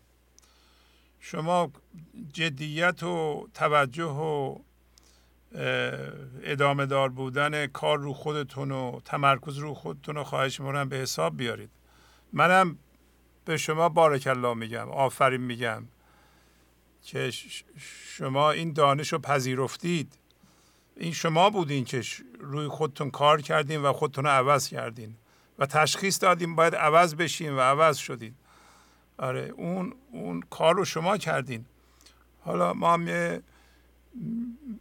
شما جدیت و توجه و ادامه دار بودن کار رو خودتون و تمرکز رو خودتون رو خواهش می‌کنم به حساب بیارید. منم به شما بارک الله میگم آفرین میگم. که شما این دانش رو پذیرفتید. این شما بودین که روی خودتون کار کردین و خودتون رو عوض کردین. و تشخیص دادین باید عوض بشین و عوض شدین. آره اون اون کار رو شما کردین. حالا ما هم یه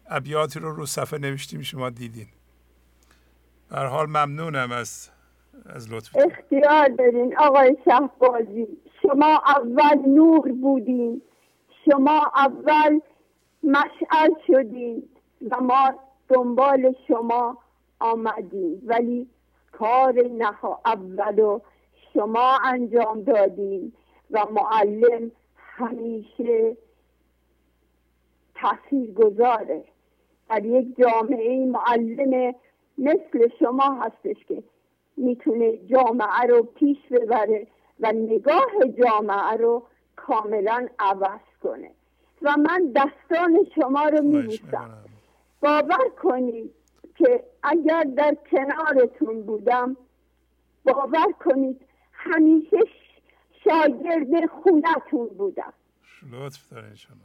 ابیاتی رو رو صفحه نوشتیم شما دیدین. در حال ممنونم از از لطف اختیار دارین آقای شهبازی. شما اول نور بودین. شما اول مشعل شدین و ما دنبال شما آمدیم. ولی کار نها اول و شما انجام دادین و معلم همیشه تاثیر گذاره در یک جامعه معلم مثل شما هستش که می‌تونه جامعه رو پیش ببره و نگاه جامعه رو کاملا عوض کنه. و من دستان شما رو میبوسم. باور کنید که اگر در کنارتون بودم باور کنید همیشه شاگرد خونتون بودم. لطف دارین شما.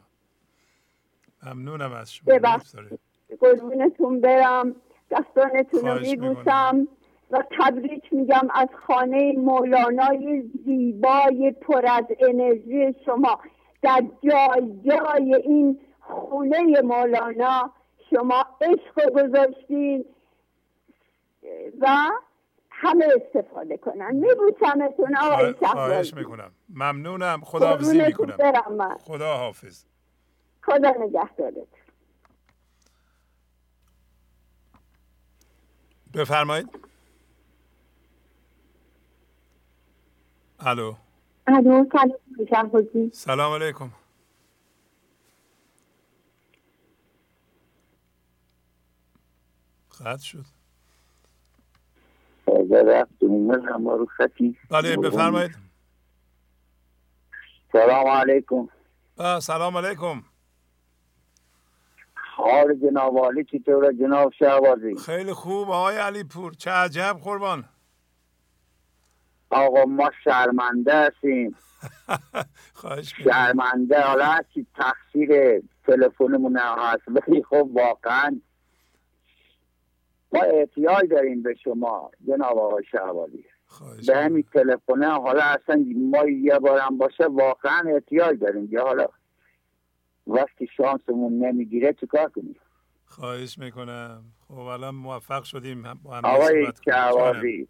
ممنونم از شما. قربونتون برم. دستانتون رو میبوسم. و تبریک میگم از خانه مولانای زیبای پر از انرژی شما. در جای جای این خونه مولانا شما عشق گذاشتین و همه استفاده کنن. میبوسمتون آقای خواهش می‌کنم. ممنونم. خداحافظی می‌کنم. خدا حافظ خدا نگهدارت بفرمایید. الو. الو سلام سلام علیکم. قطع شد. بله بفرمایید. سلام علیکم. سلام علیکم. حال جناب عالی چطوره؟ جناب شهبازی. خیلی خوب آقای علی پور چه عجب قربان. آقا ما شرمنده هستیم. <laughs> شرمنده حالا چی تقصیر تلفنمون هست ولی خب واقعا ما احتیاج داریم به شما جناب آقای شهبازی. به همین تلفنه حالا اصلا ما یه بارم باشه واقعا احتیاج داریم. یا حالا وقتی شانسمون نمی‌گیره چیکار کنیم؟ خواهش می‌کنم. خب الان موفق شدیم با هم آقای شهبازی.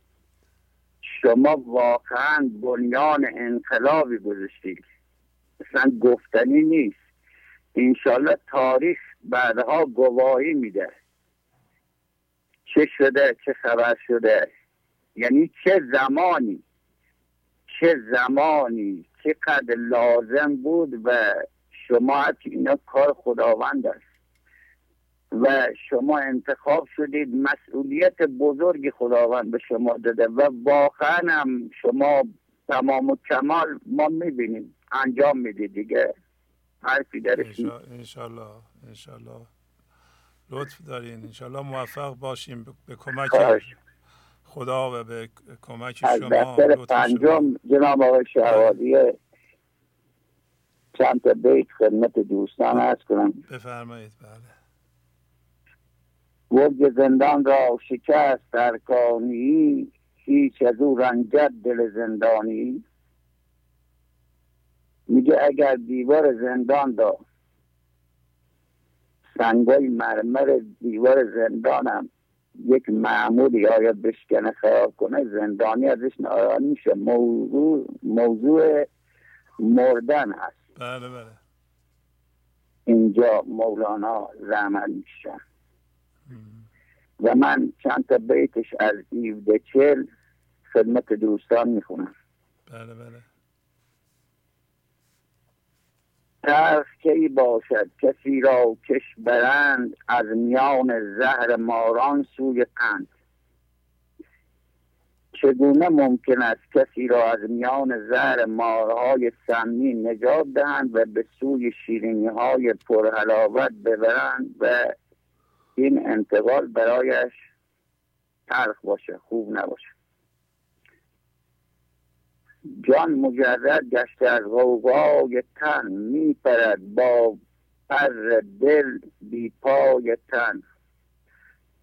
شما واقعا بنیان انقلابی گذاشتید. اصلا گفتنی نیست. انشالله تاریخ بعدها گواهی میده. چه شده چه خبر شده؟ یعنی چه زمانی؟ چه زمانی؟ چقدر لازم بود و شما اینا کار خداوند است. و شما انتخاب شدید مسئولیت بزرگی خداوند به شما داده و واقعا هم شما تمام و کمال ما می‌بینیم انجام می‌دید دیگه. حرفی درش انشالله انشالله لطف دارین. انشالله موفق باشیم. به کمک خدا و به کمک شما. از پنجم جناب آقای شهوادیه چند تا بیت خدمت دوستان از کنم. بفرمایید. بله. گرگ زندان را شکست در کانی هیچ از او رنجد دل زندانی. میگه اگر دیوار زندان را سنگای مرمر دیوار زندانم یک معمولی آیا بشکنه خراب کنه زندانی ازش ناراحت میشه. موضوع موضوع مردن هست. بله بله. اینجا مولانا زحمت میشن و من چند تا بیتش از ایوده چل خدمت دوستان می‌خونم. بله بله. ترخ کی باشد؟ کسی را کش برند از میان زهر ماران سوی قند. چگونه ممکن است کسی را از میان زهر مارهای سمی نجات دهند و به سوی شیرینی های پرحلاوت ببرند و این انتقال برایش تلخ باشه خوب نباشه. جان مجرد گشته از غوغای تن میپرد با پر دل بی پای تن.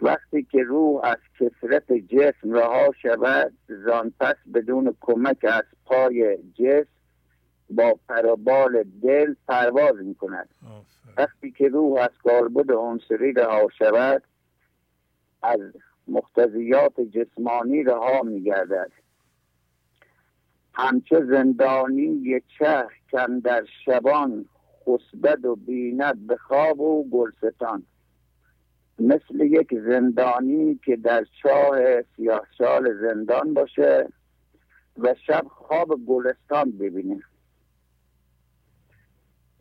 وقتی که روح از کسرت جسم رها شود زان پس بدون کمک از پای جسم با پربال دل پرواز می کند وقتی که روح از کاربد عنصری رها شود از مختزیات جسمانی رها می گردد همچه زندانی چه کن در شبان خسبد و بیند به خواب و گلستان. مثل یک زندانی که در چاه سیاهشال زندان باشه و شب خواب گلستان ببینه.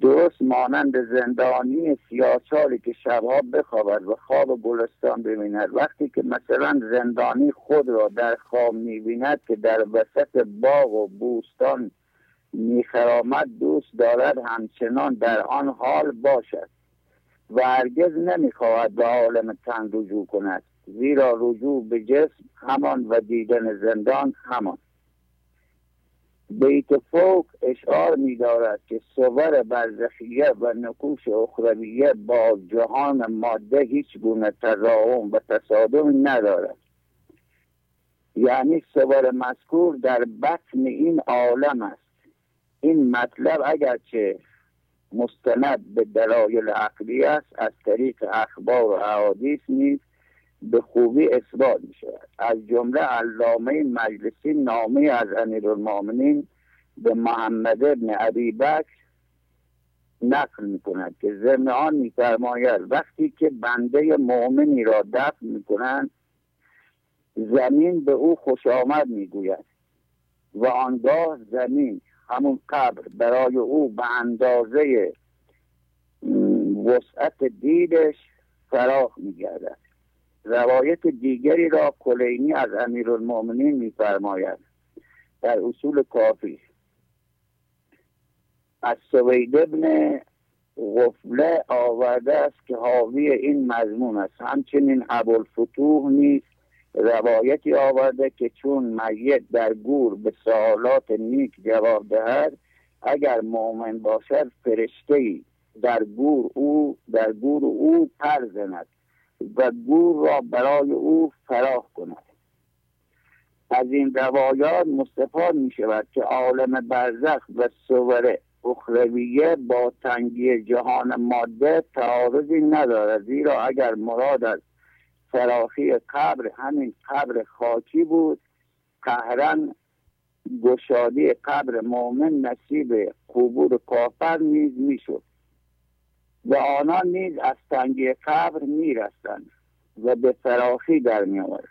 درست مانند زندانی سیاچالی که شبها بخوابد و خواب گلستان ببیند وقتی که مثلا زندانی خود را در خواب می‌بیند که در وسط باغ و بوستان میخرامد دوست دارد همچنان در آن حال باشد و هرگز نمی‌خواهد به عالم تن رجوع کند. زیرا رجوع به جسم همان و دیدن زندان همان. بیت فوق اشعار می دارد که صور برزخیه و نکوش اخرویه با جهان ماده هیچ گونه تضاهم و تصادم ندارد. یعنی صور مذکور در بطن این عالم است. این مطلب اگرچه مستند به دلایل عقلی است از طریق اخبار و احادیث نیز به خوبی اثبات می از جمله علامه مجلسی نامه از امیر المامنین به محمد ابن عبی بکر نقل می کند که ضمن آن می وقتی که بنده مؤمنی را دفن می کنند زمین به او خوش آمد می گوید و آنگاه زمین همون قبر برای او به اندازه وسعت دیدش فراخ می گردد روایت دیگری را کلینی از امیر المؤمنین میفرماید. در اصول کافی. از سوید ابن غفله آورده است که حاوی این مضمون است. همچنین ابوالفتوح نیز روایتی آورده که چون میت در گور به سوالات نیک جواب دهد اگر مؤمن باشد فرشته در گور او در گور او پر زند. و گور را برای او فراخ کند. از این روایات مستفاد می شود که عالم برزخ و صور اخرویه با تنگی جهان ماده تعارضی ندارد. زیرا اگر مراد از فراخی قبر همین قبر خاکی بود قهرن گشادی قبر مؤمن نصیب قبور کافر نیز می‌شد. و آنان نیز از تنگی قبر میرستند و به فراخی در میآورند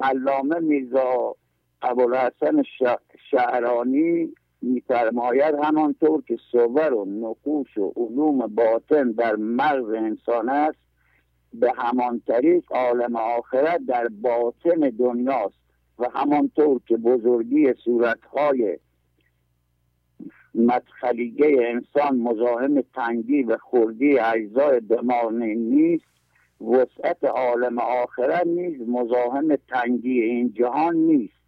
علامه میرزا ابوالحسن شهرانی میفرماید همانطور که صور و نقوش و علوم باطن در مغز انسان است به همان طریق عالم آخرت در باطن دنیاست و همانطور که بزرگی صورتهای مدخلیه انسان مزاحم تنگی و خردی اجزای دماغ نیست وسعت عالم آخرت نیز مزاحم تنگی این جهان نیست.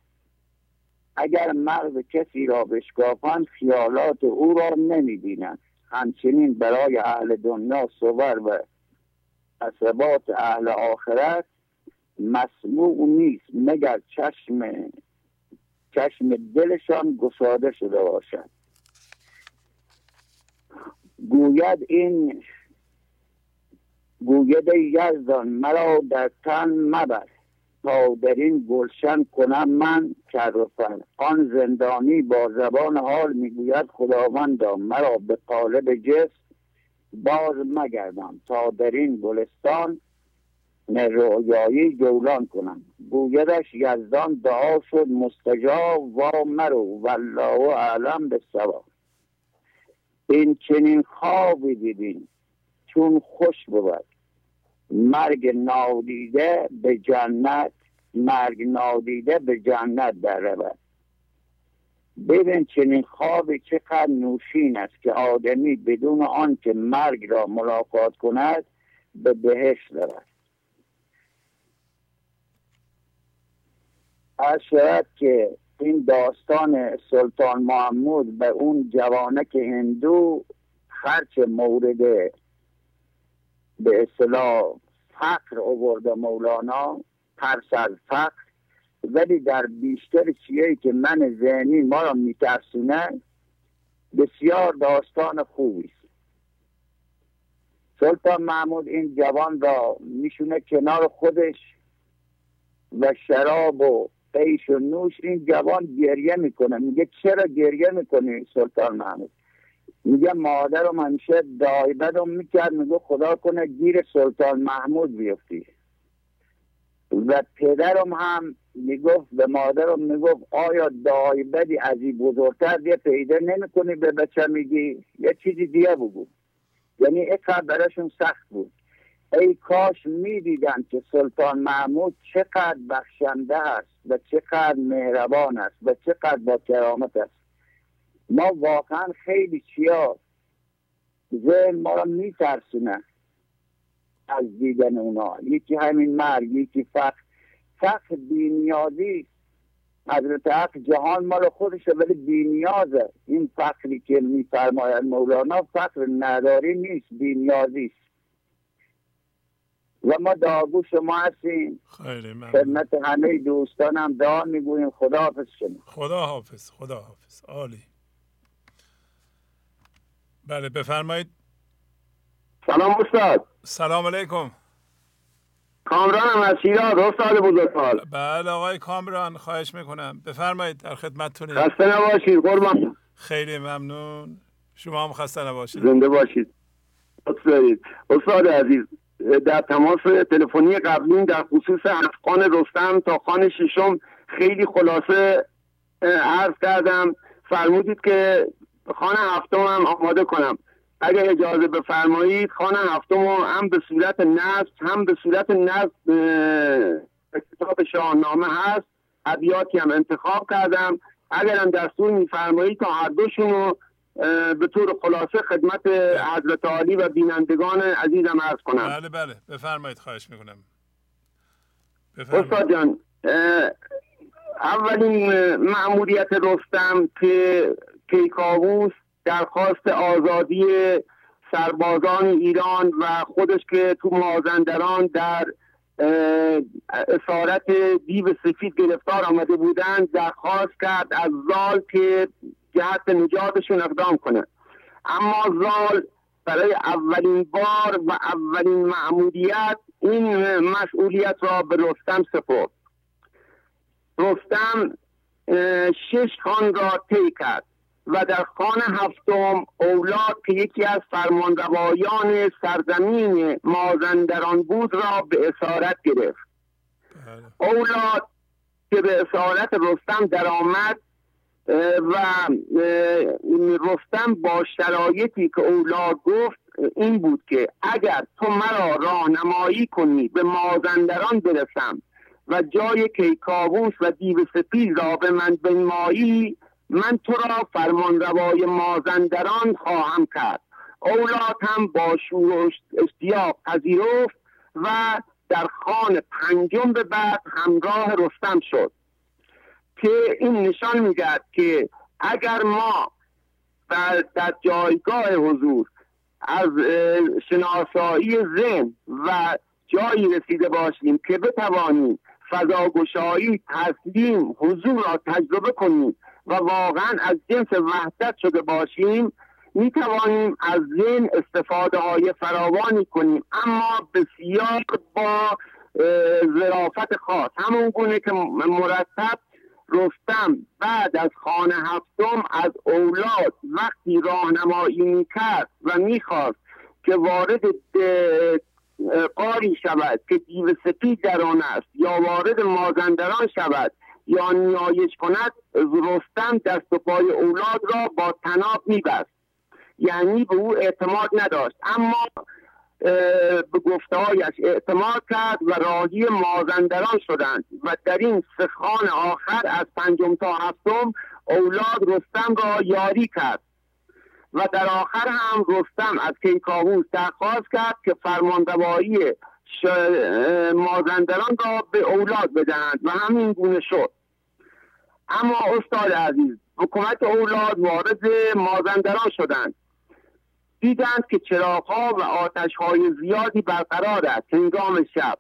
اگر مغز کسی را بشکافند خیالات او را نمی‌بینند. همچنین برای اهل دنیا صور و اثبات اهل آخرت مسموع نیست. مگر چشم چشم دلشان گشاده شده باشد؟ گوید این گوید یزدان مرا در تن مبر تا در این گلشن کنم من کرفن آن زندانی با زبان حال می‌گوید خداوندا مرا به قالب جسم باز مگردم تا در این گلستان رویایی جولان کنم. گویدش یزدان دعا شد مستجاب و مرو والله اعلم به سوا این چنین خوابی دیدین. چون خوش بود. مرگ نادیده به جنت مرگ نادیده به جنت رود. ببین چنین خوابی چقدر نوشین است که آدمی بدون آن که مرگ را ملاقات کند به بهشت رود. از که این داستان سلطان محمود به اون جوانک هندو هرچه مورد به اصطلاح فقر آورده مولانا ترس از فقر. ولی در بیشتر چیهی که من ذهنی ما را میترسونه بسیار داستان خوبی است. سلطان محمود این جوان را میشونه کنار خودش و شراب و قیش و نوش این جوان گریه می‌کنه. میگه چرا گریه می‌کنی سلطان محمود؟ میگه مادرم همیشه دایبدم می‌کرد. میگه خدا کنه گیر سلطان محمود بیفتی. و پدرم هم می‌گفت به مادرم می‌گفت آیا دعای بدی از این بزرگتر دیگه پیدا نمی‌کنی به بچه؟ میگی یه چیزی دیگه بگو. یعنی اینقدر براشون سخت بود. ای کاش می‌دیدن که سلطان محمود چقدر بخشنده است و چقدر مهربان است و چقدر با کرامت است. ما واقعا خیلی چیا ذهن ما را میترسونه از دیدن اونا. یکی همین مرگ یکی فقر. فقر بینیازی. حضرت حق جهان مال خودشه ولی بینیازه. این فقری که میفرماید مولانا فقر نداری نیست بینیازی است. و ما داغو شما هستیم. خیلی خدمت همه دوستانم دعا می‌گوییم. خدا حافظ شما. خدا حافظ خدا حافظ. عالی. بله بفرمایید. سلام استاد. سلام علیکم. کامران از شیراز استاد بزرگوار؟ بله آقای کامران خواهش می‌کنم. بفرمایید در خدمتتونیم. خسته نباشید قربان. خیلی ممنون. شما هم خسته نباشید. زنده باشید. استاد عزیز در تماس تلفنی قبلی در خصوص خان رستم تا خان ششم خیلی خلاصه عرض کردم. فرمودید که خانه هفتم هم آماده کنم. اگر اجازه بفرمایید خانه هفتم هم به صورت نصب هم به صورت نصب کتاب شاهنامه هست ابیاتی هم انتخاب کردم. اگرم دستور میفرمایید تا هر دوشون رو به طور خلاصه خدمت حضرت عالی و بینندگان عزیزم عرض کنم. بله بله. بفرمایید خواهش می‌کنم. استاد جان اولین معمولیت رستم که کیکاووس درخواست آزادی سربازان ایران و خودش که تو مازندران در اسارت دیو سفید گرفتار آمده بودند درخواست کرد از زال که جهت نجاتشون اقدام کنه. اما زال برای اولین بار و اولین معمولیت این مسئولیت را به رستم سپرد. رستم شش خان را طی کرد و در خان هفتم اولاد که یکی از فرمانروایان سرزمین مازندران بود را به اسارت گرفت. بله. اولاد که به اسارت رستم درآمد و رستم با شرایطی که اولاد گفت این بود که اگر تو مرا راهنمایی کنی به مازندران برسم و جای کیکاووس و دیو سپید را به من بنمایی من تو را فرمان روای مازندران خواهم کرد. اولاد هم با شور اشتیاق پذیرفت و در خان پنجم به بعد همراه رستم شد. که این نشان می‌دهد که اگر ما در, جایگاه حضور از شناسایی ذهن و جایی رسیده باشیم که بتوانیم فضاگشایی تسلیم حضور را تجربه کنیم و واقعا از جنس وحدت شده باشیم می توانیم از ذهن استفاده های فراوانی کنیم. اما بسیار با ظرافت خاص. همون گونه که مرتب رستم بعد از خانه هفتم از اولاد وقتی راهنمایی می‌کرد و می‌خواست که وارد قاری شود که دیو سپید در آن است یا وارد مازندران شود یا نیایش کند رستم دست و پای اولاد را با تناب میبست. یعنی به او اعتماد نداشت. اما به گفتهایش اعتماد کرد و راهی مازندران شدند. و در این سخان آخر از پنجم تا هفتم اولاد رستم را یاری کرد. و در آخر هم رستم از کیکاووس درخواست کرد که فرماندوایی مازندران را به اولاد بدهند و همین گونه شد. اما استاد عزیز حکومت اولاد وارد مازندران شدند. دیدند که چراغها و آتشهای زیادی برقرار است. هنگام شب.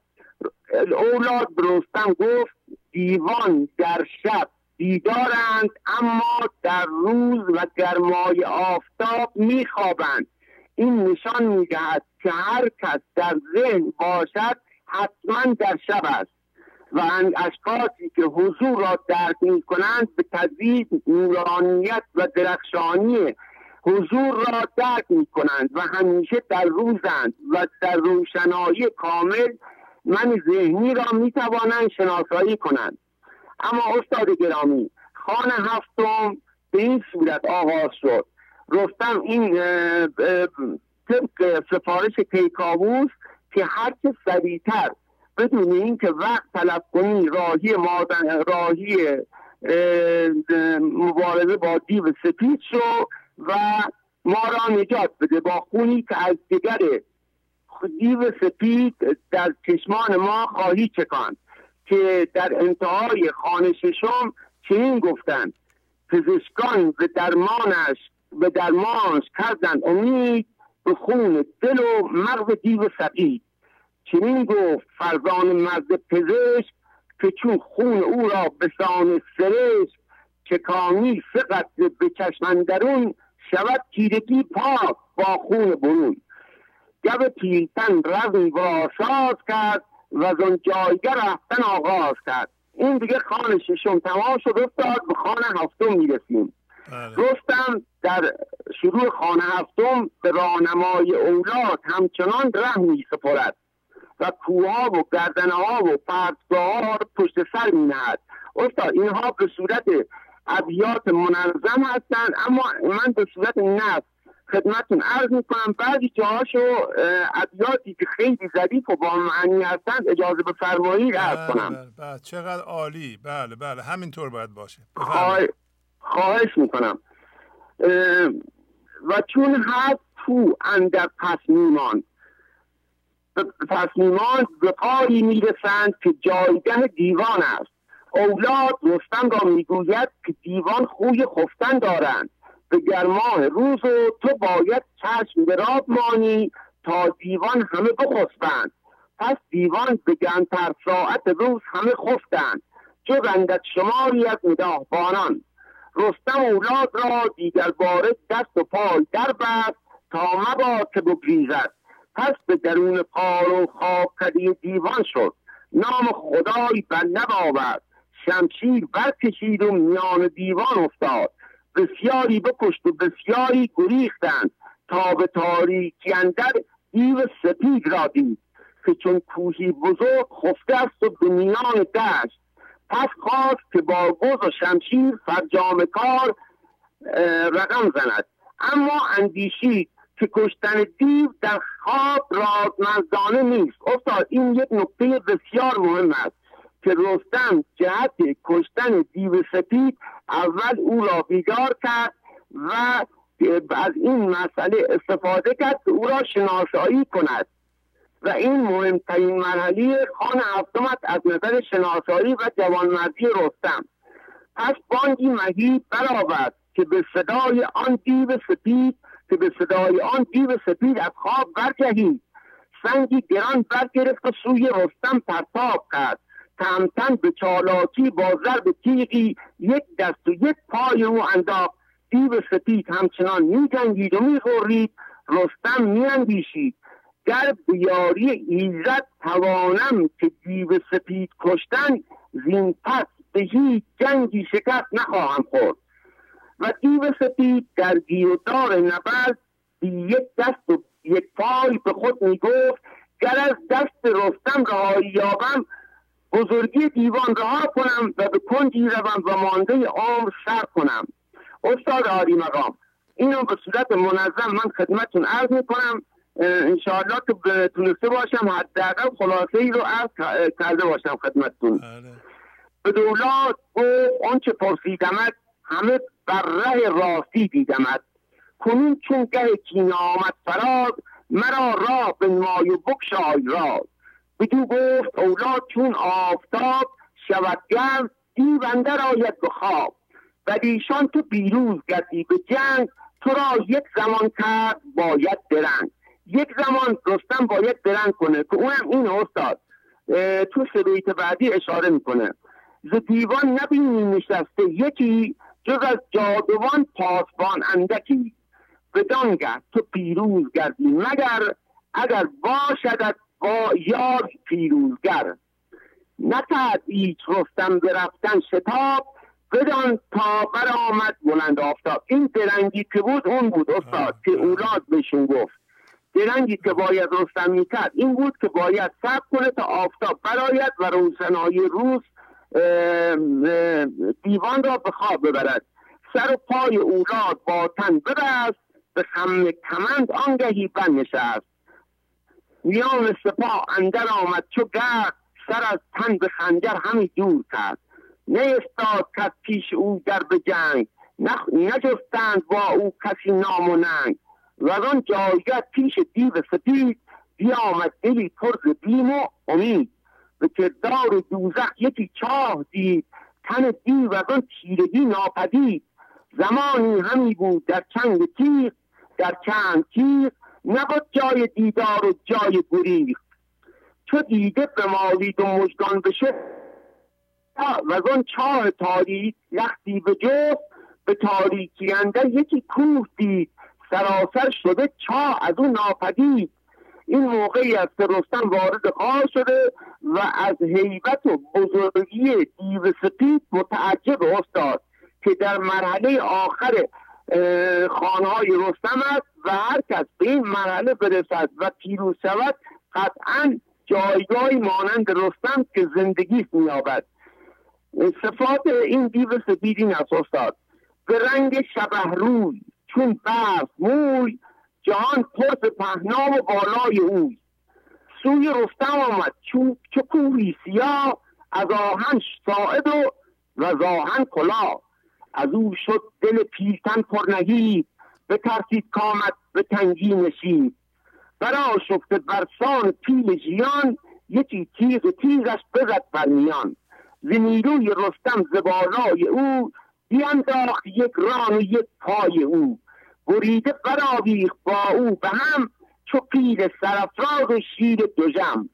اولاد رستم گفت دیوان در شب بیدارند اما در روز و گرمای آفتاب میخوابند. این نشان می‌دهد که هر کس در ذهن باشد حتما در شب است. و اشخاصی که حضور را درک می کنند به تدریج نورانیت و درخشانی حضور را درک می کنند و همیشه در روزند و در روشنایی کامل من ذهنی را می‌توانند شناسایی کنند. اما استاد گرامی خانه هفتم به این صورت آغاز شد. رستم این طبق سفارش کیکاووس که هر چه سریعتر بدون اینکه وقت طلب کنی راهی مادن راهی مبارزه با دیو سپید شو. و ما را نجات بده با خونی که از دیگر دیو سپید در چشمان ما خواهی چکاند که در انتهای خانه ششم چنین گفتند. پزشکان به درمانش به درمانش کردند امید به خون دل و مغز دیو سپید. چنین گفت فرزان مرد پزشک که چون خون او را به سان سرش چکانی فقط به چشمندرون شود تیرگی پاک با خون برون. گب پیلتن رزم ساز کرد و از اون جایگه رفتن آغاز کرد. این دیگه خانه ششم تمام شد استاد به خانه هفتم می‌رسیم. بله. رستم در شروع خانه هفتم به راهنمای اولاد همچنان ره می سپرد و کوها و گردنها و پرتگاه ها پشت سر می نهد استاد اینها به صورت ابیات منظم هستند اما من به صورت نفس خدمتون عرض می‌کنم بعضی جاهاشو ابیاتی که خیلی ظریف و با معنی هستند اجازه بفرمایید عرض بله، کنم. بله بله. چقدر عالی. بله بله. همینطور باید باشه. خواهش می‌کنم. و چون هر تو اندر پس میمان پس میمان به پایی می‌رسند که جایگه دیوان است. اولاد رستم را می‌گوید که دیوان خوی خفتن دارند. به گرماه روز و تو باید چشم به راب مانی تا دیوان همه بخسبند. پس دیوان به گنتر ساعت روز همه خفتند. چو رندت شماری از بانان رستم اولاد را دیگر باره دست و پای در بست تا مباد که بگریزد. پس به درون پار و کدی دیوان شد. نام خدای بر آورد شمشیر برکشید و میان دیوان افتاد. بسیاری بکشت و بسیاری گریختند تا به تاریکی اندر دیو سپید را دید که چون کوهی بزرگ خفته است و به میان دشت. پس خواست که با گز و شمشیر فرجام کار رقم زند. اما اندیشید که کشتن دیو در خواب رازمندانه نیست. استاد این یک نکته بسیار مهم است. که رستم جهت کشتن دیو سپید اول او را بیدار کرد و از این مسئله استفاده کرد که او را شناسایی کند. و این مهمترین مرحله خان هفتمت از نظر شناسایی و جوانمردی رستم. پس بانگی مهید برآورد که به صدای آن دیو سپید که به صدای آن دیو سپید از خواب برجهید سنگی گران برگرفت و سوی رستم پرتاب کرد. تمتن به چالاکی با ضرب تیغی یک دست و یک پای او انداخت. دیو سپید همچنان میجنگید و می‌خورید. رستم میاندیشید. در بیاری ایزد توانم که دیو سپید کشتن زین پس به هیچ جنگی شکست نخواهم خورد. و دیو سپید در گیردار نبرد یک دست و یک پای به خود می‌گفت گر از دست رستم رهایی یابم بزرگی دیوان رها کنم و به کنجی روم و مانده عمر سر کنم. استاد عالی مقام. اینو به صورت منظم من خدمتتون عرض می‌کنم. انشاءالله که تونسته باشم حداقل خلاصه ای رو عرض کرده باشم خدمتتون. بله. به دولات گفت آنچه پرسیدمت همه بر ره راستی دیدمت. کنون چون گه کینه آمد فراز مرا راه به مای و بکشای راز. بدو گفت اولاد چون آفتاب شود گرم دیو اندر آید به خواب. و ایشان تو بیروز گردی به جنگ تو را یک زمان کرد باید درنگ یک زمان رستم باید درنگ کنه. که اونم این استاد تو سبیت بعدی اشاره می‌کنه. ز دیوان نبینی نشسته یکی جز از جادوان پاسبان اندکی. بدانگه تو پیروز گردی مگر اگر باشدت با یار پیروزگر. نکرد هیچ رستم برفتن شتاب بدان تا برآمد بلند آفتاب. این درنگی که بود اون بود استاد که اولاد بهشون گفت. درنگی که باید رستم می‌کرد این بود که باید صبر کنه تا آفتاب براید و روشنایی روز دیوان را به خواب ببرد. سر و پای اولاد با تن ببست به خم کمند آنگهی بنشست میان سپاه اندر آمد. چو گرد سر از تن به خنجر همی دور کرد. استاد کس پیش او در به جنگ. نجستند با او کسی نام و ننگ. و آن جایگه پیش دیو سپید بیامد دلی پر بیم و امید. به کردار دوزخ یکی چاه دید. تن دیو و آن تیرگی ناپدید. زمانی همی بود در چنگ تیغ در چند تیغ. نبود جای دیدار و جای گریخ چو دیده به مالید و مجگان بشه و آن چاه تاریک لختی به جفت به تاریکی اندر یکی کوه دید سراسر شده چاه از اون ناپدید. این موقعی است که رستم وارد خار شده و از حیبت و بزرگی دیو سپید متعجب استاد که در مرحله آخر خانهای رستم است و هر کس به این مرحله برسد و پیروز شود قطعا جایگاهی مانند رستم که زندگی مییابد. صفات این دیو سپید این است استاد. به رنگ شبه روی چون برف موی جهان پر پهنام و بالای اوی. سوی رستم آمد چون چو کوهی سیاه از آهن ساعد و و آهن کلا از او شد دل پیلتن پرنهید به ترسید کامد به تنگی نشید برا شفته برسان پیل جیان یکی تیغ تیغش بزد بر میان. ز نیروی رستم زبالای او بیانداخت یک ران و یک پای او. بریده برآویخت با او به هم چو پیل سرفراز و شیر دژم.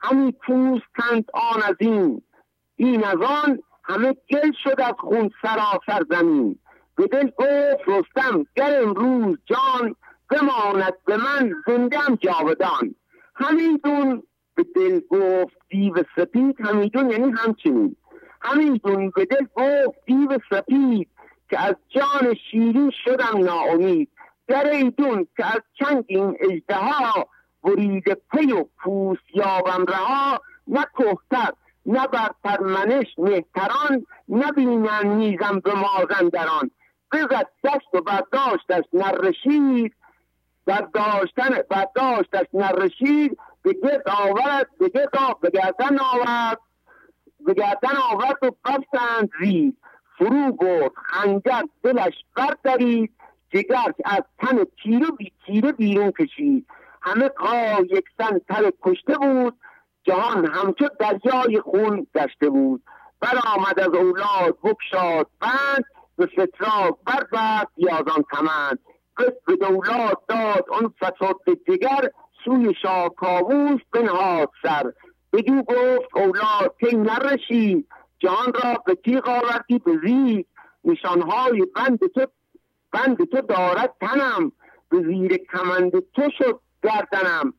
همی پوست کند آن از این این از آن همه گل شد از خون سراسر زمین. به دل گفت رستم گر امروز جان بماند به من زندم جاودان. همیدون به دل گفت دیو سپید همیدون یعنی همچنین. همیدون به دل گفت دیو سپید که از جان شیرین شدم ناامید. در ایدون که از چند این اجدها برید پی و پوست یابم رها نه کهتر نه بر منش مهتران نبینن میزم به مازندران. بزد دست و برداشتش نرشید برداشتن برداشتش نرشید به گرد آورد به گرد به گردن آورد به گردن آورد و بستند زید فرو برد خنجر دلش بردارید جگر از تن تیره بی تیره بیرون کشید. همه قا یکسن تر کشته بود جهان همچو دریای خون گشته بود. برآمد از اولاد بکشاد بند به فتراک بربست یازان کمند. به دولاد داد آن فساد جگر سوی شاه کاووس بنهاد سر. بدو گفت اولاد که نرشید. جان را به تیغ آوردی به زیر نشانهای بند تو بند تو دارد تنم. به زیر کمند تو شد گردنم.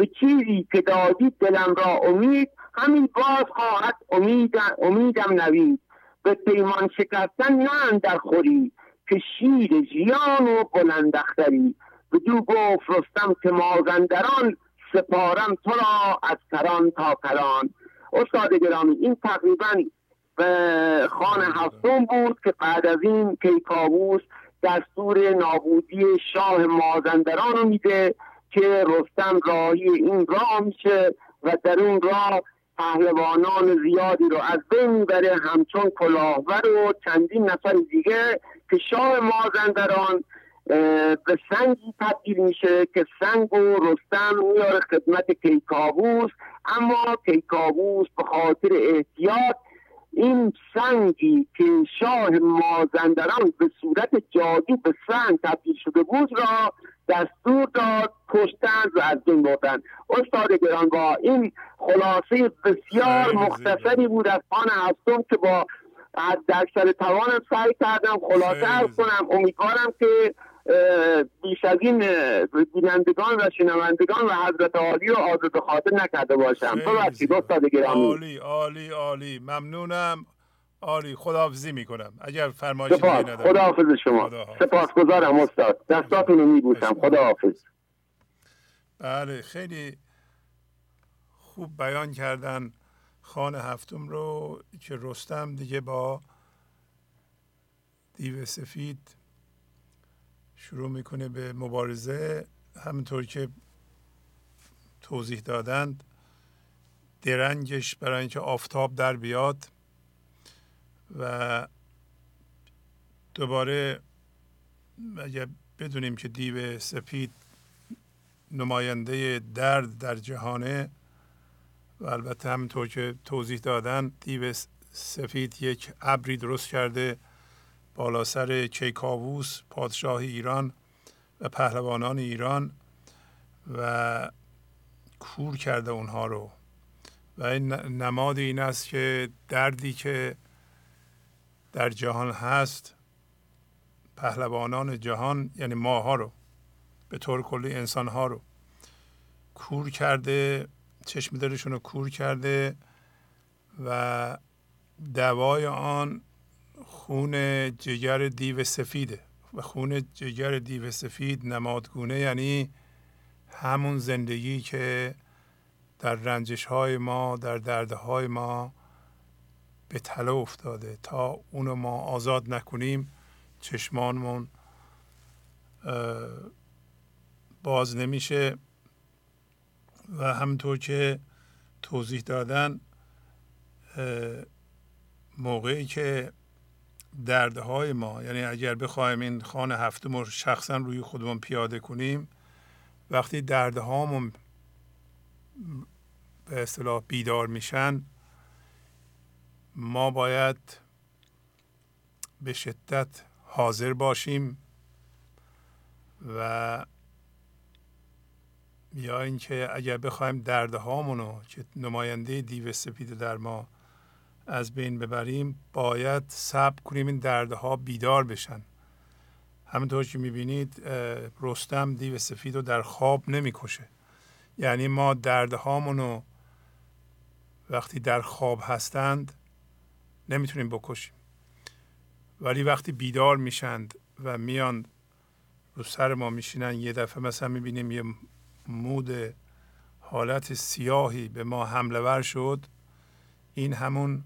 به چیزی که دادی دلم را امید همین باز خواهد امیدم, امیدم نوید. به پیمان شکستن نه در خوری که شیر جیان و بلندختری بدو گفت رستم که مازندران سپارم تو را از کران تا کران. استاد گرامی این تقریبا خان هفتم بود که بعد از این کیکاووس دستور نابودی شاه مازندران رو میده. که رستم راهی این راه میشه و در اون راه پهلوانان زیادی رو از بین می‌بره همچون کلاهور و چندین نفر دیگه که شاه مازندران به سنگی تبدیل میشه که سنگ و رستم میاره خدمت کیکاووس. اما کیکاووس به خاطر احتیاط این سنگی که شاه مازندران به صورت جادی به سنگ تبدیل شده بود را دستور داد کشتند و از بین بردن. استاد گران با این خلاصه بسیار مختصری بود از خان هفتم که با در سر توانم سعی کردم خلاصه ارز کنم. امیدوارم که بیش از این بینندگان و شنوندگان و حضرت عالی رو آزاد خاطر نکرده باشم. ببخشید استاد گرامی. عالی عالی عالی. ممنونم. عالی. خداحافظی می‌کنم. اگر فرمایشی سپاس. خداحافظ شما. سپاس گذارم استاد. دستاتون رو میبوسم. خداحافظ. بله خیلی خوب بیان کردن خان هفتم رو که رستم دیگه با دیو سفید شروع می‌کنه به مبارزه. همینطور که توضیح دادند درنگش برای اینکه آفتاب در بیاد و دوباره اگر بدونیم که دیو سپید نماینده درد در جهانه و البته همینطور که توضیح دادن دیو سفید یک ابری درست کرده. بالا سر کیکاووس پادشاه ایران و پهلوانان ایران و کور کرده اونها رو. و این نماد این است که دردی که در جهان هست پهلوانان جهان یعنی ماها رو به طور کلی انسان ها رو کور کرده چشم دلشون رو کور کرده و دوای آن خون جگر دیو سفیده. و خون جگر دیو سفید نمادگونه یعنی همون زندگی که در رنجش های ما در دردهای ما به تله افتاده. تا اونو ما آزاد نکنیم چشمانمون باز نمیشه. و همطور که توضیح دادن موقعی که دردهای ما یعنی اگر بخوایم این خانه هفتم رو شخصا روی خودمون پیاده کنیم وقتی دردهامون به اصطلاح بیدار میشن ما باید به شدت حاضر باشیم و یا اینکه اگر بخوایم دردهامونو که نماینده دیو سپید در ما از بین ببریم باید صبر کنیم این دردها بیدار بشن. همینطور که می‌بینید رستم دیو سفید رو در خواب نمی‌کشه. یعنی ما دردهامونو وقتی در خواب هستند نمی‌تونیم بکشیم. ولی وقتی بیدار میشند و میان رو سر ما میشینن یه دفعه مثلا می‌بینیم یه مود حالت سیاهی به ما حمله ور شد این همون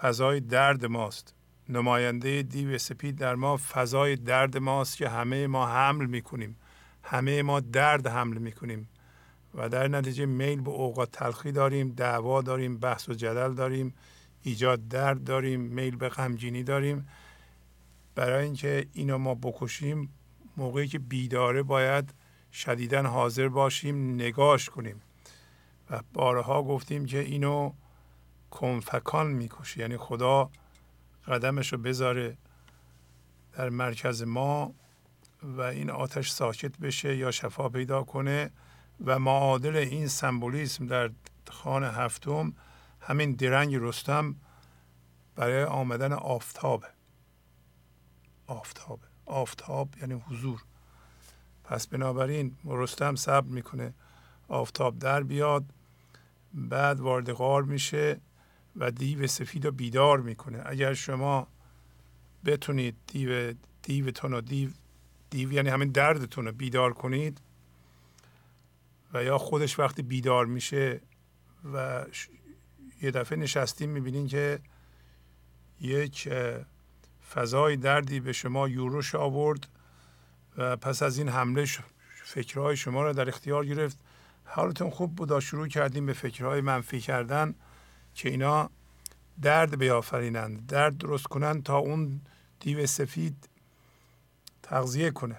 فضای درد ماست. نماینده دیو سپید در ما فضای درد ماست که همه ما حمل می‌کنیم. همه ما درد حمل می‌کنیم. و در نتیجه میل به اوقات تلخی داریم دعوا داریم بحث و جدل داریم ایجاد درد داریم میل به غمگینی داریم. برای اینکه اینو ما بکشیم موقعی که بیداره باید شدیدا حاضر باشیم نگاش کنیم. و بارها گفتیم که اینو کنفکان می‌کشه. یعنی خدا قدمش رو بذاره در مرکز ما و این آتش ساکت بشه یا شفا پیدا کنه و معادل این سمبولیسم در خانه هفتم همین درنگ رستم برای آمدن آفتاب. آفتاب. آفتاب یعنی حضور. پس بنابراین رستم صبر می‌کنه. آفتاب در بیاد بعد وارد غار میشه. و دیو سفید رو بیدار می‌کنه. اگر شما بتونید دیو دیوتون و دیو دیو یعنی همین دردتون رو بیدار کنید و یا خودش وقتی بیدار میشه و یه دفعه نشستیم می‌بینین که یک فضای دردی به شما یوروش آورد و پس از این حمله فکرهای شما را در اختیار گرفت. حالتون خوب بود شروع کردیم به فکرهای منفی کردن. که اینا درد بیافرینند درد درست کنند تا اون دیو سفید تغذیه کنه.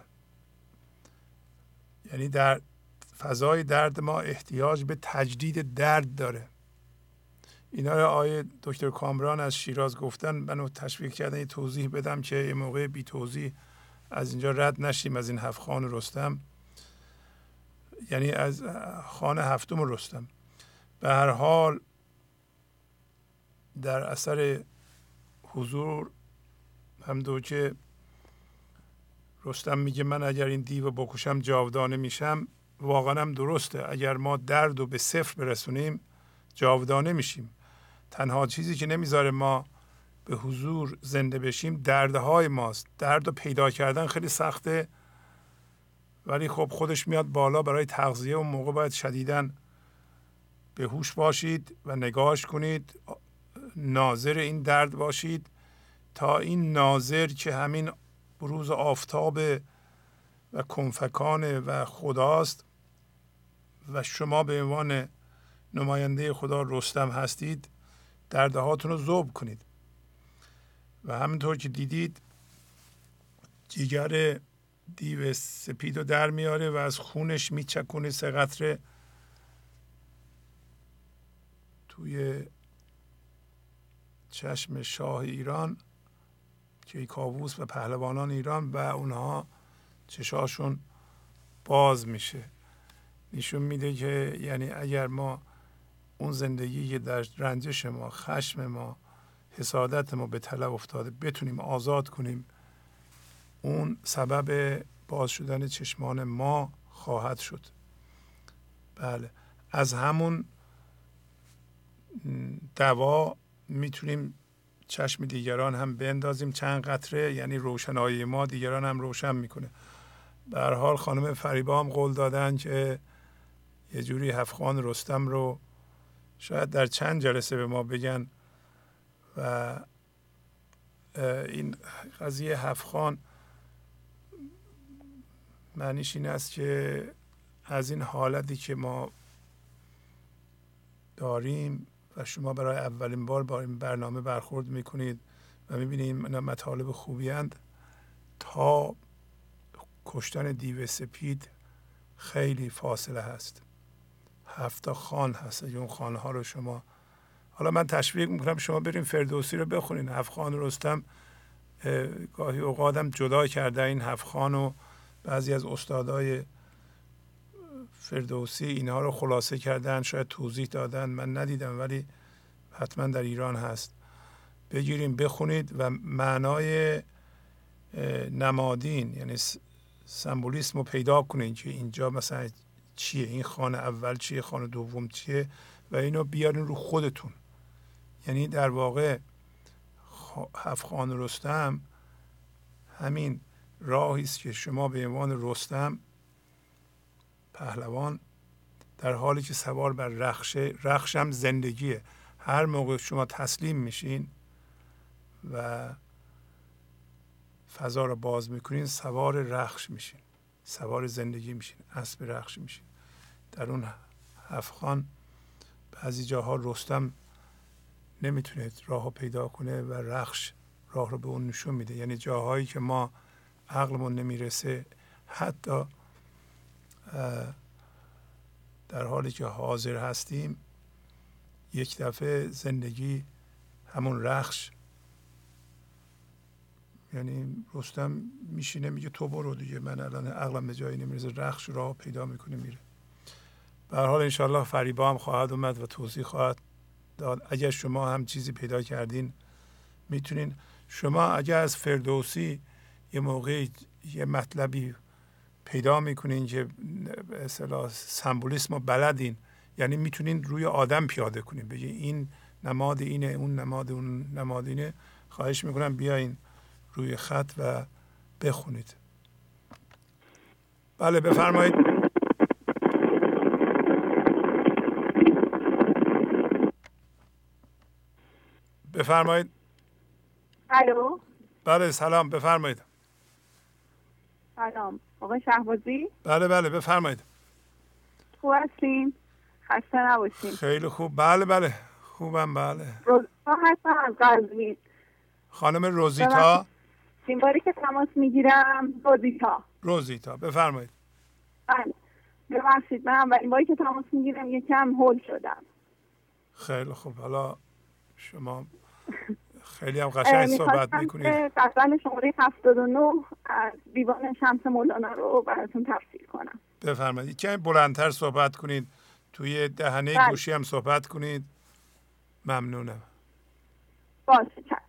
یعنی در فضای درد ما احتیاج به تجدید درد داره. اینا رو آیه دکتر کامران از شیراز گفتن منو تشویق کردن یه توضیح بدم که یه موقع بی توضیح از اینجا رد نشیم از این هفت خان رستم. یعنی از خانه هفتم رستم. به هر حال در اثر حضور هم دو که رستم میگه من اگر این دیو بکشم جاودانه میشم واقعا هم درسته. اگر ما درد رو به صفر برسونیم جاودانه میشیم. تنها چیزی که نمی‌ذاره ما به حضور زنده بشیم دردهای ماست. درد رو پیدا کردن خیلی سخته. ولی خب خودش میاد بالا برای تغذیه اون موقع. باید شدیدن به هوش باشید و نگاهش کنید. ناظر این درد باشید تا این ناظر که همین بروز آفتاب و کنفکانه و خداست و شما به عنوان نماینده خدا رستم هستید دردهاتون رو ذوب کنید. و همینطور که دیدید جیگر دیو سپید رو در میاره و از خونش میچکونه سه قطره توی چشم شاه ایران که کاووس و پهلوانان ایران و اونها چشاشون باز میشه. نشون میده که یعنی اگر ما اون زندگی در رنجش ما خشم ما حسادت ما به طلب افتاده بتونیم آزاد کنیم اون سبب باز شدن چشمان ما خواهد شد. بله از همون دوا می‌تونیم چشم دیگران هم بندازیم. چند قطره یعنی روشنایی ما دیگران هم روشن می‌کنه. به حال خانم فریبا هم قول دادن که یه جوری هفخان رستم رو شاید در چند جلسه به ما بگن و این قضیه هفخان معنیش این است که از این حالتی که ما داریم و شما برای اولین بار با این برنامه برخورد می‌کنید و می‌بینید اینا مطالب خوبی هند تا کشتن دیو سپید خیلی فاصله هست. هفته خان هست اون خانه ها رو شما. حالا من تشویق می‌کنم شما بریم فردوسی رو بخونین. هفت خان رستم گاهی اوقاتم جدا کرده این هفت خان و بعضی از استادای فردوسی اینها رو خلاصه کردن شاید توضیح دادن من ندیدم ولی حتما در ایران هست. بگیریم بخونید و معنای نمادین یعنی سمبولیسم رو پیدا کنید که اینجا مثلا چیه این خانه اول چیه خانه دوم چیه و اینو بیارین رو خودتون. یعنی در واقع هفت خان رستم همین راهی است که شما به عنوان رستم پهلوان در حالی که سوار بر رخشه رخش هم زندگیه. هر موقع شما تسلیم میشین و فضا رو باز می‌کنین سوار رخش میشین. سوار زندگی میشین اسب رخش میشین. در اون افغان بعضی جاها رستم نمی‌تونه راه پیدا کنه و رخش راه رو به اون نشون میده. یعنی جاهایی که ما عقلمون نمی‌رسه حتی در حالی که حاضر هستیم یک دفعه زندگی همون رخش یعنی رستم میشینه میگه تو برو دیگه من الان عقلم به جایی نمی‌رسه رخش راه پیدا می‌کنه میره. به حال انشالله فریبا هم خواهد اومد و توضیح خواهد داد. اگر شما هم چیزی پیدا کردین می‌تونین. شما اگر از فردوسی یه موقعی یه مطلبی پیدا می‌کنین که اصطلاح سمبولیسم رو بلدین. یعنی می‌تونین روی آدم پیاده کنین. بگی این نماد اینه اون نماد اون نماد اینه. خواهش می‌کنم بیاین روی خط و بخونید. بله بفرمایید. بفرمایید. الو؟ بله سلام. بفرمایید. سلام. آقای شهبازی؟ بله بله بفرمایید. خوب هستین؟ خسته نباشین. خیلی خوب. بله بله. خوبم بله. روزیتا هستم از قلبی خانم روزیتا؟ این باری که تماس می‌گیرم روزیتا. روزیتا. بفرمایید. بله. ببخشید من اولین باری که تماس می‌گیرم یکم هول شدم. خیلی خوب. حالا شما خیلی هم قشنگ صحبت می‌کنید غزل شماره 79 از دیوان شمس مولانا رو براتون تفسیر کنم. بفرمایید. کمی بلندتر صحبت کنید. توی دهنه بله. گوشی هم صحبت کنید. ممنونم. باشه چشم.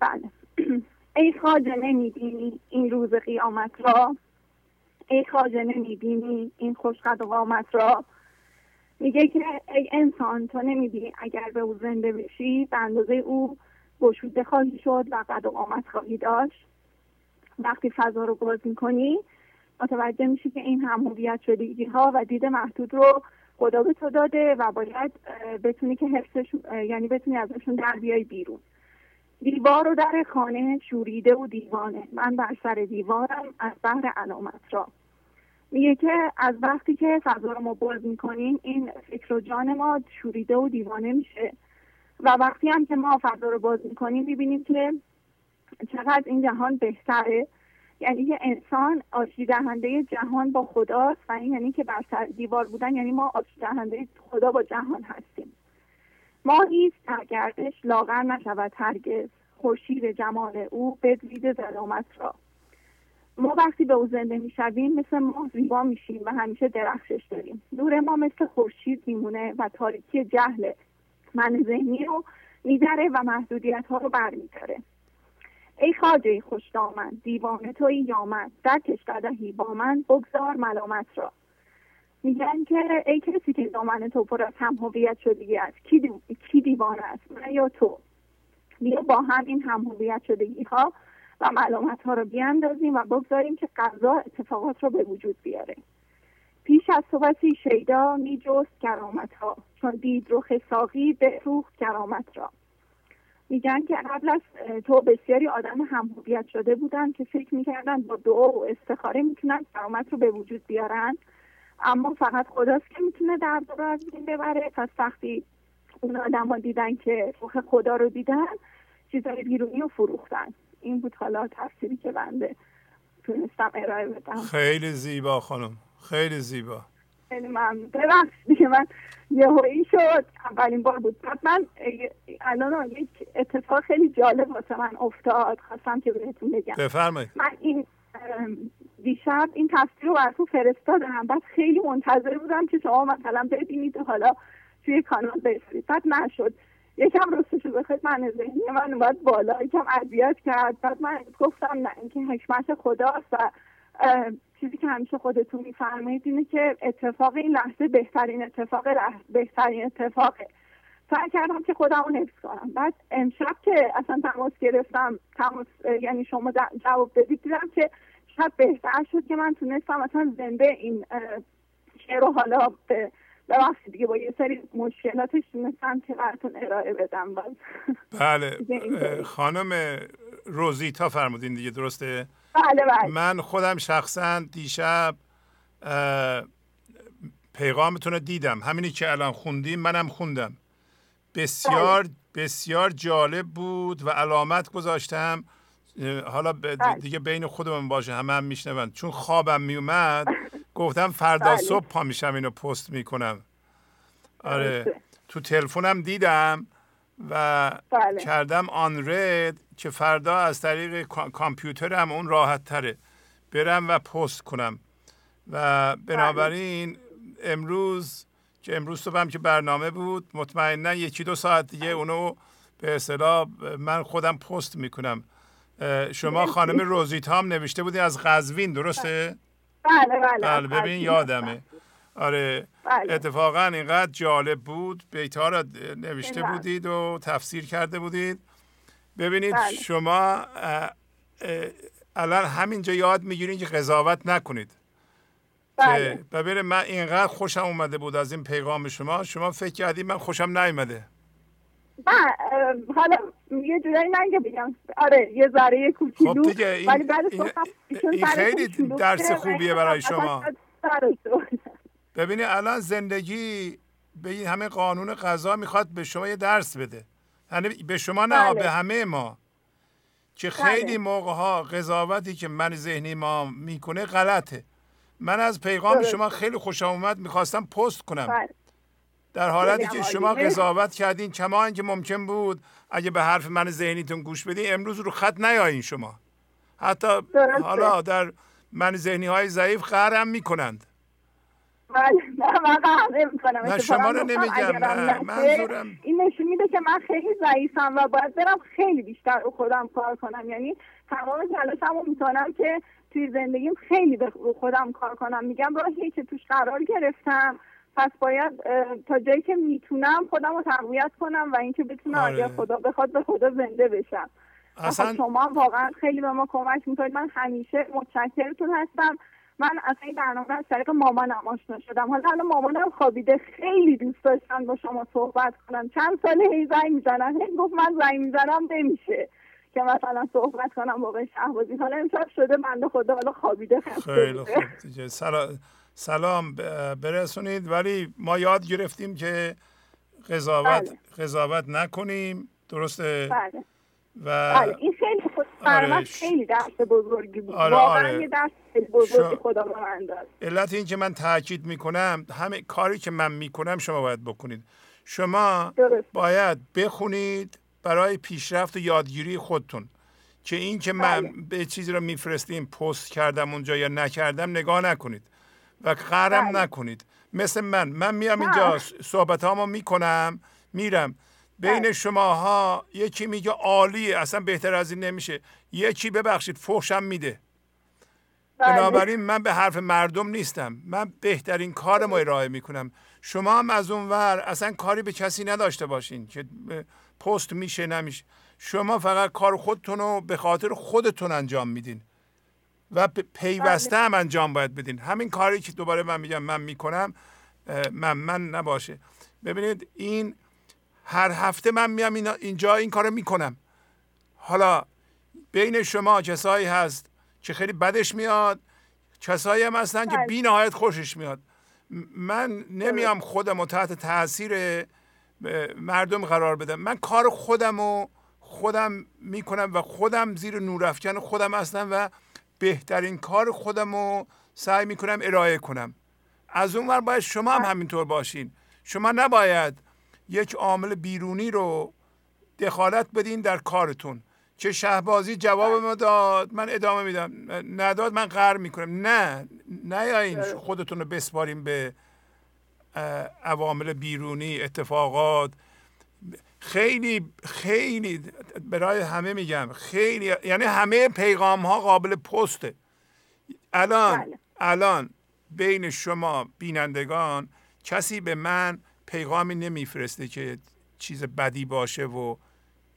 بله. <clears throat> ای خواجه نمی‌بینی این روز قیامت را؟ ای خواجه نمی‌بینی این خوشقد و قامت را؟ میگه که ای انسان تو نمی‌بینی اگر به او زنده بشی به اندازه او گشوده خواهی شد و قد و قامت خواهی داشت. وقتی فضا رو باز می‌کنی متوجه میشی که این هم هویت شدگی ها و دید محدود رو خدا به تو داده و باید بتونی که حفظش یعنی بتونی ازشون در بیای بیرون. دیوار و در خانه شوریده و دیوانه. من بر سر دیوارم از بحر علامت را. میگه که از وقتی که فضا رو ما باز می‌کنیم این فکر و جان ما شوریده و دیوانه میشه. و وقتی هم که ما فضا رو باز می‌کنیم می‌بینیم که چقدر این جهان بهتره. یعنی که انسان آشتی دهنده جهان با خداست و این یعنی که بر سر دیوار بودن یعنی ما آشتی دهنده خدا با جهان هستیم. ماهی در گردش لاغر نشود هرگز. خورشید جمال او بدوید ظلامت را. ما وقتی به او زنده می‌شویم مثل ما زیبا میشیم و همیشه درخشش داریم. نور ما مثل خورشید میمونه و تاریکی جهل من ذهنی رو میدره و محدودیت ها رو برمیداره. ای خاجه خوش دامن دیوانه توی یامن در قدهی با من بگذار ملامت را. میگن که ای کسی که دامن تو پر از هم هویت شدگی است. کی دیوانه است؟ من یا تو. بیا با هم این هم هویت شدگی ها و معلومات ها رو بیاندازیم و بگذاریم که قضا اتفاقات رو به وجود بیاره. پیش از صحبتی شیدا می جست کرامت ها چون دید رخ ساقی به روح کرامت را. میگن که قبل از تو بسیاری آدم هم هویت شده بودن که فکر می‌کردن با دعا و استخاره می‌تونن کرامت رو به وجود بیارن. اما فقط خداست که می‌تونه درد رو از بین ببره. پس وقتی اون آدم دیدن که روح خدا رو دیدن چیزای بیرونی رو فروختن. این بود حالا تفسیری که بنده تونستم ارائه بدم. خیلی زیبا خانم. خیلی زیبا. خیلی ممنون. ببخشید دیگه من یه هایی شد. اولین بار بود. بعد من الان یک اتفاق خیلی جالب واسه من افتاد. خواستم که بهتون بگم. بفرمایید. من این دیشب این تصویر رو براتون فرستادم. بعد خیلی منتظر بودم که شما مثلا ببینید حالا توی کانال بفرید بعد نشد. یکم رستشو بخواید من ذهنی من اومد بالا یکم اذیت کرد. بعد من گفتم نه اینکه حکمت خداست و چیزی که همیشه خودتون میفرمایید اینه که اتفاق این لحظه بهترین اتفاق بهترین اتفاقه. سعی کردم که خودم رو حفظ کنم. بعد امشب که اصلا تماس گرفتم تماس یعنی شما جواب دادید دیدم که شب بهتر شد که من تونستم اصلا زنده این شعر رو حالا به ببخشید دیگه با یه سری مشکلاتش تونستم که براتون ارائه بدم باز بله <laughs> خانم روزیتا فرمودین دیگه درسته؟ بله بله. من خودم شخصا دیشب پیغامتون رو دیدم. همینی که الان خوندیم منم خوندم. بسیار بله. بسیار جالب بود و علامت گذاشتم. حالا بله. دیگه بین خودمون باشه همه هم میشنون. چون خوابم میومد <laughs> گفتم فردا بله. صبح پا میشم اینو پست می‌کنم. آره تو تلفنم دیدم و بله. کردم آن رد که فردا از طریق کامپیوترم اون راحت تره برم و پست کنم. و بنابراین امروز که امروز صبحم که برنامه بود مطمئنا یکی دو ساعت دیگه اونو به اصطلاح من خودم پست می‌کنم. شما خانم روزیتا هم نوشته بودی از قزوین درسته؟ بله بله, بله ببین یادمه. آره بله. اتفاقا اینقدر جالب بود. بیتا را نوشته بودید و تفسیر کرده بودید. ببینید بله. شما الان همینجا یاد می‌گیرین که قضاوت نکنید. بله. ببینید من اینقدر خوشم اومده بود از این پیغام شما. شما فکر کردید من خوشم نیومده. حالا یه جورایی من بگم آره یه ذره کوچولو خب دیگه این, ولی بعد این, این خیلی درس خوبیه برای شما. ببینید الان زندگی به این همه قانون قضا می‌خواد به شما یه درس بده. یعنی به شما نه بله. به همه ما. که خیلی بله. موقع ها قضاوتی که من ذهنی ما می‌کنه غلطه. من از پیغام شما خیلی خوشم اومد می‌خواستم پست کنم. بله. در حالتی که شما قضاوت کردین کما اینکه ممکن بود اگه به حرف من ذهنیتون گوش بدین امروز رو خط نیایین شما. حتی حالا در من ذهنی های ضعیف قهرم می‌کنند. من شما رو نمیگم منظورم این نشون میده که من خیلی ضعیفم و باید برم خیلی بیشتر رو خودم کار کنم. یعنی تمام تلاشمو می‌کنم که توی زندگیم خیلی به خودم کار کنم. میگم راهی که توش قرار گرفتم. پس باید تا جایی که می‌تونم خودم رو تقویت کنم و اینکه بتونم آره. اگر خدا بخواد به خدا زنده بشم. اصلا شما واقعا خیلی به ما کمک می‌کنید. من همیشه متشکرتون هستم. من از این برنامه از طریق مامانم آشنا شدم. حالا الان مامانم خوابیده. خیلی دوست داشتن با شما صحبت کنم چند سال هی زنگ می‌زنن. هی گفت من زنگ می‌زنم نمیشه که مثلا صحبت کنم با شهبازی حالا امشب شده بنده خدا حالا خوابیده خیلی خوب. سلام. سلام برسونید. ولی ما یاد گرفتیم که قضاوت بله. قضاوت نکنیم. درسته؟ بله. و بله. این خیلی خود آره خیلی درس بزرگی بود. آره واقعا آره. یه درس بزرگی خدا به من داد. علت این که من تاکید می‌کنم همه کاری که من می‌کنم شما باید بکنید. شما درست. باید بخونید برای پیشرفت و یادگیری خودتون. که این که من بله. به چیزی رو میفرستیم پست کردم اونجا یا نکردم نگاه نکنید. و قرم بله. نکنید. مثل من. من میام اینجا صحبت هامو می‌کنم میرم. بین بله. شماها یکی میگه عالی اصلا بهتر از این نمیشه. یکی ببخشید فحشم میده. بله. بنابراین من به حرف مردم نیستم. من بهترین کار ما ارائه می‌کنم. شما هم از اون ور اصلا کاری به کسی نداشته باشین که پست میشه نمیشه. شما فقط کار خودتون رو به خاطر خودتون انجام میدین. و پیوسته هم انجام باید بدین. همین کاری که دوباره من میگم من می‌کنم من من نباشه. ببینید این هر هفته من میام اینجا این کارو می‌کنم. حالا بین شما کسایی هست که خیلی بدش میاد کسایی هم هستن که بله. بی نهایت خوشش میاد. من نمیام خودم و تحت تاثیر مردم قرار بدم. من کار خودم و خودم می‌کنم و خودم زیر نورافکن خودم هستم و بهترین کار خودم رو سعی می‌کنم ارائه کنم. از اون ور باید شما هم همینطور باشین. شما نباید یک عامل بیرونی رو دخالت بدین در کارتون. که شهبازی جواب ما داد من ادامه میدم. نداد من قرار می‌کنم. نه نیاین خودتون رو بسپاریم به عوامل بیرونی اتفاقات. خیلی خیلی برای همه میگم خیلی یعنی همه پیغام ها قابل پسته. الان بله. الان بین شما بینندگان کسی به من پیغامی نمیفرسته که چیز بدی باشه و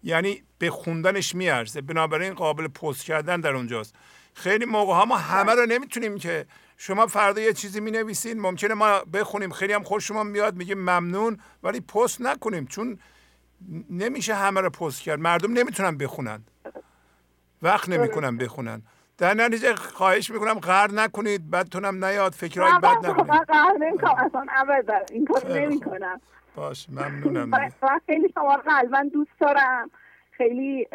یعنی به خوندنش میارزه. بنابراین قابل پست کردن در اونجاست. خیلی موقع ها ما همه رو نمی‌تونیم که شما فردا یه چیزی می نویسین ممکنه ما بخونیم. خیلی هم خوش شما میاد میگیم ممنون ولی پست نکنیم. چون نمیشه همه رو پست کرد. مردم نمی‌تونن بخونن. وقت نمی‌کنن بخونن. در نتیجه خواهش می‌کنم قهر نکنید بدتونم نیاد فکرهای بد نکنید. من قهر نمی‌کنم اصلا ابدا. این کار نمی‌کنم. باش ممنونم. خیلی شما قلبا دوست دارم. خیلی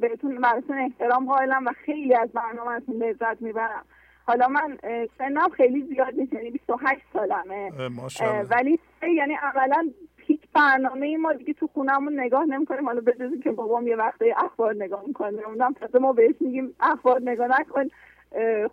بهتون براتون احترام قائلم و خیلی از برنامهتون لذت می‌برم. حالا من سنم خیلی زیاد نیست یعنی 28 سالمه. ولی یعنی اولا هیچ برنامه ما دیگه تو خونهمون نگاه نمی‌کنیم. حالا بجز که بابام یه وقته اخبار نگاه می‌کنه. اونم تازه ما بهش میگیم اخبار نگاه نکن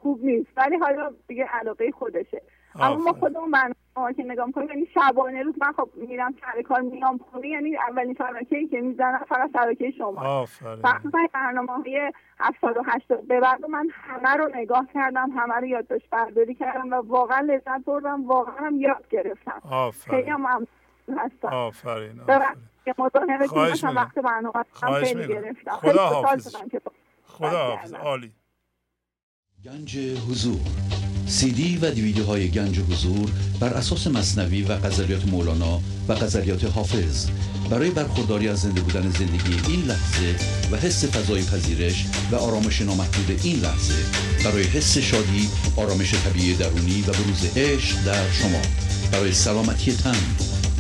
خوب نیست. ولی حالا دیگه علاقه خودشه. اما ما خودمون برنامه که نگاه می‌کنیم یعنی شبانه روز من خب میرم سر کار میام خونه یعنی اولین شبکه که می‌زنم فقط شبکه شما. مخصوصا برنامه های هفتاد و هشتاد. به بعد من همه رو نگاه کردم همه رو یادداشت برداری کردم و واقعا لذت بردم واقعا هم یاد گرفتم. خیلی هم هستم. آفرین خواهش وقت برنامه خواهش خدا حافظ خدا حافظ عالی. گنج حضور. سی دی و دیویدیو گنج حضور بر اساس مصنوی و قذریات مولانا و قذریات حافظ. برای برخورداری از زنده بودن زندگی این لحظه و حس فضای پذیرش و آرامش نامحدود این لحظه برای حس شادی آرامش طبیعی درونی و بروز عشق در شما. برای سلامتی تن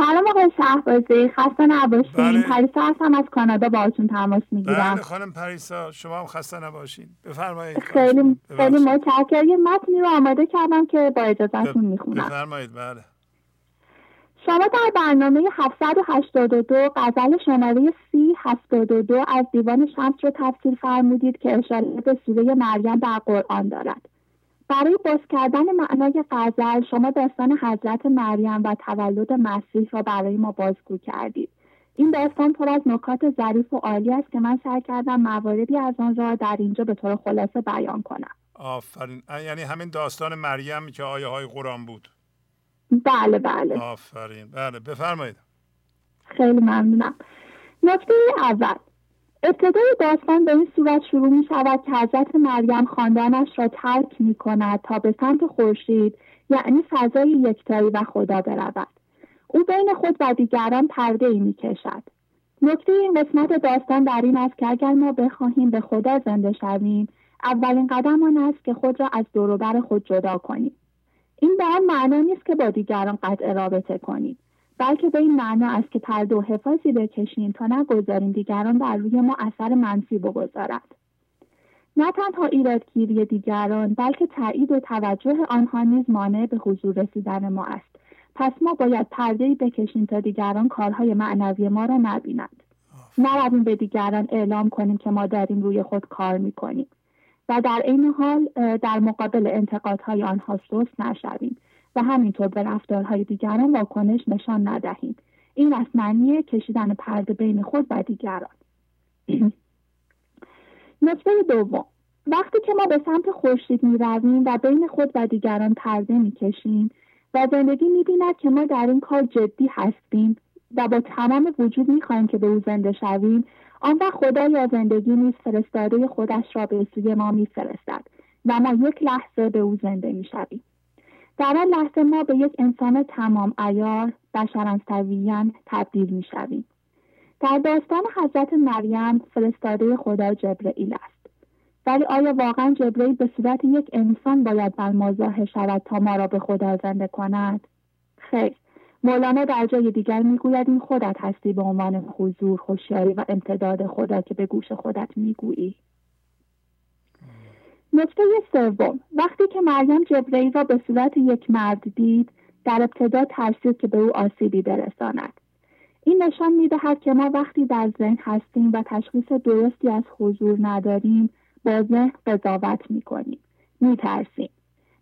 سلام آقای شهبازی. خسته نباشین. بله. پریسا هستم از کانادا باهاتون تماس می‌گیرم. بله خانم پریسا شما هم خسته نباشین. بفرمایید. خیلی خیلی متشکرم. یه متنی رو آماده کردم که با اجازهتون می‌خونم. بفرمایید بله. شما در برنامه 782 غزل شماره سی 72 از دیوان شمس رو تفسیر فرمودید که اشاره به سوره مریم در قرآن دارد. برای باز کردن معنای غزل شما داستان حضرت مریم و تولد مسیح را برای ما بازگو کردید. این داستان پر از نکات ظریف و عالی است که من سعی کردم مواردی از آن را در اینجا به طور خلاصه بیان کنم. آفرین. یعنی همین داستان مریم که آیه های قرآن بود. بله بله. آفرین. بله بفرمایید. خیلی ممنونم. نکته اول. ابتدای داستان به این صورت شروع می شود که حضرت مریم خاندانش را ترک می کند تا به سمت خورشید یعنی فضای یکتایی و خدا برود. او بین خود و دیگران پرده ای می کشد نکته این قسمت داستان در این است که اگر ما بخواهیم به خدا زنده شویم اولین قدم آن است که خود را از دوروبر خود جدا کنیم. این به آن معنا نیست که با دیگران قطع رابطه کنیم. بلکه به این معنا است که پرده و حفاظی بکشیم تا نگذاریم دیگران بر روی ما اثر منفی بگذارد. نه تنها ایرادگیری دیگران بلکه تایید و توجه آنها نیز مانع به حضور رسیدن ما است. پس ما باید پرده بکشیم تا دیگران کارهای معنوی ما را نبینند. نرویم به دیگران اعلام کنیم که ما داریم روی خود کار می‌کنیم. و در این حال در مقابل انتقادهای آنها سست نشویم. و همینطور به رفتارهای دیگران واکنش نشان ندهیم. این از معنی کشیدن پرده بین خود و دیگران. <clears throat> نکته دوم. وقتی که ما به سمت خورشید می رویم و بین خود و دیگران پرده می کشیم و زندگی می بیند که ما در این کار جدی هستیم و با تمام وجود می خواهیم که به او زنده شویم آن وقت خدا یا زندگی نیز فرستاده خودش را به سوی ما می فرستد و ما یک لحظه به او زنده می شویم. در آن لحظه ما به یک انسان تمام ایار بشرانسویان تبدیل می شویم. در داستان حضرت مریم فرستاده خدا جبرئیل است. ولی آیا واقعا جبرئیل به صورت یک انسان باید بر ما ظاهر شود تا ما را به خدا زنده کند؟ خیر مولانا در جای دیگر می‌گوید این خودت هستی به عنوان حضور خوشیاری و امتداد خدا که به گوش خودت می‌گویی نکته سوم وقتی که مریم جبرئیل را به صورت یک مرد دید در ابتدا ترسید که به او آسیبی برساند. این نشان می‌دهد که ما وقتی در ذهن هستیم و تشخیص درستی از حضور نداریم با ذهن قضاوت می‌کنیم میترسیم.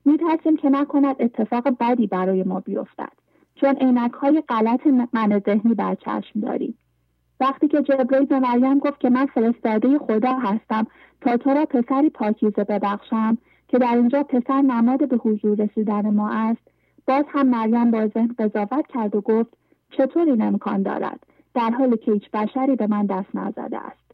میترسیم که نکند اتفاق بدی برای ما بیفتد چون عینک های غلط من ذهنی بر چشم داریم. وقتی که جبرئیل به مریم گفت که من فرستاده خدا هستم تا تو را پسری پاکیزه ببخشم که در اینجا پسر نماد به حضور رسیدن ما است. باز هم مریم با ذهن قضاوت کرد و گفت چطور این امکان دارد؟ در حالی که هیچ بشری به من دست نزده است.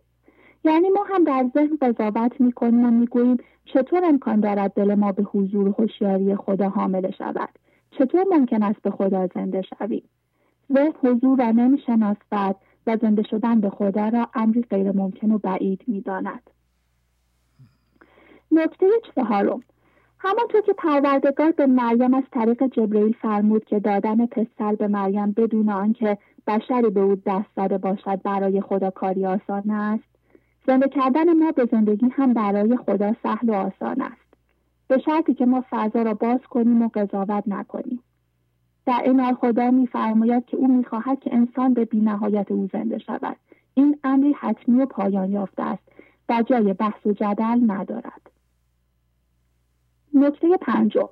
یعنی ما هم در ذهن قضاوت می‌کنیم و می‌گوییم چطور امکان دارد دل ما به حضور هوشیاری خدا حامل شود؟ چطور ممکن است به خدا زنده شویم؟ ذهن حضور را نمی‌شناسد. و زنده شدن به خدا را امری غیر ممکن و بعید می‌داند. نکته چهارم. همانطور که پروردگار به مریم از طریق جبرئیل فرمود که دادن پسر به مریم بدون آنکه بشری به او دست زده باشد برای خدا کاری آسان است زنده کردن ما به زندگی هم برای خدا سهل و آسان است. به شرطی که ما فضا را باز کنیم و قضاوت نکنیم. در این حال خدا میفرماید که او می‌خواهد که انسان به بینهایت او زنده شود. این امری حتمی و پایان یافته است و جای بحث و جدل ندارد. نکته پنجم.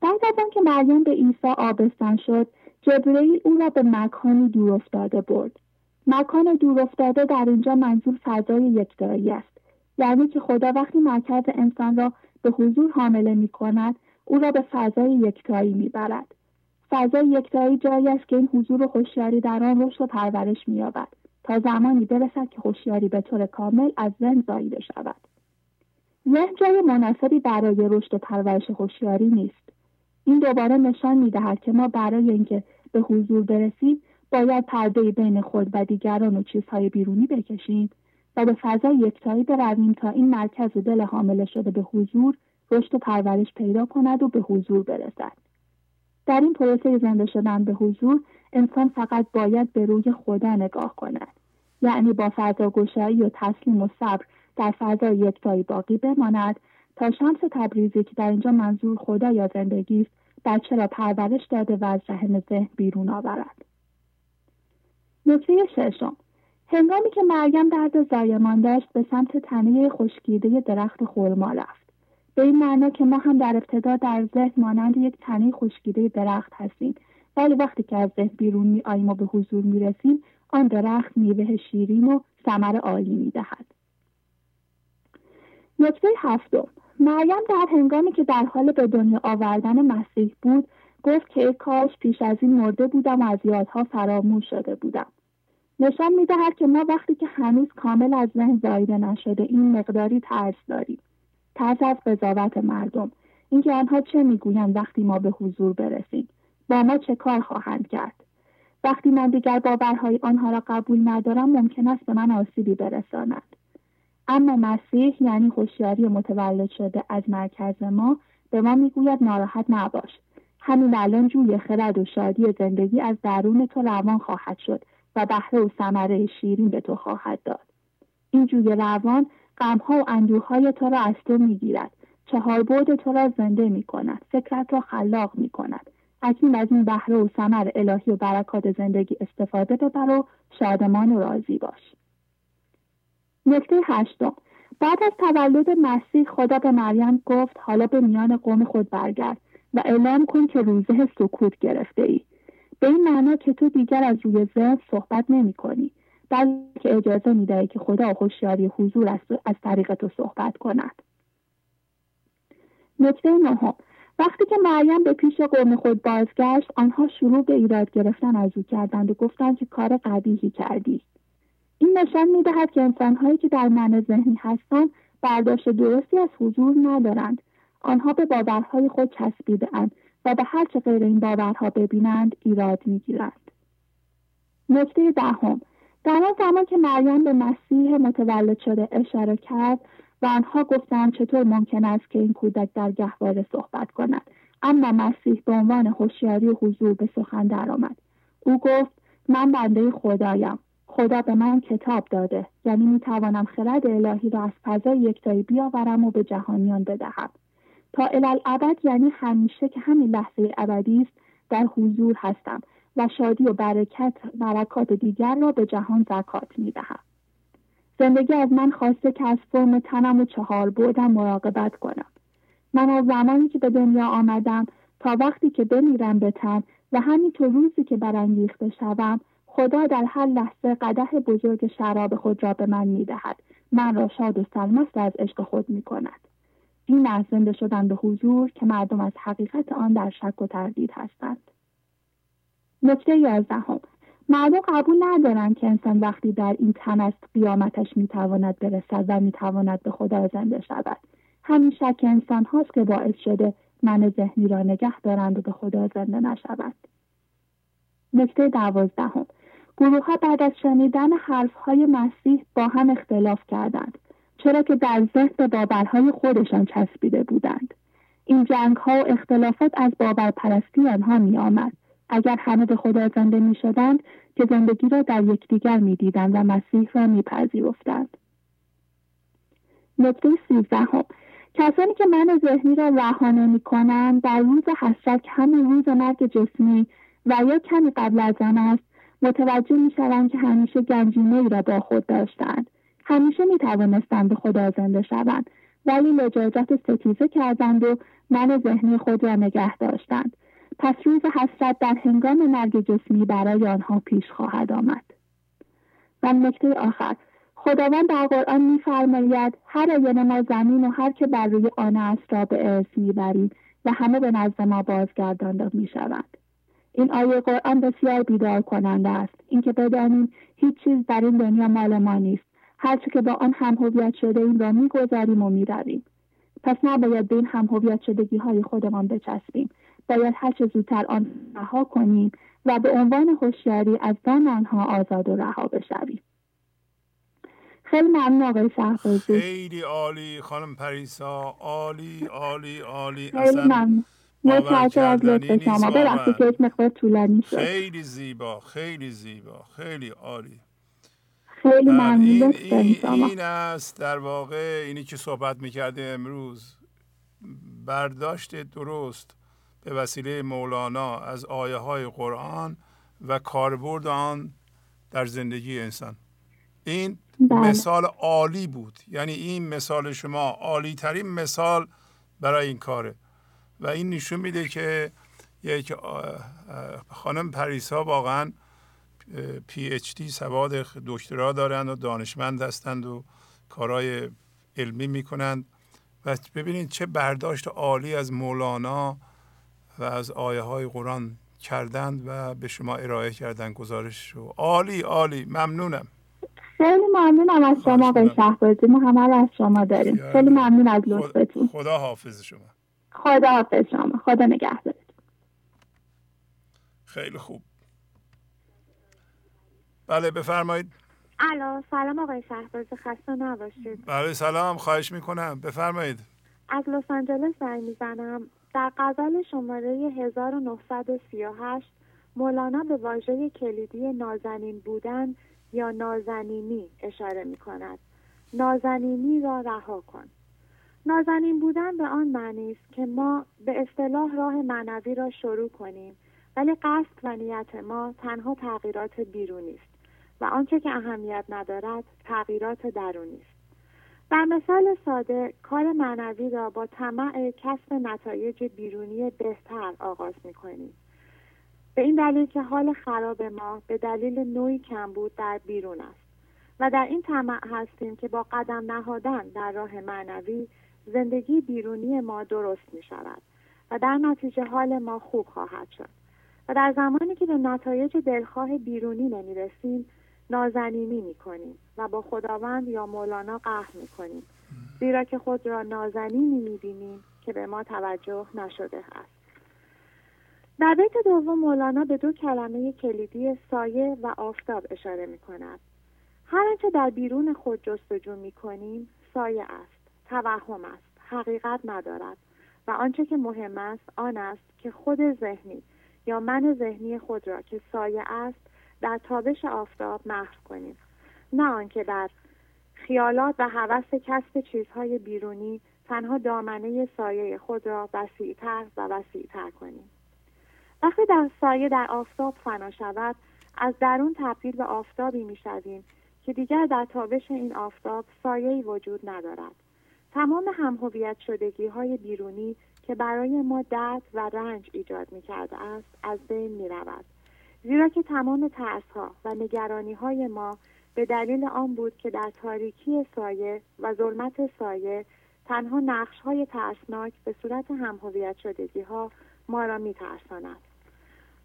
بعد از آنکه مریم به عیسی آبستن شد جبرئیل او را به مکانی دور افتاده برد. مکان دور افتاده در اینجا منظور فضای یکتایی است. یعنی که خدا وقتی مرکز انسان را به حضور حامله می کند او را به فضای یکتایی می برد. فضای یکتایی جایی است که این حضور و خوشیاری در آن رشد و پرورش می یابد تا زمانی برسد که خوشیاری به طور کامل از ذهن زاییده شود. ذهن جای مناسبی برای رشد و پرورش هوشیاری نیست. این دوباره نشان می دهد که ما برای اینکه به حضور برسیم باید پرده بین خود و دیگران و چیزهای بیرونی بکشیم و به فضای یکتایی برویم تا این مرکز دل حامله شده به حضور رشد و پرورش پیدا کند و به حضور برسد. در این پروسه زنده شدن به حضور انسان فقط باید به روی خدا نگاه کند. یعنی با فضا گشایی و تسلیم و صبر در فضای یکتایی باقی بماند تا شمس تبریزی که در اینجا منظور خدا یا زندگی است بچه را پرورش داده و از رحم ذهن بیرون آورد. نکته ششم. هنگامی که مریم درد زایمان داشت به سمت تنه خشکیده درخت خورما رفت. به این معنا که ما هم در ابتدا در ذهن مانند یک تنه خشکیده درخت هستیم. ولی وقتی که از ذهن بیرون می آییم و به حضور می رسیم آن درخت میوه شیرین و ثمر عالی می دهد. نکته هفتم. مریم در هنگامی که در حال به دنیا آوردن مسیح بود گفت که کاش پیش از این مرده بودم و از یادها فراموش شده بودم. نشان می‌دهد که ما وقتی که هنوز کامل از ذهن زایده نشده این مقداری ترس داریم. ترس از قضاوت مردم. اینکه آنها چه می‌گویند وقتی ما به حضور برسیم. با ما چه کار خواهند کرد؟ وقتی من دیگر باورهای آنها را قبول ندارم ممکن است به من آسیبی برساند. اما مسیح یعنی هوشیاری متولد شده از مرکز ما به ما می‌گوید ناراحت نباش. همین الان جوی خرد و شادی زندگی از درون تو روان خواهد شد و بهره و ثمره شیرین به تو خواهد داد. این جوی روان غمها و اندوههای تو را از تو می‌گیرد. چهار بود تو را زنده می کند فکرت را خلاق می کند اکنون از این بهره و ثمر الهی و برکات زندگی استفاده ببر و شادمان و راضی باش. نکته هشتم. بعد از تولد مسیح خدا به مریم گفت حالا به میان قوم خود برگرد و اعلام کن که روزه سکوت گرفته ای به این معنا که تو دیگر از روی ذهن صحبت نمی کنی بلکه اجازه می دهی که خدا هوشیاری حضور از, از طریق تو صحبت کند. نکته نهم. وقتی که مریم به پیش قوم خود بازگشت آنها شروع به ایراد گرفتن از او کردند و گفتند که کار قبیحی کردی. این نشان می‌دهد که انسانهایی که در من ذهنی هستند برداشت درستی از حضور ندارند. آنها به باورهای خود چسبیدهاند و به هر چه غیر این باورها ببینند ایراد می‌گیرند. نکته دهم. در آن زمان که مریم به مسیح متولد شده اشاره کرد و آنها گفتند چطور ممکن است که این کودک در گهواره صحبت کند. اما مسیح به عنوان هوشیاری و حضور به سخن درآمد. او گفت من بنده خدایم. خدا به من کتاب داده. یعنی می توانم خرد الهی را از فضای یکتایی بیاورم و به جهانیان بدهم. تا الالعبد یعنی همیشه که همین لحظه ابدی است در حضور هستم. و شادی و برکت برکات دیگر را به جهان زکات می دهم. زندگی از من خواسته که از فرم تنم و چهار بودم مراقبت کنم. من از زمانی که به دنیا آمدم تا وقتی که بمیرم به تن و همینطور روزی که برانگیخته شوم خدا در هر لحظه قده بزرگ شراب خود را به من می دهد. من را شاد و سرمست از عشق خود می کند. این از زنده شدن به حضور که مردم از حقیقت آن در شک و تردید هستند. نکته یازدهم. مردم قبول ندارند که انسان وقتی در این تن است قیامتش می‌تواند برسد و می‌تواند به خدا زنده شود. همین شک انسان هاست که باعث شده من ذهنی را نگه دارند و به خدا زنده نشود نکته دوازدهم. گروه ها بعد از شنیدن حرف های مسیح با هم اختلاف کردند چرا که در ذهن به باورهای خودشان چسبیده بودند. این جنگ ها و اختلافات از باورپرستی آنها می آمد اگر همه به خدا زنده می شدند که زندگی را در یکدیگر می دیدند و مسیح را می پذیرفتند. نکته کسانی که من ذهنی را رها نمی کنند در روز حسرت همین روز مرگ جسمی و یا کمی قبل از آن است متوجه می شوند که همیشه گنجینه ای را با خود داشتند. همیشه می توانستند به خدا زنده شوند ولی لجاجت ستیزه کردند و من ذهنی خود را نگه داشتند. پس روز حسرت در هنگام مرگ جسمی برای آنها پیش خواهد آمد. و نکته آخر خداوند در قرآن میفرماید هر آینه ما زمین و هر که بر روی آن است را به ارث می‌بریم و همه به نزد ما بازگردانده می‌شوند. این آیه قرآن بسیار بیدار کننده است. اینکه بدانیم هیچ چیز در این دنیا مال ما نیست. هرچه که با آن هم هویت شده این را می‌گذاریم و می‌رویم. پس نباید به این هم هویت شدگی های خودمان بچسبیم. باید هرچه زودتر آن رها کنیم و به عنوان هوشیاری از دام آنها آزاد و رها بشویم. خیلی ممنون آقای شهبازی خیلی عالی خانم پریسا. عالی عالی عالی. خیلی ممنون. متشکر از لطف شما. ببخشید که یک مقدار طولانی شد. خیلی زیبا خیلی زیبا خیلی عالی. خیلی ممنون. این, این, این است در واقع اینی که صحبت می‌کرده امروز. برداشت درست. به وسیله مولانا از آیه های قرآن و کاربرد آن در زندگی انسان. این بله. مثال عالی بود. یعنی این مثال شما عالی ترین مثال برای این کاره. و این نشون میده که یک خانم پریسا واقعا پی اچ دی سواد دکترا دارند و دانشمند هستند و کارهای علمی می‌کنند. و ببینید چه برداشت عالی از مولانا و از آیه های قرآن کردند و به شما ارائه کردن گزارش رو. عالی عالی. ممنونم. خیلی ممنونم از شما آقای شهبازی ما همه از شما داریم. خیلی ممنون از لطفتون. خدا حافظ شما. خدا حافظ شما. خدا نگهدار خیلی خوب. بله بفرمایید. الو سلام آقای شهبازی. خسته نباشید. بله سلام. خواهش می‌کنم. بفرمایید. از لس آنجلس زنگ می‌زنم. در غزل شماره 1938 مولانا به واژه کلیدی نازنین بودن یا نازنینی اشاره می کند. نازنینی را رها کن. نازنین بودن به آن معنی است که ما به اصطلاح راه معنوی را شروع کنیم ولی قصد و نیت ما تنها تغییرات بیرونی است و آنچه که اهمیت ندارد تغییرات درونی است در مثال ساده کار معنوی را با طمع کسب نتایج بیرونی بهتر آغاز می کنیم. به این دلیل که حال خراب ما به دلیل نوعی کمبود در بیرون است و در این طمع هستیم که با قدم نهادن در راه معنوی زندگی بیرونی ما درست می شود و در نتیجه حال ما خوب خواهد شد و در زمانی که به نتایج دلخواه بیرونی نمی رسیم نازنینی می کنیم و با خداوند یا مولانا قهر می کنیم زیرا که خود را نازنینی می بینیم که به ما توجه نشده است. در بیت دوم مولانا به دو کلمه کلیدی سایه و آفتاب اشاره می کند. هر آنچه در بیرون خود جستجو می کنیم سایه است، توهم است، حقیقت ندارد و آنچه که مهم است آن است که خود ذهنی یا من ذهنی خود را که سایه است در تابش آفتاب محو کنیم. نه آنکه در خیالات و هوس کسب چیزهای بیرونی تنها دامنه سایه خود را وسیعتر و وسیعتر کنیم وقتی در سایه در آفتاب فنا شود از درون تبدیل به آفتابی می‌شویم که دیگر در تابش این آفتاب سایه‌ای وجود ندارد تمام همهویت شدگی های بیرونی که برای ما درد و رنج ایجاد می کرده است از بین می رود. زیرا که تمام ترس ها و نگرانی های ما به دلیل آن بود که در تاریکی سایه و ظلمت سایه تنها نقش های ترسناک به صورت همهویت شدگی ها ما را می ترساند.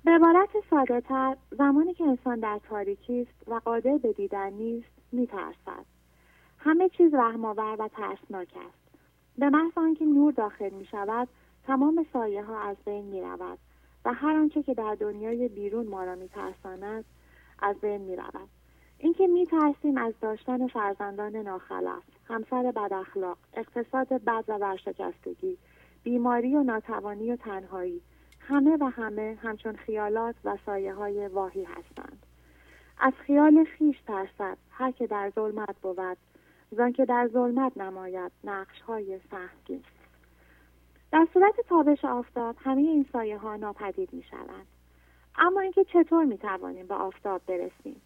به عبارت ساده تر زمانی که انسان در تاریکی است و قادر به دیدن نیست می ترسد. همه چیز رحمآور و ترسناک است. به محض آنکه نور داخل می شود تمام سایه ها از بین می رود و هر آنچه که در دنیای بیرون ما را می ترساند از بین می رود. اینکه می ترسیم از داشتن فرزندان ناخلف، همسر بد اخلاق، اقتصاد بد و ورشکستگی، بیماری و ناتوانی و تنهایی، همه و همه همچون خیالات و سایه های واهی هستند. از خیال خیش ترسد هر که در ظلمت بود زن که در ظلمت نماید نقش های سهمگین در صورت تابش آفتاب همه این سایه ها ناپدید می شوند. اما اینکه چطور می توانیم به آفتاب برسیم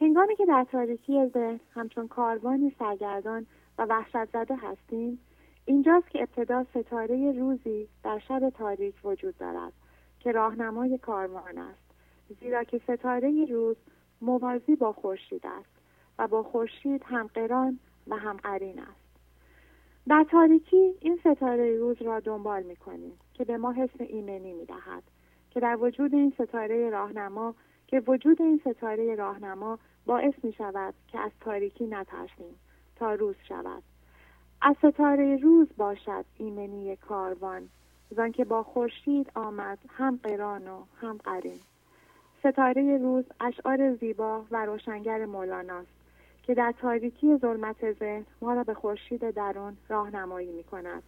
هنگامی که در تاریکی ذهن همچون کاروانی سرگردان و وحشت زده هستیم اینجاست که ابتدا ستاره روزی در شب تاریک وجود دارد که راهنمای کاروان است. زیرا که ستاره روز موازی با خورشید است و با خورشید هم قران و هم قرین است. در تاریکی این ستاره روز را دنبال می کنیم که به ما حس ایمنی می دهد که در وجود این ستاره راهنما که وجود این ستاره راهنما باعث می شود که از تاریکی نترسیم تا روز شود. از ستاره روز باشد ایمنی کاروان زن که با خورشید آمد هم قران و هم قرین. ستاره روز اشعار زیبا و روشنگر مولاناست که در تاریکی ظلمت ذهن ما را به خورشید درون راهنمایی می کند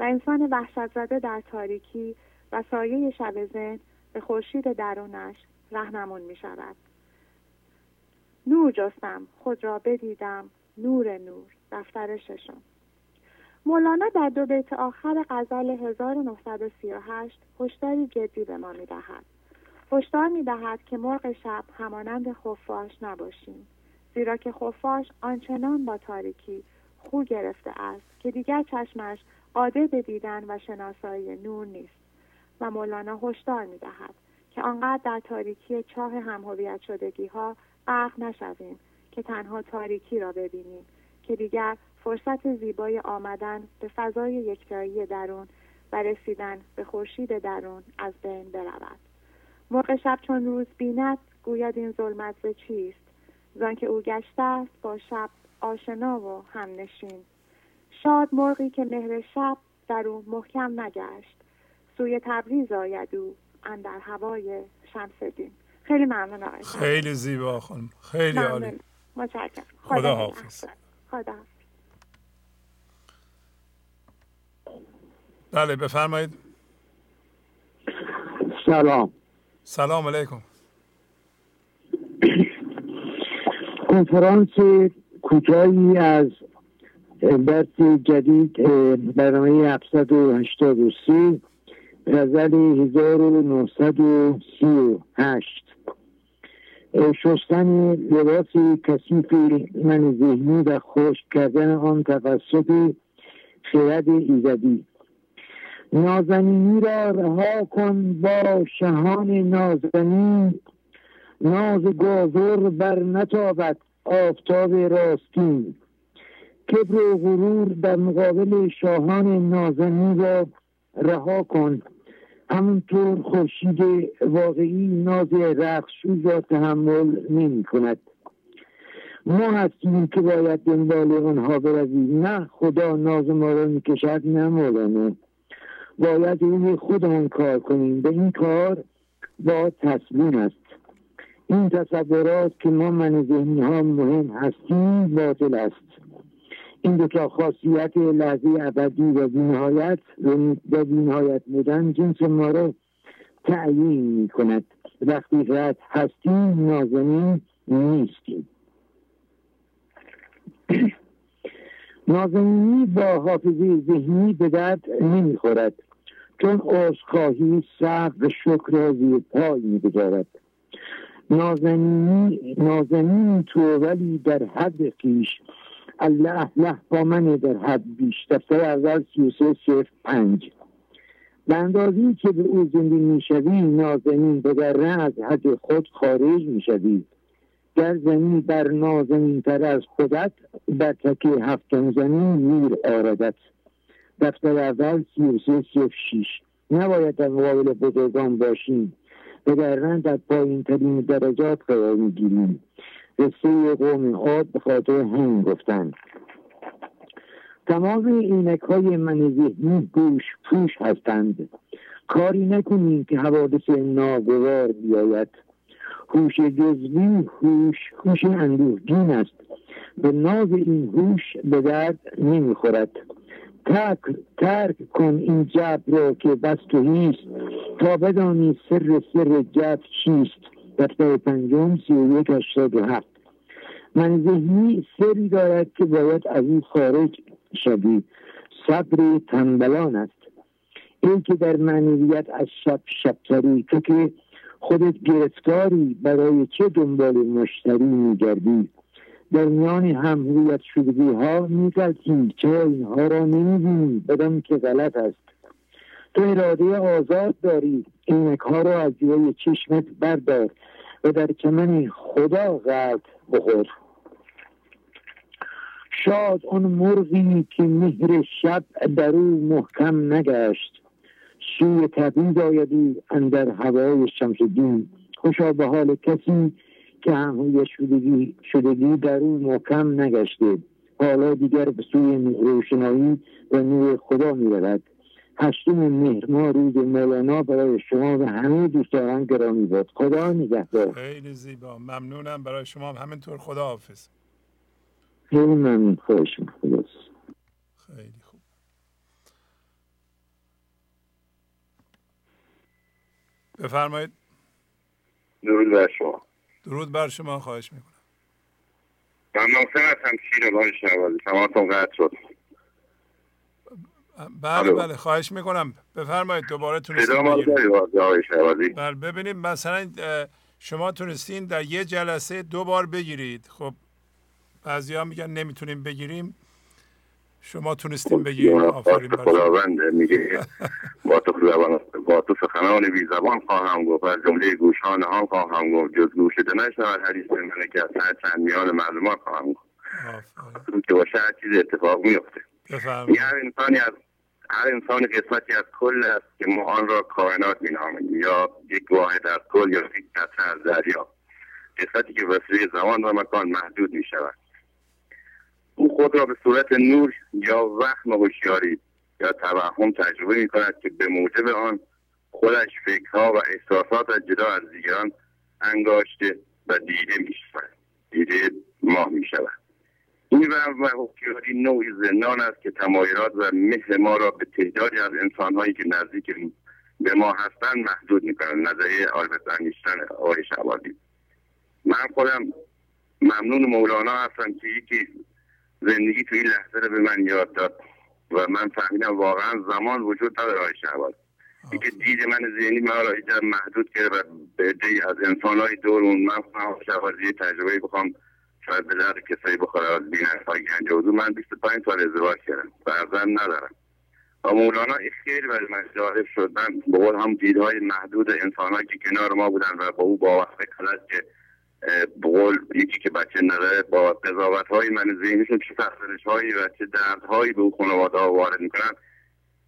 و انسان وحشت زده در تاریکی و سایه شب ذهن به خورشید درونش رهنمون می شود نور جستم خود را بدیدم نور نور دفتر ششم مولانا در دو بیت آخر غزل 1938 هشداری جدی به ما می دهد. هشدار می دهد که مرغ شب همانند خفاش نباشیم. زیرا که خفاش آنچنان با تاریکی خو گرفته است که دیگر چشمش قادر به دیدن و شناسایی نور نیست و مولانا هشدار می‌دهد که آنقدر در تاریکی چاه همهویت شدگی ها غرق نشویم که تنها تاریکی را ببینیم که دیگر فرصت زیبای آمدن به فضای یکتایی درون و رسیدن به خورشید درون از بین برود. مرغ شب چون روز بیند گوید این ظلمت ز چیست؟ زان که او گشته است با شب آشنا و همنشین. شاد مرغی که مهر شب در او محکم نگشت. سوی تبریز آید او اندر هوای شمس دین خیلی ممنون آقای خیلی زیبا خانم. خیلی عالی. متشکرم. خدا حافظ. خدا بله بفرمایید. سلام. سلام علیکم. کنفرانس کوتاهی از درس جدید برنامه 783 غزل 1938 شستن لباس کثیف من ذهنی و خوش کردن آن توسط خرد ایزدی. نازنینی را رها کن با شهان نازنین. ناز گازر بر نتابد آفتاب راستین. کبر و غرور در مقابل شاهان نازنین را رها کن. همونطور خورشید واقعی ناز رقصوز را تحمل نمی کند ما هستیم که باید دنبال آنها برویم. نه خدا ناز ما را می‌کشد نه مولانا. باید روی خودمان کار کنیم. به این کار با تسلیم است. این تصورات که ما من ذهنی ها مهم هستیم باطل است. این دو تا خاصیت لحظه ابدی و بینهایت و بینهایت بودن جنس ما را تعیین می کند وقتی رد هستیم نازنین نیستیم. نازنینی با حافظه ذهنی به درد نمی‌خورد چون عذرخواهی صبر و شکر زیر پای می‌گذارد. نازنینی نازنین تو ولی در حد خیش الله من در حد بیش دفتر اول سی و سه صفر پنج. به اندازی که به او زنده می‌شوی نازنین به در از حد خود خارج می‌شوی در زمین بر نازنین تر از خودت بر تک هفتم زمین نور آردت دفتر اول سی و سه صفر شیش. نباید در مقابل بزرگان باشیم. به در در پایین ترین درجات قرار می‌گیریم. قصه قوم آب به خاطر هم گفتن. تمام اینک های من ذهنی گوش پوش هستند. کاری نکنیم که حوادث ناگوار بیاید. هوش جزوی هوش هوش اندوهگین است. به ناز این هوش به درد نمی‌خورد. ترک, ترک کن این جب را که بس تو هیست. تا بدانی سر سر جب چیست. دفتر پنجم سی و یک هفت. من ذهنی سری دارد که باید از او خارج شدی صبر تنبلان است. ای که در معنویت از شب شبتری تو که خودت گرفتاری برای چه دنبال مشتری میگردی؟ در میان همهویت شدگی ها میگلتی چرا اینها را نمی‌بینی. بدم که غلط است. تو اراده آزاد داری. اینک ها را از جوی چشمت بردار. و در چمن خدا غلط بخور. شاد آن مرغی که مهر شب در او محکم نگشت. سوی تبریز آید او اندر هوای شمس دین خوشا به حال کسی که همهوی شدگی, شدگی در او محکم نگشته. حالا دیگر به سوی روشنایی و نور خدا می رود هشتم مهر. ما روز مولانا برای شما و همه دوستان گرامی بود. خدا نگهدار. خیلی زیبا. ممنونم. برای شما همینطور. خدا حافظ. خیلی ممنون. خوش خیلی خوب. بفرمایید. درود بر شما. درود بر شما. خواهش می‌کنم. من محسن هستم شیر بان شنوازی تمامتون قطع شد بله بله خواهش می‌کنم. بفرمایید دوباره تونستید بله ببینید مثلا شما تونستین در یه جلسه دو بار بگیرید. خب بعضی ها میگن نمی‌تونیم بگیریم. شما تونستیم بگیم آفرین خداونده میگه. با تو زبان با تو سخنان بی زبان خواهم گفت. از جمله گوشان هم خواهم گفت. جز گوشده نشود حدیث من که از چند میان معلومات خواهم گفت. که باشه هر چیز اتفاق میفته هر انسانی از هر انسان قسمتی از کل است که ما آن را کائنات مینامیم یا یک واحد از کل یا یک قطعه از دریا. قسمتی که وسیله زمان و مکان محدود می شود او خود را به صورت نور یا وهم هوشیاری یا توهم تجربه می کند که به موجب آن خودش فکرها و احساسات از جدا از دیگران انگاشته و دیده می شود دیده ماه می شود این وهم و هوشیاری نوعی زندان است که تمایلات و مهر ما را به تعدادی از انسانهایی که نزدیک به ما هستند محدود می کنند نظریه آلبرت انیشتن آقای شعبادی من خودم ممنون مولانا هستم که یکی زندگی تو این لحظه رو به من یاد داد و من فهمیدم واقعا زمان وجود نداره آقای شهباز که دید من ذهنی من را محدود کرده و به از انسانهای دور اون من شهبازی تجربه بخوام شاید به درد کسایی بخوره از های گنج حضور من 25 سال ازدواج کردم. فرزند ندارم. و مولانا خیلی برای من جالب شد. من به هم دیدهای محدود انسانهایی که کنار ما بودن و با او باور کلد که بقول یکی که بچه نداره با قضاوت های من ذهنیشون چه تحصیلش هایی و چه درد هایی به او خانواده ها وارد می‌کنن.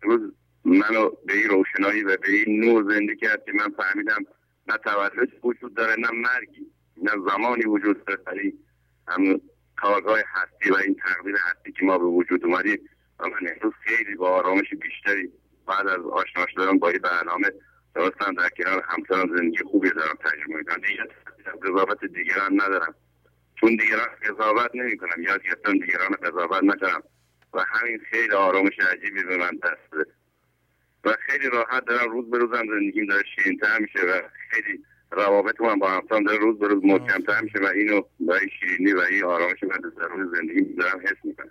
روز منو به این روشنایی و به این نور زنده کرد که من فهمیدم نه تولد وجود داره نه مرگی نه زمانی وجود داره. هم کارهای هستی و این تقدیر هستی که ما به وجود اومدیم. و من امروز خیلی با آرامش بیشتری بعد از آشنا شدن با این برنامه درستم در کنار همسرم. زندگی خوبی دارم تجربه می‌کنم. دیگه قضاوت دیگران ندارم. چون دیگران قضاوت نمی کنم یاد گرفتم دیگران قضاوت نکنم. و همین خیلی آرامش عجیبی به من دست و خیلی راحت دارم روز به روزم زندگیم داره شیرینتر میشه و خیلی روابط من با همسرم داره روز به روز محکمتر میشه و اینو و این شیرینی و این آرامش من در روز زندگی دارم حس می‌کنم.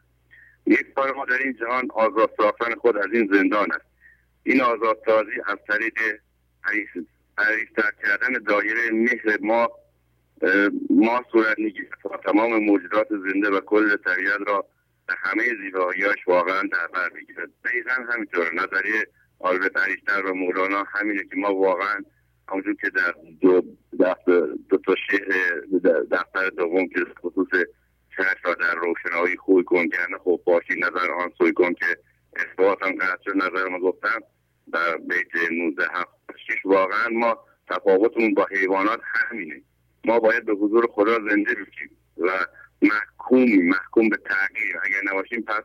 یک کار ما در این جهان آزاد ساختن خود از این زندان است. این آزادسازی از طریق عریضتر کردن دایره مهر ما ما صورت می‌گیره تا تمام موجودات زنده و کل طبیعت را به همه زیباییاش واقعا در بر بگیره دقیقا همینطور نظریه آلبرت انیشتین و مولانا همینه که ما واقعا همونجور که در دو, دو تا دفتر دوم که خصوص شهر را در روشنایی خوی کن خب باشی نظر آن سوی کن که اثبات هم شد نظر ما گفتم در بیت 19 شش واقعا ما تفاوتمون با حیوانات همینه. ما باید به حضور خدا زنده بشیم و محکومی محکوم به تغییر. اگر نباشیم پس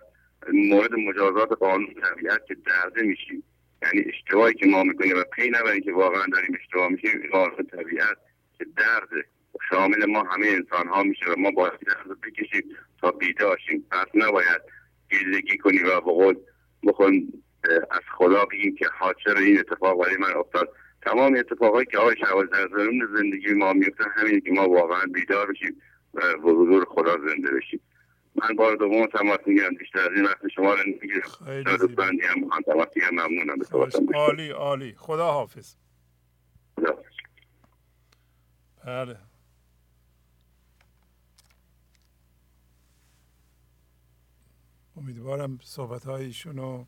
مورد مجازات قانون طبیعت که درده میشیم. یعنی اشتباهی که ما می‌کنیم و پی نبریم که واقعا داریم اشتباه میشیم قانون طبیعت که درده شامل ما همه انسان ها میشه و ما باید درد بکشیم تا بیدار شیم پس نباید گیزگی کنیم و بقول بخون از خدا بگیم که حاضر این اتفاق برای من افتاد. تمام اتفاقایی که آقای شواز در زندگی ما میفته همین که ما واقعا بیدار بشیم و به حضور خدا زنده بشیم. من بار دوم تماس می‌گیرم بیشتر از این وقت شما رو نمی‌گیرم شاید بندی هم هم تماس می‌گیرم ممنونم. به عالی عالی. خدا حافظ. بله. امیدوارم صحبت های ایشونو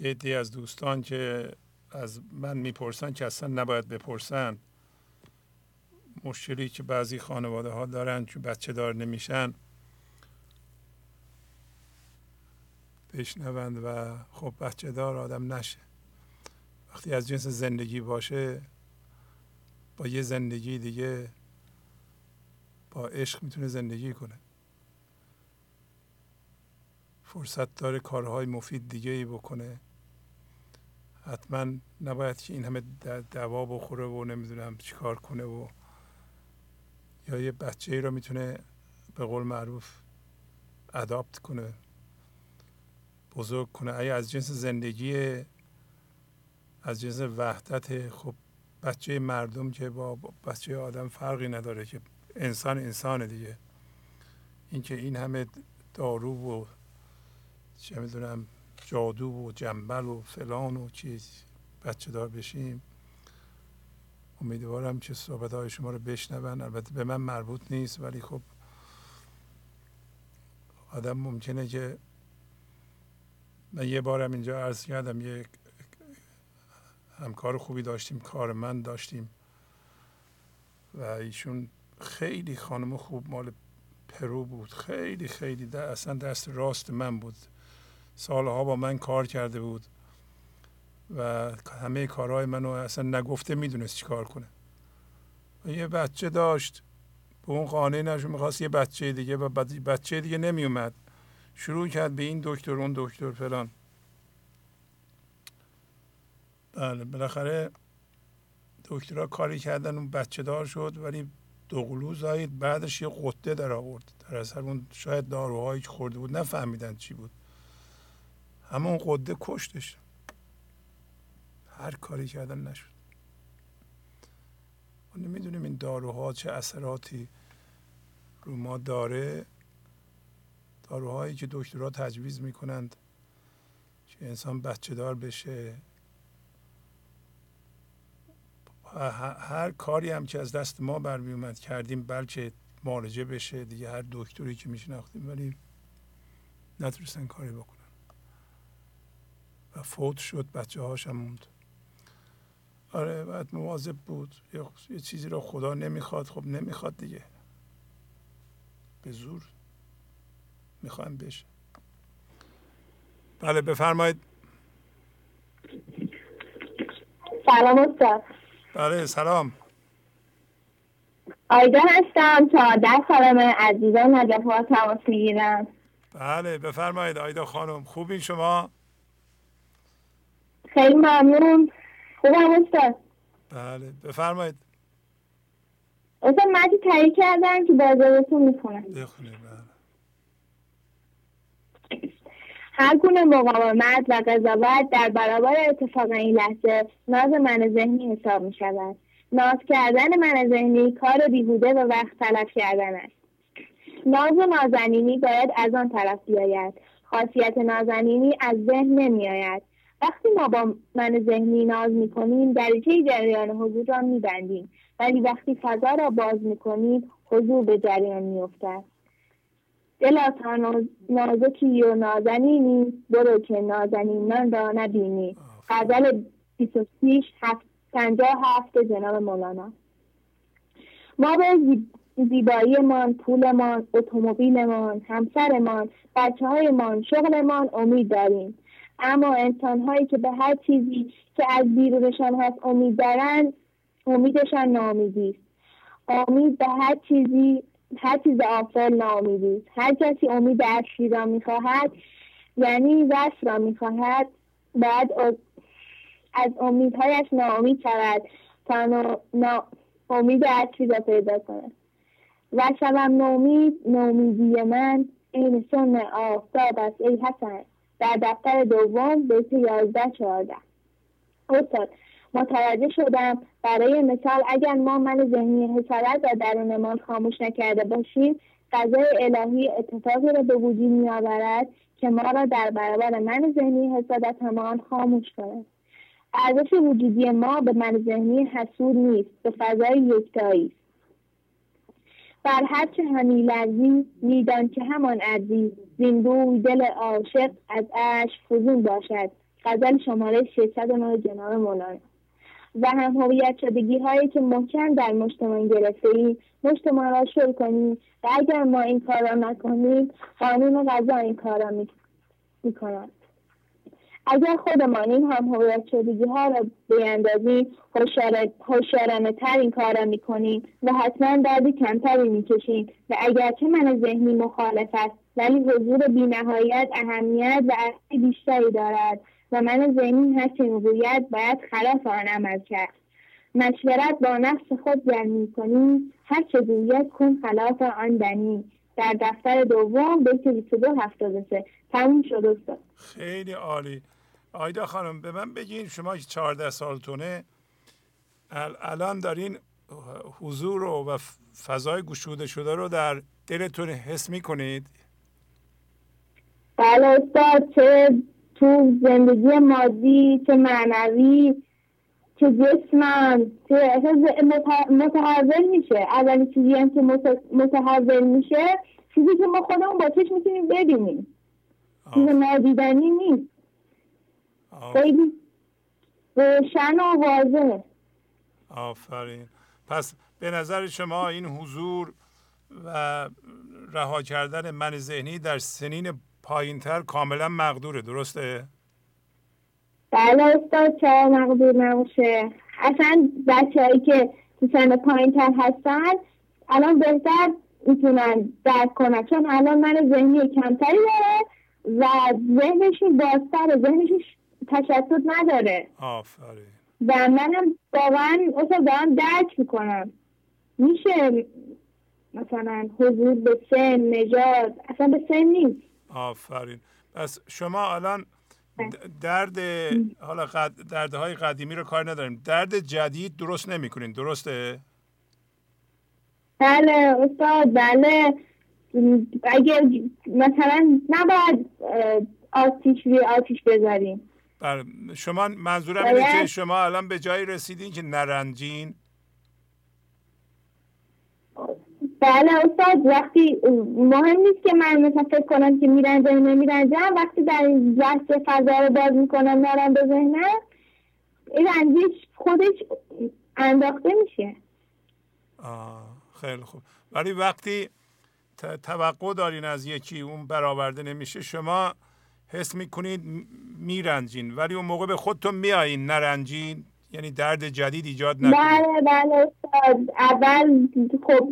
یه دی از دوستان که از من می‌پرسن که اصلا نباید بپرسن مشکلی که بعضی خانواده ها دارن که بچه دار نمیشن بشنوند و خب بچه دار آدم نشه. وقتی از جنس زندگی باشه با یه زندگی دیگه با عشق می‌تونه زندگی کنه. فرصت داره کارهای مفید دیگه ای بکنه. حتما نباید که این همه دوا بخوره و نمی‌دونم چیکار کنه و یا یه بچه ای رو می‌تونه به قول معروف اداپت کنه. بزرگ کنه. اگه از جنس زندگی از جنس وحدت خب بچه مردم که با بچه آدم فرقی نداره که انسان انسان دیگه. اینکه این همه دارو و چه می‌دونم جادو و جنبل و فلان و چیز بچه دار بشیم. امیدوارم که صحبت های شما رو بشنون. البته به من مربوط نیست ولی خب آدم ممکنه که من یه بارم اینجا عرض کردم یک همکار خوبی داشتیم کار من داشتیم و ایشون خیلی خانم خوب مال پرو بود خیلی خیلی در اصلا دست راست من بود. سالها با من کار کرده بود و همه کارهای منو اصلا نگفته می‌دونست چی کار کنه. و یه بچه داشت به اون قانه نشون می‌خواست یه بچه دیگه و بچه دیگه نمیومد شروع کرد به این دکتر اون دکتر فلان. بله بالاخره دکترها کاری کردن اون بچه دار شد ولی دوقلو زایید بعدش یه قطه در آورد. در اثر اون شاید داروهایی که خورده بود نفهمیدن چی بود. همون قده کشتش. هر کاری کردن نشد. ما نمی‌دونیم این داروها چه اثراتی رو ما داره. داروهایی که دکترها تجویز می‌کنند که انسان بچه دار بشه هر کاری هم که از دست ما برمی اومد کردیم بلکه معالجه بشه. دیگه هر دکتری که میشناختیم ولی نتونستن کاری بکنن. و فوت شد بچه هاشم موند. آره باید مواظب بود. یه چیزی رو خدا نمی‌خواد. خب نمی‌خواد دیگه. به زور. می‌خوایم بشه. بله بفرمایید. سلام استاد. بله سلام. آیدا هستم در سالم عزیزان نجف ها تماس می‌گیرم. بله بفرمایید آیدا خانم. خوبین شما؟ خیلی ممنون. خوبم استاد. بله بفرمایید. استاد مدی تایی کردم که بازارتون می‌کنم بخونید بله. هر گونه مقاومت و قضاوت در برابر اتفاق این لحظه ناز من ذهنی حساب می شود. ناز کردن من ذهنی کار بیهوده و وقت تلف کردن است. ناز و نازنینی باید از آن طرف بیاید. خاصیت نازنینی از ذهن نمی آید. وقتی ما با من ذهنی ناز می کنیم دریچه جریان حضور را می بندیم. ولی وقتی فضا را باز می کنیم حضور به جریان می افتد. دلا تا نازکی و نازنینی. برو که نازنینان را نبینی. غزل 26 پنجاه هفت جناب مولانا. ما به زیباییمان پولمان اتومبیلمان همسرمان بچه هایمان شغلمان امید داریم. اما انسان هایی که به هر چیزی که از بیرونشان هست امید دارند امیدشان نامیدی است. امید به هر چیزی هر چیز آفل ناامیدی هر کسی امید اصلی را می‌خواهد یعنی وصل را می‌خواهد باید از امیدهایش ناامید شود تا. امید اصلی را پیدا کند و شبم نومید نومیدی من این سن آفتاب است ای حسن در دفتر دوم بیت یازده چهارده استاد متوجه شدم برای مثال اگر ما من ذهنی حسادت و درونمان خاموش نکرده باشیم قضای الهی اتفاقی را به وجود میآورد که ما را در برابر من ذهنی حسادت همان خاموش کند. ارزش وجودی ما به من ذهنی حسود نیست به فضای یکتایی. بر هرچه همی لرزی میدان که همان ارزی زیندوی دل عاشق از اش فزون باشد. غزل شماره 609 جناب مولانا. و هم هویت شدگی هایی که محکم در مشتمان گرفته ایم مشتمان را شل کنیم و اگر ما این کار را نکنیم قانون غذا این کار را می‌کنند اگر خودمان این هم هویت شدگی ها را بیندازیم هوشیارانه تر این کار را می‌کنیم و حتما دردی کمتری می‌کشیم. و اگرچه من ذهنی مخالف است ولی حضور بینهایت اهمیت و اصلی بیشتری دارد. و من ذهنی هرچه می‌گوید باید خلاف آن عمل کرد. مشورت با نفس خود جمع کنی هر چه گوید کن خلاف آن دنی در دفتر دوم بیت 22 73 تموم شد استاد. خیلی عالی. آیدا خانم به من بگین شما که 14 سالتونه الان دارین حضور و فضای گشوده شده رو در دلتون حس می‌کنید؟ بله استاد چه تو زندگی مادی چه معنوی چه جسمم چه متحول میشه. اولین چیزی هم که متحول میشه چیزی که ما خودمون با چشم می‌تونیم ببینیم. چیز نادیدنی نیست. خیلی روشن و واضحه. آفرین. پس به نظر شما این حضور و رها کردن من ذهنی در سنین پایینتر کاملا مقدوره درسته؟ بله استاد چرا مقدور نموشه اصلا بچه هایی که تو سن پایین تر هستن الان بهتر می‌تونن درک کنن. چون الان من ذهنی کمتری داره و ذهنشون بازتره ذهنشون تشتت نداره. آفرین. و منم واقعا اصلا دارم درک می‌کنم. میشه مثلا حضور به سن نجات اصلا به سن نیست. آفرین. پس شما الان درد حالا قد... دردهای قدیمی رو کار نداریم. درد جدید درست نمی‌کنین. درسته؟ بله استاد بله. اگر مثلا نباید آتیش روی آتیش بذاریم. بله. شما منظورم اینه که شما الان به جایی رسیدین که نرنجین. بله استاد وقتی مهم نیست که من مثلا فکر کنم که میرنجم نمیرنجم وقتی در این لحظه فضا رو باز می‌کنم نرم به ذهنم این رنجش خودش انداخته میشه. خیلی خوب. ولی وقتی توقع دارین از یکی اون برآورده نمیشه شما حس می‌کنید میرنجین. ولی اون موقع به خودتون میایین نرنجین. یعنی درد جدید ایجاد نکنه. بله بله اول خب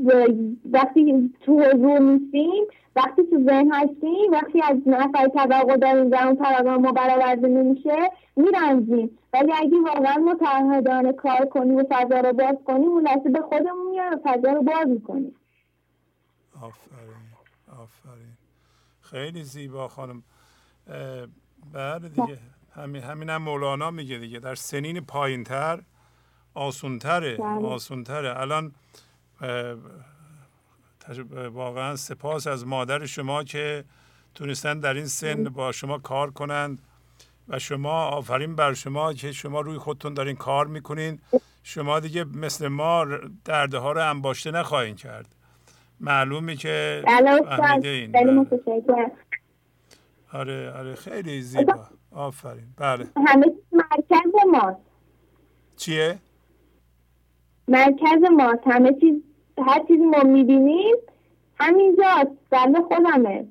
وقتی تو حضور نیستیم وقتی تو ذهن هستیم وقتی از نفر توقع داریم در اون طبقه ما برآورده نمیشه میرنجیم. ولی اگه واقعا متعهدانه کار کنیم و فضا رو باز کنیم اون لحظه به خودمون میاد و فضا رو باز می‌کنیم. آفرین آفرین. خیلی زیبا خانم. بعد دیگه. همین همین هم مولانا میگه دیگه. در سنین پایینتر آسونتره. بله. آسونتره. الان واقعا سپاس از مادر شما که تونستن در این سن با شما کار کنند و شما آفرین بر شما که شما روی خودتون دارین کار می‌کنین. شما دیگه مثل ما درده ها رو انباشته نخواهید کرد. معلومه که فهمیده این آره آره خیلی زیبا. آفرین. بله. همه مرکز ما چیه؟ مرکز ما همه چیز هر چیزی ما می‌بینیم همینجا بنده خودمه.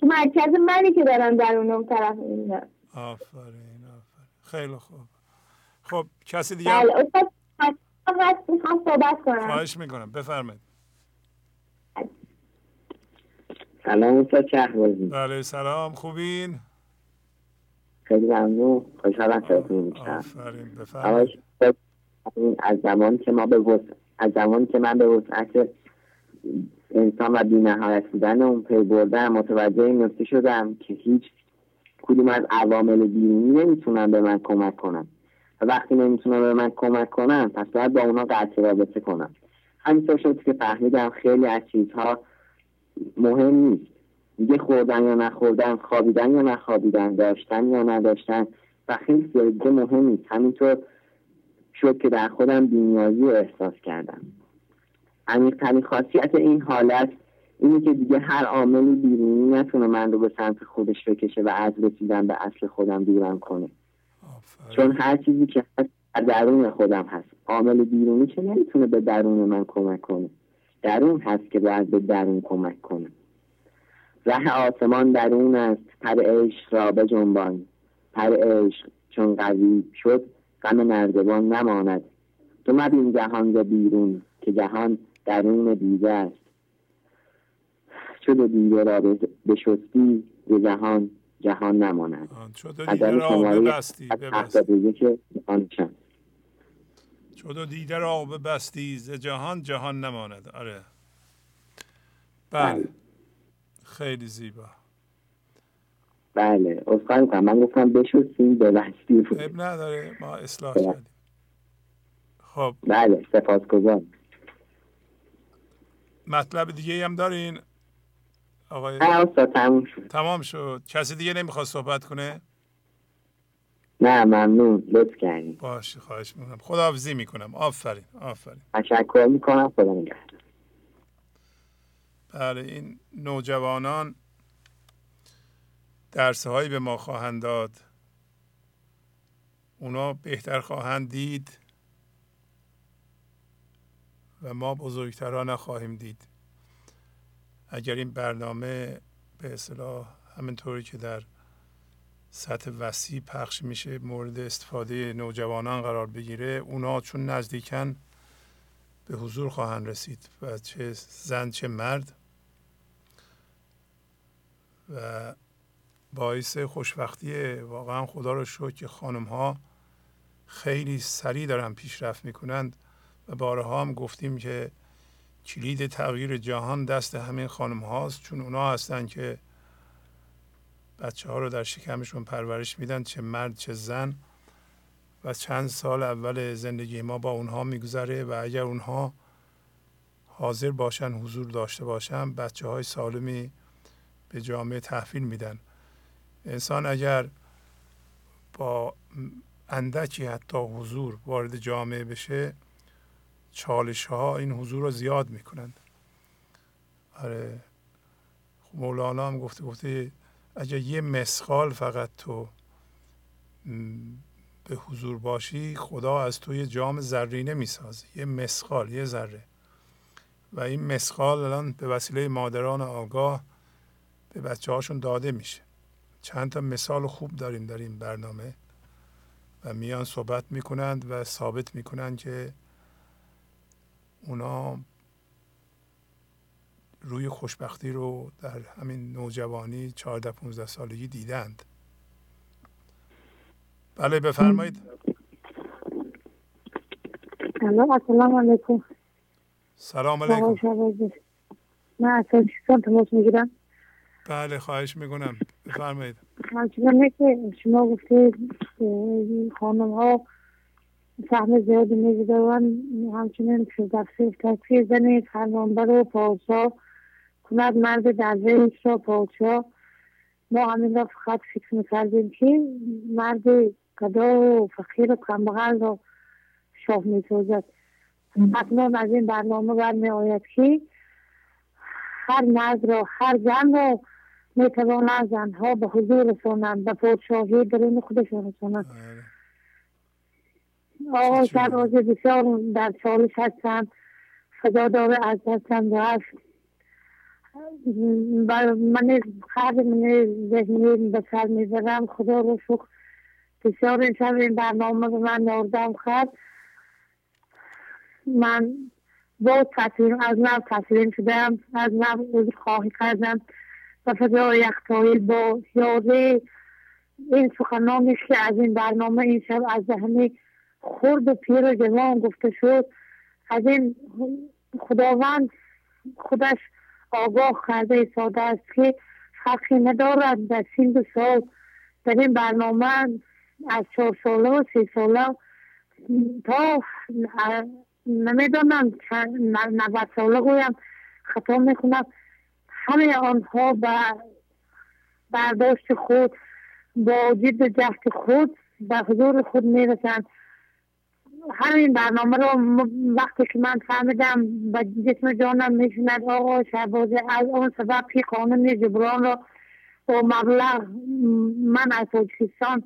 تو مرکز منی که دارم در اون طرف می‌بینم آفرین آفرین. خیلی خوب. خب کسی دیگه؟ بله استاد می‌خوام صحبت کنم. خواهش می‌کنم. بفرمایید. سلام استاد شهبازی. بله سلام. خوبین؟ خیلی ممنون. خوشحالم آفرین بفرمایید. از زمان که ما به وسع... از زمان که من به وسعت انسان و بینهایت بودن اون پی بردم متوجه این نکته شدم که هیچ کدوم از عوامل بیرونی نمی‌تونن به من کمک کنن. و وقتی نمی‌تونن به من کمک کنن پس باید با اونا قطع رابطه کنم. همینطور شد که فهمیدم خیلی از چیزها مهم نیست. دیگه خوردن یا نخوردن خوابیدن یا نخوابیدن داشتن یا نداشتن و خیلی دیگه مهم نیست همینطور شد که در خودم بینیازی رو احساس کردم. عمیقترین خاصیت این حالت اینه که دیگه هر عاملی بیرونی نتونه من رو به سمت خودش بکشه و از رسیدن به اصل خودم دورم کنه. چون هر چیزی که هست در درون خودم هست. عامل بیرونی که نمی‌تونه به درون من کمک کنه. درون هست که باید به درون کمک کنه. ره آسمان درون است پر عشق را به جنبان پر عشق چون قوی شد غم نردبان نماند. تو مبین جهان را بیرون که جهان درون دیده است. چو دیده را بشستی به جهان جهان نماند. چو دیده را ببستی چو دیده را ببستی ز جهان جهان نماند. آره. بله. خیلی زیبا. بله اصلا کنم من گفتم بشستیم به بستی بود اب نداره ما اصلاح کردیم. خب. بله سپاس گذار مطلب دیگه هم دارین؟ آقای تمام شد. تمام شد. کسی دیگه نمی‌خواد صحبت کنه؟ نه ممنون. لطف کردیم باشه خواهش می‌کنم. خداحافظی می‌کنم. آفرین آفرین. تشکر می‌کنم. خدا نگهدار. بله این نوجوانان درس هایی به ما خواهند داد. اونا بهتر خواهند دید و ما بزرگترها نخواهیم دید. اگر این برنامه به اصطلاح همینطوری که در سطح وسیع پخش میشه مورد استفاده نوجوانان قرار بگیره اونا چون نزدیکن به حضور خواهند رسید و چه زن چه مرد و باعث خوشبختی واقعا خدا رو شکر که خانم ها خیلی سریع دارن پیشرفت می‌کنند و بارها هم گفتیم که کلید تغییر جهان دست همین خانم هاست چون اونا هستن که بچه ها رو در شکمشون پرورش میدن چه مرد چه زن و چند سال اول زندگی ما با اونها میگذره و اگر اونها حاضر باشن حضور داشته باشن بچه های سالمی به جامعه تحویل میدن. انسان اگر با اندکی حتی حضور وارد جامعه بشه چالش ها این حضور رو زیاد می‌کنند. آره خب مولانا هم گفته گفته اگر یه مسخال فقط تو به حضور باشی خدا از تو یه جام زرینه می‌سازه یه مسخال یه ذره. و این مسخال الان به وسیله مادران آگاه به بچه هاشون داده میشه. چند تا مثال خوب داریم در این برنامه و میان صحبت می‌کنند و ثابت می‌کنند که اونا روی خوشبختی رو در همین نوجوانی 14 15 سالگی دیدند. بله بفرمایید. السلام علیکم. سلام علیکم. من از تماس می‌گیرم؟ بله خواهش می‌کنم. بفرمایید. همچنانه که شما گفتید خانم ها سهم زیادی می‌گذارن. همچنین در تکفیر زنی فرمانبر و پادشاه کند مرد در را پادشاه. ما همین را فقط فکر می‌کردیم که مرد گدا و فقیر و کمبغل را شاه می‌سازد. اکنون از این برنامه برمی آید که هر مرد را هر زن را می‌توانند زنها به حضور رسانند به پادشاهی درون خودشان رسانند. آقا سرباز بسیار در چالش هستم فضادار از دستم رفت من خرد من ذهنی به سر می‌برم. خدا رو شکر. بسیار این شب این برنامه به من ناردم خرد من با تسلیم از نو تسلیم شدم از نو خواهی کردم. و فضای یختایل با یاده این سخنانش که از این برنامه این شب از ذهنی خرد و پیر و جوان گفته شد. از این خداوند خودش آگاه کرده ساده است که حقی ندارد در سین و سال. در این برنامه از چهار ساله و سی ساله تا نمی‌دانم نوت ساله گویم. خطا می‌کنم همه آنها به برداشت خود با جد جهد خود به حضور خود می‌رسند. همین برنامه رو وقتی که من فهمیدم و جسم جانم میشند آقا شهبازه از اون سبب که قانون جبران رو با مبلغ من از تاجیکستان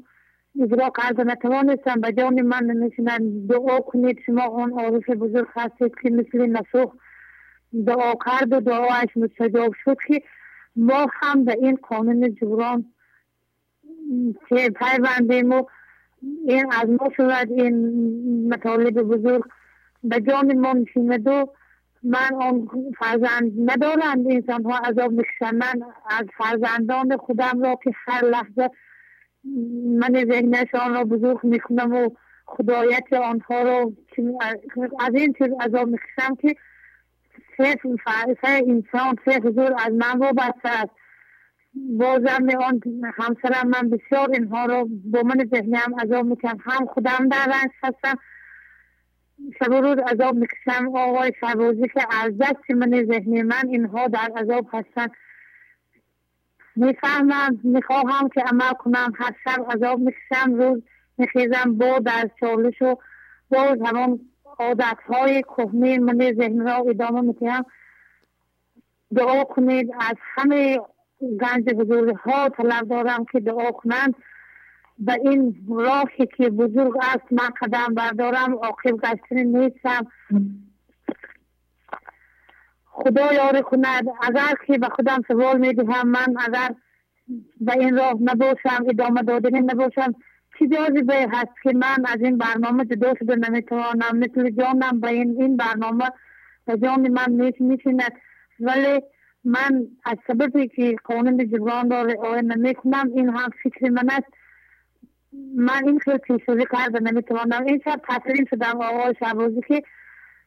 اجرا کرده نتوانستم به جان من نمیشنن دعا کنید. شما اون عارف بزرگ هستید که مثل نسوخ دعا کرد و دعایش مستجاب شد که ما هم به این قانون جبران که پیوندیم و این از ما شود این مطالب بزرگ به جان ما نشیند و من آن فرزند ندارند انسان ها عذاب می‌کشن من از فرزندان خودم را که هر لحظه من ذهنشان را بزرگ می‌کنم و خدایت آنها را از این چیز عذاب می‌کشم که سه انسان سه حضور از من وابسته است. بازم آن همسرم من بسیار اینها رو با من ذهنیم عذاب می‌کنم هم خودم در رنج هستم. شب و روز عذاب می‌کشم. آقای شبازی که از دست من ذهنی من اینها در عذاب هستن می‌فهمم می‌خواهم که عمل کنم. هر شب عذاب می‌کشم روز میخیزم. با در چالش و باز همون عادت های کهنه من ذهن را ادامه می‌کنم دعا کنید. از همه گنج بزرگ ها طلب دارم که دعا کنند. به این راهی که بزرگ است من قدم بردارم. عاقب گشتن نیستم. خدا یاری کند اگر که به خودم سوال می‌دهم من اگر به این راه نباشم ادامه دادن نباشم چی جاذبه هست که من از این برنامه جدا شده نمی‌توانم مثل جانم به این این برنامه به جان من میشیند. ولی من از سببی که قانون جبران را رعایت نمی‌کنم این هم فکر من است. من این خیلی پیشوری کرده نمی‌توانم. این شب تسلیم شدم آقای شبازی که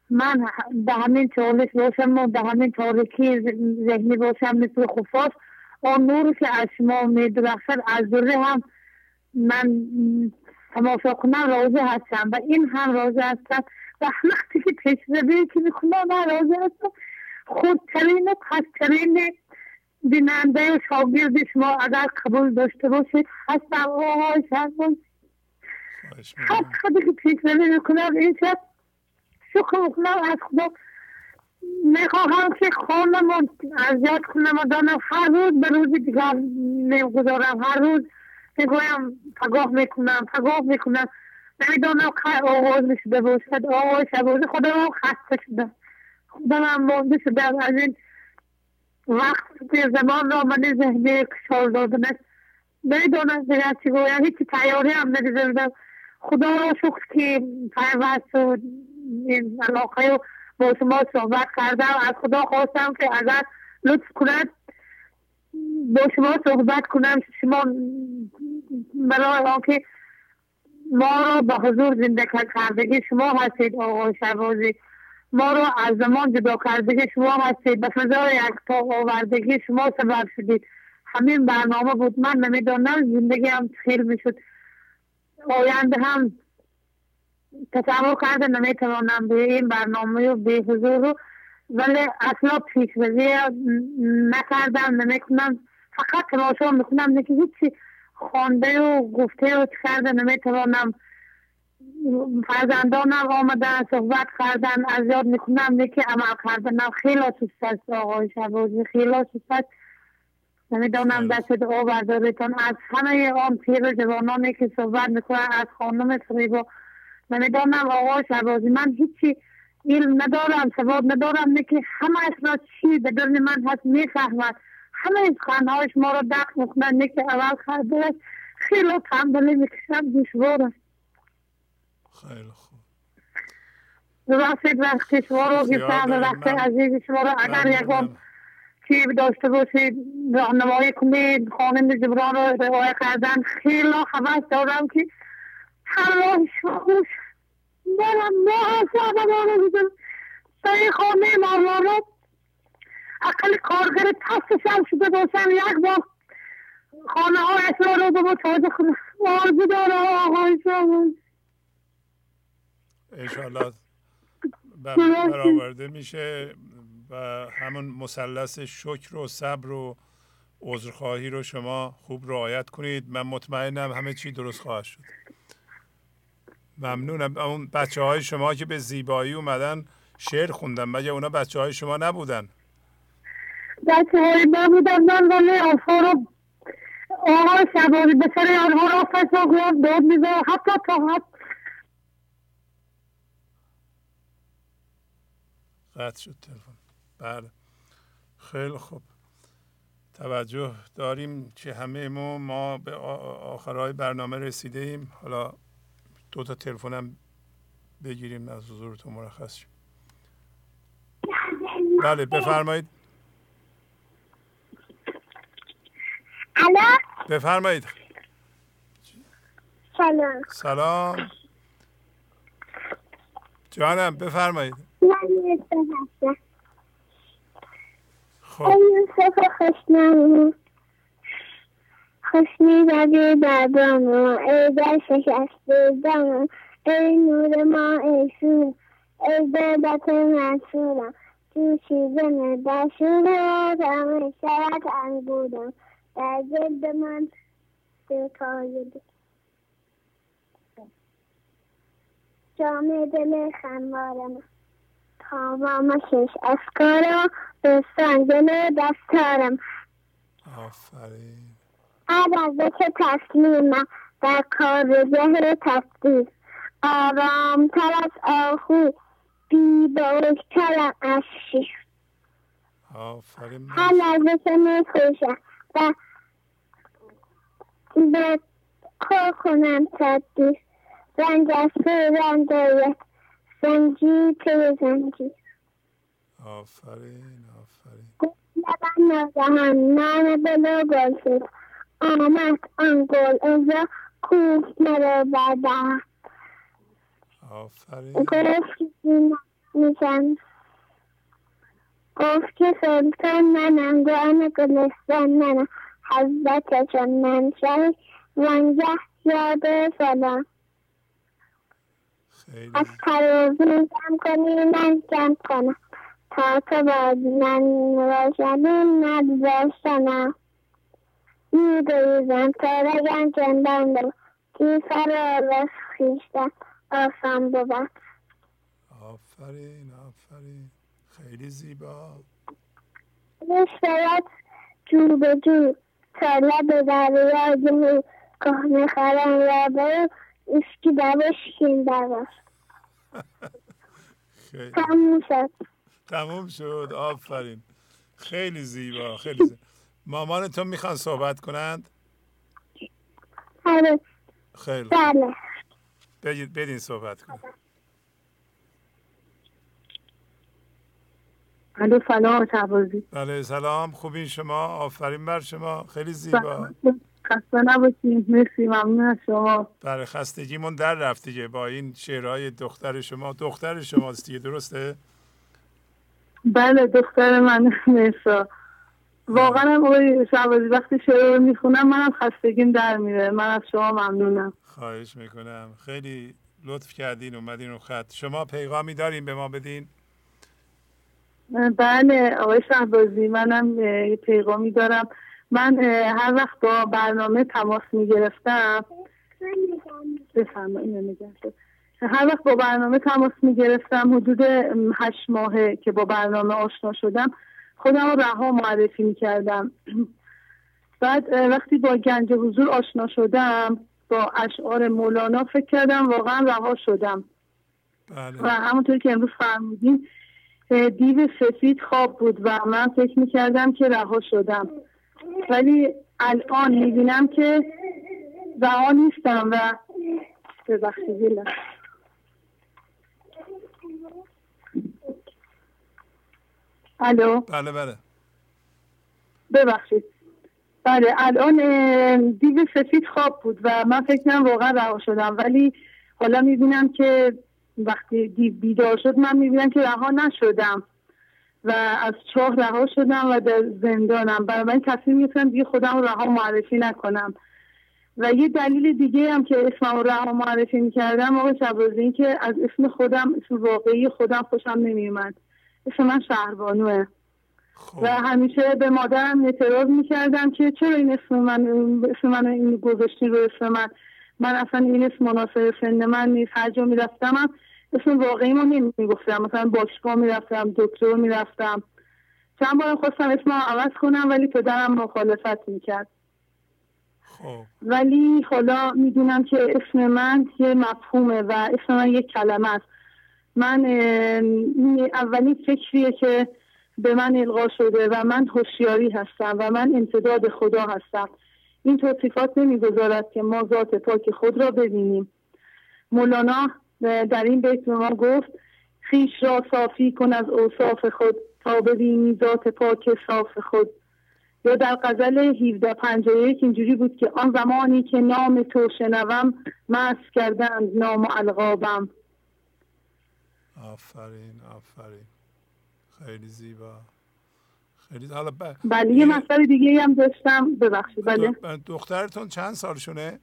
من به همین چالش باشم و به همین تاریکی ذهنی باشم مثل خفاش. آن نوری که از شما میدرخشد از ذره هم من تماشا کنم راضی هستم و این هم راضی هستم. و وقتی که پیش که می‌کنم من راضی هستم. خودترین و پسترین بیننده و شاگرد شما اگر قبول داشته باشید هستم آقای شهباز. هر خودی که پیش می‌کنم این شب شکر می‌کنم از خدا می‌خواهم که خانم کنم و دانم هر روز به روز دیگر می‌گذارم هر روز می‌گویم پگاه می‌کنم پگاه می‌کنم. نمی‌دانم که آغاز می‌شده باشد شبازی خدا رو خسته شدم خدا من مانده شدم از این وقت زمان را من ذهنی کشال دادن است. نمی‌دانم دیگر چی گویم؟ هیچی تیاری هم نگذردم خدا را شکر که پیوست و علاقه با شما صحبت کردم. از خدا خواستم که اگر لطف کند با شما صحبت کنم. شما برای آنکه ما را به حضور زنده کردگی شما هستید آقای شبازی ما را از زمان جدا کردگی شما هستید. به فضای یک تا آوردگی شما سبب شدید. همین برنامه بود. من نمی‌دانم زندگی هم خیلی می‌شد. آینده هم تصور کرده نمی‌توانم به این برنامه و به حضور رو ولی اصلا پیشوزی نکردم نمی‌کنم فقط تماشا می‌کنم نکه هیچی. خوانده و گفته و کرده نمی‌توانم. فرزندانم آمدن صحبت کردن از یاد می‌کنم نکه عمل کردنم. خیلی سوست است آقای شبازی خیلی سوست است. نمی‌دانم دست دعا برداریتان از همه آن پیر جوانانی که صحبت می‌کنن از خانم فریبا نمی‌دانم آقای شبازی من هیچی علم ندارم سواد ندارم نکه همه را چی به درن من هست می‌فهمد همه خانهایش ما را دق می‌کنن نکه اول خرده خیلی تنبلی می‌کشم دشوار است خیلی خوب. ببخشید وقتی شما رو گفتم و وقت عزیز شما رو اگر یک بار چی داشته باشید راهنمایی کنید خانم جبران رو روایت کردن خیلی حوض دارم که راه شما برم اصلا رو بزن سعی خانه مولانا اقل کارگر پستش هم شده باشم. یک بار خانه ها اصلا رو به تازه کنم. آرزو داره آقای شما. انشالله برآورده میشه و همون مثلث شکر و صبر و عذرخواهی رو شما خوب رعایت کنید. من مطمئنم همه چی درست خواهد شد. ممنونم. اون بچه های شما که به زیبایی اومدن شعر خوندن. مگه اونا بچه های شما نبودن؟ بچه های ما بودن. من ولی آفا رو آقای شباری به سر آنها را فسا داد میزه حتی تا حتی قطع شد تلفن. بله. خیلی خوب. توجه داریم که همه ما ما به آخرهای برنامه رسیده ایم حالا دو تا تلفنم بگیریم از حضورتون مرخص شیم. بله بفرمایید. بفرمایید. سلام. سلام. جانم بفرمایید. خب. یوسف خوشنامو خوشنی زده بابامو ای در شکسته دامو ای نور ما ای سور. ای منصورم. تو چیزم در شورم شرط انگودم در جلد من بکاید جام دل خمارم تمام شش افکارم به سنگل دستارم. آفرین. که تصمیمم در کارگاه تقدیر آرامتر از آهو بیبارتر از شیر. هر لحظه که می‌کشم و به کار کنم تبدیل رنگ از رنگ آید زنجیر پی زنجیر. آفرین آفرین. لبن ناگهان نان بلو گل شد آمد آن گل ازا کوه مرا بردهد آفرین. گفت که میشن گفت که سلطان منم گوان گلستان منم. حضرتشان من شهی وانگه یاد سلام از پروزی جمع کنی من جمع کنم. تا تو با من روشنی نگذاشتنم. میگریزم تا رگم جندم بود سر رس خیشتن. آسان بود آفرین آفرین. خیلی زیبا. می‌شود جو به جو تا لب دریا جو کهنه خرم را برو. اسکی دوش کین دوش. <laughs> تموم شد. تموم شد. آفرین. خیلی زیبا خیلی زیبا. مامانتون می‌خوان صحبت کنند؟ آره. خیلی بله. بگید بدین صحبت کن الو سلام بله سلام. خوبین شما؟ آفرین بر شما. خیلی زیبا. خسته نباشید مرسی. ممنون از شما. بله خستگیمون در رفت دیگه. با این شعرهای دختر شما. دختر شماست دیگه. درسته؟ بله دختر من. مرسا واقعا هم آقای شهبازی وقتی شعر رو می‌خونم منم خستگیم در میره. من از شما ممنونم. خواهش می‌کنم. خیلی لطف کردین اومدین رو خط. شما پیغامی دارین به ما بدین. بله آقای شهبازی منم پیغامی دارم. من هر وقت با برنامه تماس می‌گرفتم هر وقت با برنامه تماس می‌گرفتم حدود هشت ماهه که با برنامه آشنا شدم خودم رو رها معرفی می‌کردم. <clears throat> بعد وقتی با گنج حضور آشنا شدم با اشعار مولانا فکر کردم واقعا رها شدم. بله. و همونطور که امروز فرمودین دیو سفید خواب بود و من فکر می‌کردم که رها شدم. ولی الان می‌بینم که رها نیستم و ببخشید الو؟ بله بله. ببخشید. بله الان دیو سفید خواب بود و من فکر کنم واقعا رها شدم ولی حالا می‌بینم که وقتی دیو بیدار شد من می‌بینم که رها نشدم و از چاه رها شدم و در زندانم. برای من تصمیم گرفتم دیگه خودم رها معرفی نکنم. و یه دلیل دیگه هم که اسمم رو رها معرفی می‌کردم آقای شبازی این که از اسم خودم اسم واقعی خودم خوشم نمیومد اسم من شهربانوه و همیشه به مادرم اعتراض می‌کردم که چرا این اسم من اسم من این گذاشتی رو اسم من؟ من اصلا این اسم مناسب سن من نیست. هر جا می‌رفتم اسم واقعی ما نمی‌گفتم. مثلا باشگاه می‌رفتم دکتر می‌رفتم. چند بار خواستم اسم عوض کنم ولی پدرم مخالفت می‌کرد. خب. ولی حالا می‌دونم که اسم من یه مفهومه و اسم من یک کلمه است. من اولین فکریه که به من القا شده و من هوشیاری هستم و من امتداد خدا هستم. این توصیفات نمی‌گذارد که ما ذات پاک خود را ببینیم. مولانا در این بیت به ما گفت خیش را صافی کن از اوصاف خود تا ببینی ذات پاک صاف خود. یا در غزل 1751 اینجوری بود که آن زمانی که نام تو شنوم مست کردند نام و القابم. آفرین آفرین. خیلی زیبا. خیلی حالا ب... بله یه مسئله دیگه هم داشتم. ببخشید بله. دخترتون چند سالشونه؟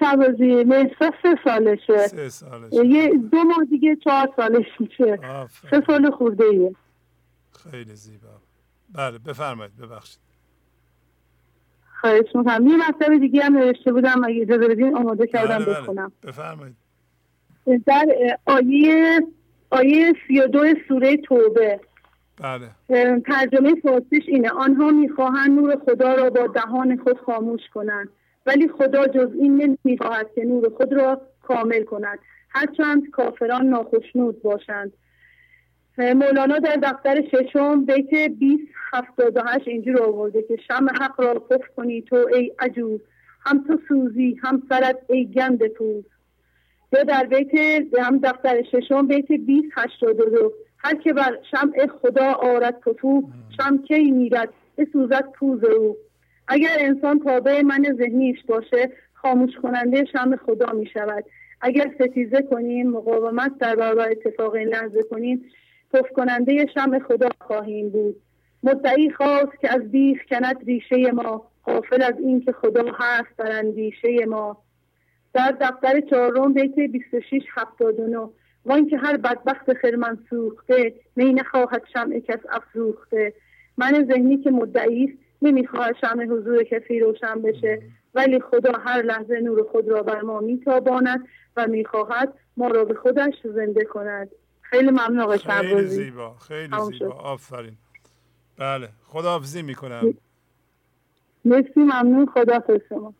شبازی مهسا سه سالشه. سه سالشه. یه دو ماه دیگه چهار سالش میشه. سه سال خورده ایه خیلی زیبا. بله بفرمایید ببخشید. خواهش می‌کنم. یه مسئله دیگه هم نوشته بودم. اگه اجازه بدین آماده کردم بله بله. بخونم. بفرمایید. در آیه آیه سی و دو سوره توبه. بله. ترجمه فارسیش اینه. آنها می‌خواهند نور خدا را با دهان خود خاموش کنند ولی خدا جز این نمی‌خواهد که نور خود را کامل کند. هرچند کافران ناخشنود باشند. مولانا در دفتر ششم بیت 2078 اینجور آورده که شم حق را پف کنی تو ای عجوز هم تو سوزی هم سرت ای گند پوز. یا در بیت هم دفتر ششم بیت 2082 هر که بر شمع خدا آرد پفو شم کی میرد بسوزد پوز او. اگر انسان تابع من ذهنیش باشه خاموش کننده شم خدا می شود اگر ستیزه کنیم مقاومت در برابر اتفاق این لحظه کنیم پف کننده شم خدا خواهیم بود. مدعی خواست که از بیخ کند ریشه ما حافل از این که خدا هست در اندیشه ما. در دفتر چهارم بیت 26 79 وان که هر بدبخت خرمن سوخته می نخواهد شمع کس افروخته من ذهنی که مدعی است نمی‌خواهد شمع حضور کسی روشن بشه. ولی خدا هر لحظه نور خود را بر ما میتاباند و می‌خواهد ما را به خودش زنده کند. خیلی ممنون آقای خیلی زیبا خیلی زیبا. آفرین. بله خداحافظی می‌کنم. مرسی ممنون. خدا شما.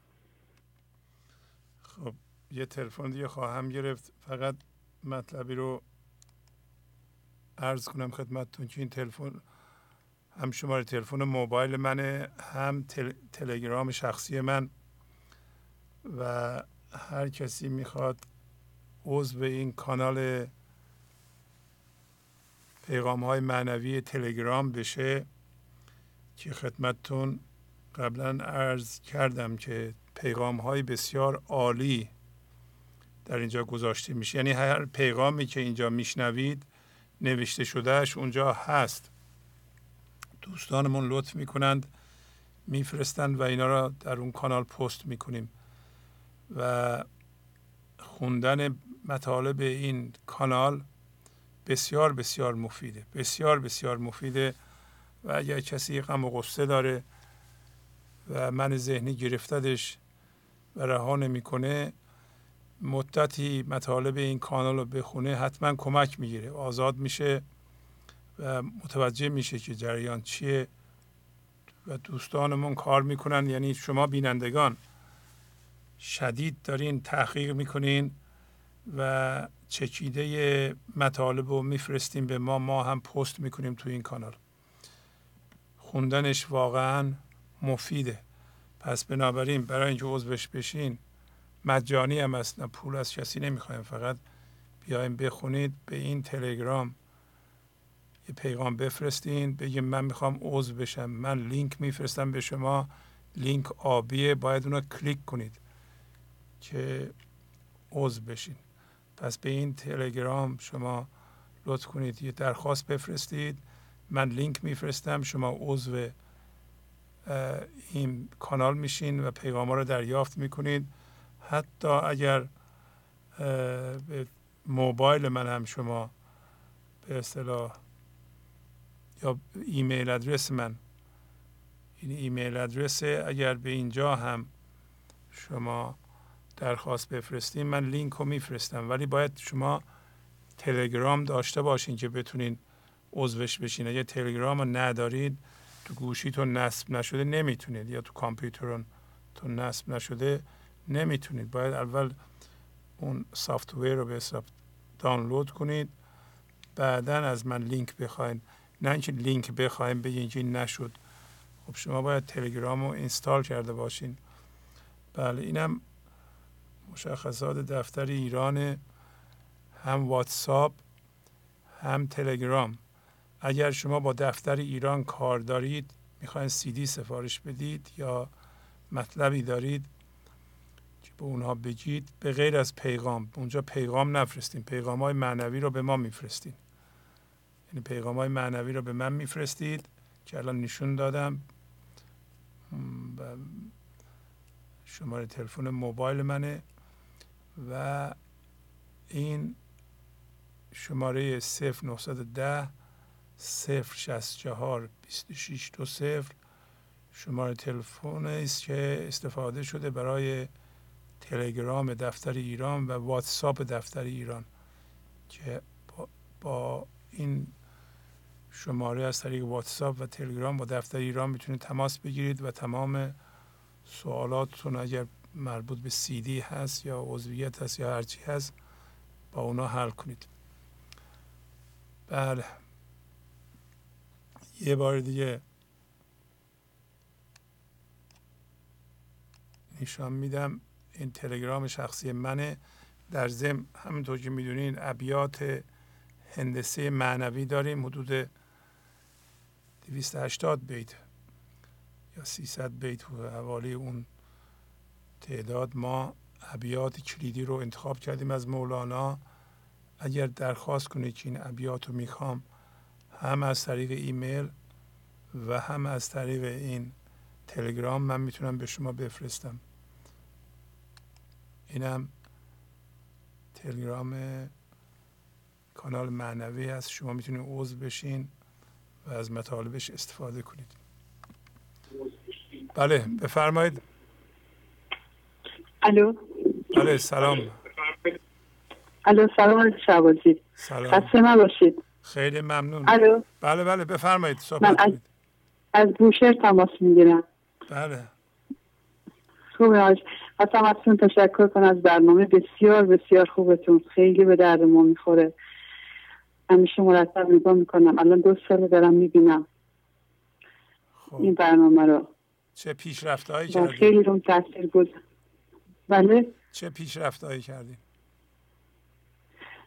یه تلفن دیگه خواهم گرفت. فقط مطلبی رو عرض کنم خدمتتون که این تلفن هم شماره تلفن موبایل منه هم تل... تلگرام شخصی من. و هر کسی می‌خواد عضو این کانال پیغام های معنوی تلگرام بشه که خدمتتون قبلا عرض کردم که پیغام های بسیار عالی در اینجا گذاشته میشه. یعنی هر پیغامی که اینجا میشنوید نوشته شدهش اونجا هست. دوستانمون لطف می‌کنند میفرستند و اینا را در اون کانال پست می‌کنیم. و خوندن مطالب این کانال بسیار بسیار مفیده. بسیار بسیار مفیده و اگر کسی غم و غصه داره و من ذهنی گرفتدش و رها نمی‌کنه مدتی مطالب این کانال رو بخونه حتما کمک می‌گیره. آزاد میشه و متوجه میشه که جریان چیه و دوستانمون کار می‌کنن. یعنی شما بینندگان شدید دارین تحقیق می‌کنین و چکیده مطالب رو میفرستیم به ما. ما هم پست می‌کنیم تو این کانال. خوندنش واقعا مفیده. پس بنابراین برای اینکه عضوش بشین مجانی هم است نه پول از کسی نمی‌خوایم. فقط بیایم بخونید به این تلگرام. یه پیغام بفرستین بگیم من می‌خوام عضو بشم. من لینک میفرستم به شما. لینک آبیه. باید اونو کلیک کنید که عضو بشین. پس به این تلگرام شما لطف کنید. یه درخواست بفرستید. من لینک میفرستم. شما عضو این کانال میشین و پیغام ها رو دریافت می‌کنید. حتی اگر به موبایل من هم شما به اصطلاح یا ایمیل ادرس من این ایمیل ادرس اگر به اینجا هم شما درخواست بفرستین من لینک رو میفرستم. ولی باید شما تلگرام داشته باشین که بتونین عضوش بشین. اگه تلگرام رو ندارید تو گوشیتون نصب نشده نمی‌تونید. یا تو کامپیوترون تو نصب نشده نمی‌تونید. باید اول اون software رو به حساب دانلود کنید. بعدا از من لینک بخواین. نه اینکه لینک بخوایم بگین که نشد. خب شما باید تلگرام رو install کرده باشین. بله اینم مشخصات دفتر ایران هم واتساپ هم تلگرام. اگر شما با دفتر ایران کار دارید می‌خواین سی دی سفارش بدید یا مطلبی دارید به اونها بگید به غیر از پیغام. اونجا پیغام نفرستین. پیغام های معنوی رو به ما میفرستین. یعنی پیغام های معنوی رو به من میفرستید که الان نشون دادم. شماره تلفن موبایل منه. و این شماره 0910 صفر شست چهار بیست شیش دو صفر. شماره تلفن است که استفاده شده برای تلگرام دفتر ایران و واتساپ دفتر ایران که با, این شماره از طریق واتساپ و تلگرام با دفتر ایران می‌تونید تماس بگیرید و تمام سوالاتتون اگر مربوط به سیدی هست یا عضویت هست یا هرچی هست با اونا حل کنید. بله. یه بار دیگه نشان میدم. این تلگرام شخصی منه. در ضمن همینطور که می‌دونین ابیات هندسه معنوی داریم حدود 280 بیت یا 300 بیت حوالی اون تعداد ما ابیات کلیدی رو انتخاب کردیم از مولانا. اگر درخواست کنید که این ابیات رو می‌خوام هم از طریق ایمیل و هم از طریق این تلگرام من می‌تونم به شما بفرستم. اینم تلگرام کانال معنوی هست. شما می‌تونید عضو بشین و از مطالبش استفاده کنید. بله بفرمایید. الو؟ بله سلام. الو سلام شعبازی سلام. خسته نباشید. خیلی ممنون. الو؟ بله بله بفرمایید من صحبت از, کنید. از بوشهر تماس می‌گیرم. بله. خوبه خواستم ازتون تشکر کنم از برنامه بسیار بسیار خوبتون. خیلی به درد ما می‌خوره. همیشه مرتب نگاه می‌کنم. الان دو ساله دارم می‌بینم. این برنامه رو. چه پیشرفت هایی کردیم خیلی روم تاثیر بود. بله؟ چه پیشرفت هایی کردیم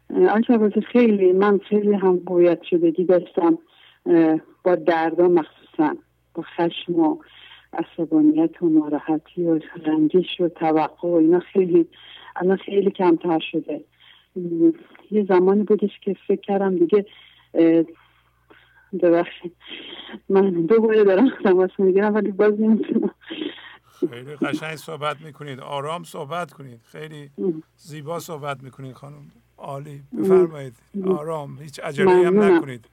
آنچه خیلی من خیلی هم باید شدگی داشتم با دردا مخصوصا با خشم و عصبانیت و ناراحتی و رنجش و توقع و اینا خیلی الان خیلی کمتر شده. یه زمانی بودش که فکر کردم دیگه ببخشید. من دو باره دارم تماس می‌گیرم ولی باز نمی‌تونم. خیلی قشنگ صحبت می‌کنید. آرام صحبت کنید. خیلی زیبا صحبت می‌کنید خانم. عالی. بفرمایید. آرام. هیچ عجله هم. نکنید.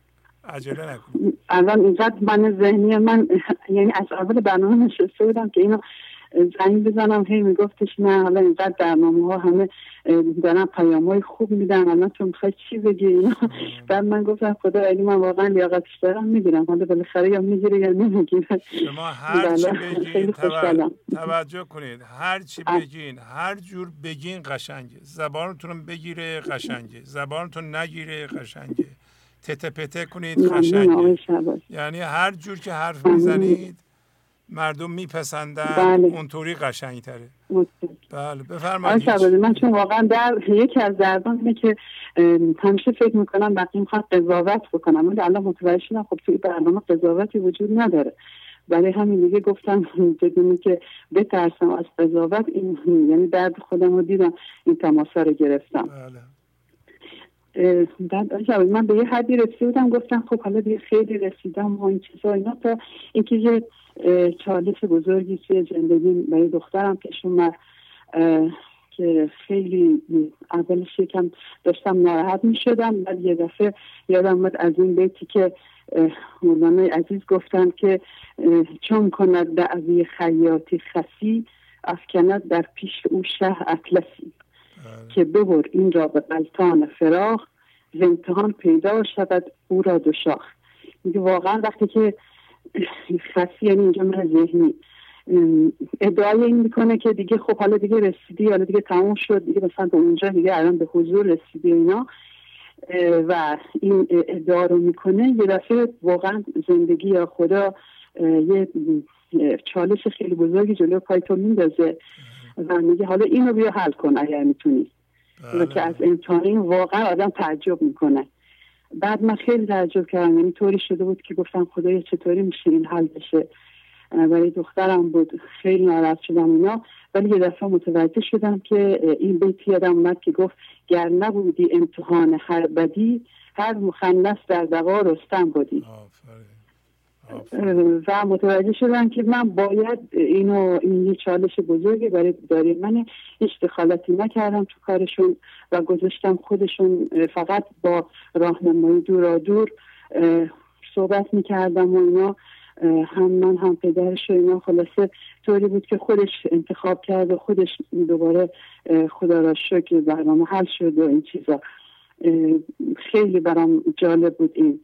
عجله نکنید الان اینقدر من ذهنی من یعنی از اول برنامه نشسته بودم که اینو زنگ بزنم هی میگفتش نه حالا اینقدر برنامه ها همه دارن پیام های خوب میدن الان تو می‌خوای چی بگی؟ بعد من گفتم خدا علی من واقعا لیاقتش دارم می‌گیرم حالا بالاخره یا می‌گیره یا نمی‌گیره. شما هر چی بله، بگین توجه کنید. هر چی بگین هر جور بگین قشنگه. زبانتون بگیره قشنگه. زبانتون نگیره قشنگه. تته پته کنید شهباز یعنی هر جور که حرف. می‌زنید مردم میپسندن بله. اونطوری قشنگتره. متشکرم. بله بفرمایید. من چون واقعا در یکی از دردان اینه که همیشه فکر می‌کنم وقتی می‌خواد قضاوت بکنم ولی الان متوجه شدم خب توی برنامه قضاوتی وجود نداره. برای همین دیگه گفتم <laughs> بدونی که بترسم از قضاوت این یعنی درد خودم رو دیدم این تماسا رو گرفتم. شعبازی من به یه حدی رسیده بودم گفتم خب حالا دیگه خیلی رسیدم و این چیزا اینا. تا اینکه یه چالش بزرگی توی زندگی برای دخترم پیش اومد که خیلی اولش یکم داشتم ناراحت می شدم بعد یه دفعه یادم اومد از این بیتی که مولانا عزیز گفتن که چون کند دعوی خیاطی خسی افکند در پیش او شه اطلسی. که ببر این را به قلتان فراخ ز امتحان پیدا شود او را دو شاخ. میگه واقعا وقتی که خسی یعنی اینجا من ذهنی ادعای این می‌کنه که دیگه خب حالا دیگه رسیدی حالا دیگه تموم شد دیگه مثلا به اونجا دیگه الان به حضور رسیدی اینا. و این ادعا رو می‌کنه. یه دفعه واقعا زندگی یا خدا یه چالش خیلی بزرگی جلو پای تو میندازه. و میگه حالا اینو بیا حل کن اگر می‌تونی. و که از امتحان این واقعا آدم تعجب می‌کنه. بعد من خیلی تعجب کردم. یعنی طوری شده بود که گفتم خدایا چطوری میشه این حل بشه؟ برای دخترم بود. خیلی ناراحت شدم اینا. ولی یه دفعه متوجه شدم که این بیت یادم اومد که گفت گر نبودی امتحان هر بدی هر مخنث در دقا رستم بودی و متوجه شدم که من باید اینو این یه چالش بزرگی برای داری من هیچ دخالتی نکردم تو کارشون و گذاشتم خودشون فقط با راهنمایی دورا دور صحبت می‌کردم و اینا. هم من هم پدرش و اینا. خلاصه طوری بود که خودش انتخاب کرد و خودش دوباره خدا را شکر برنامه حل شد و این چیزا. خیلی برام جالب بود این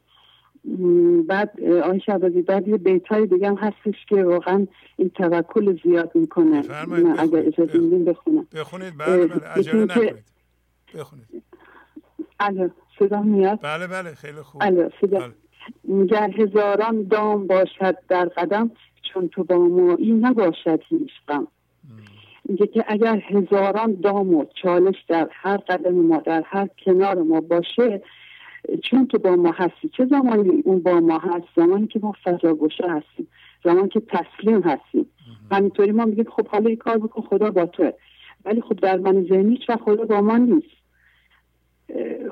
بعد آن شبازی بعد یه بیت های دیگه هم هستش که واقعا این توکل زیاد می‌کنه. اگر اجازه میدین بخونم. بخونید بله بله عجله نکنید بخونید. الو صدا میاد؟ بله بله خیلی خوب. الو صدا. بله. هزاران دام باشد در قدم چون تو با مایی نباشد هیچ غم. میگه که اگر هزاران دام و چالش در هر قدم ما در هر کنار ما باشه چون تو با ما هستی چه زمانی اون با ما هست؟ زمانی که ما فضا گوشه هستیم. زمانی که تسلیم هستیم. همینطوری ما میگیم خب حالا این کار بکن خدا با توه. ولی خب در من ذهنی و خدا با ما نیست.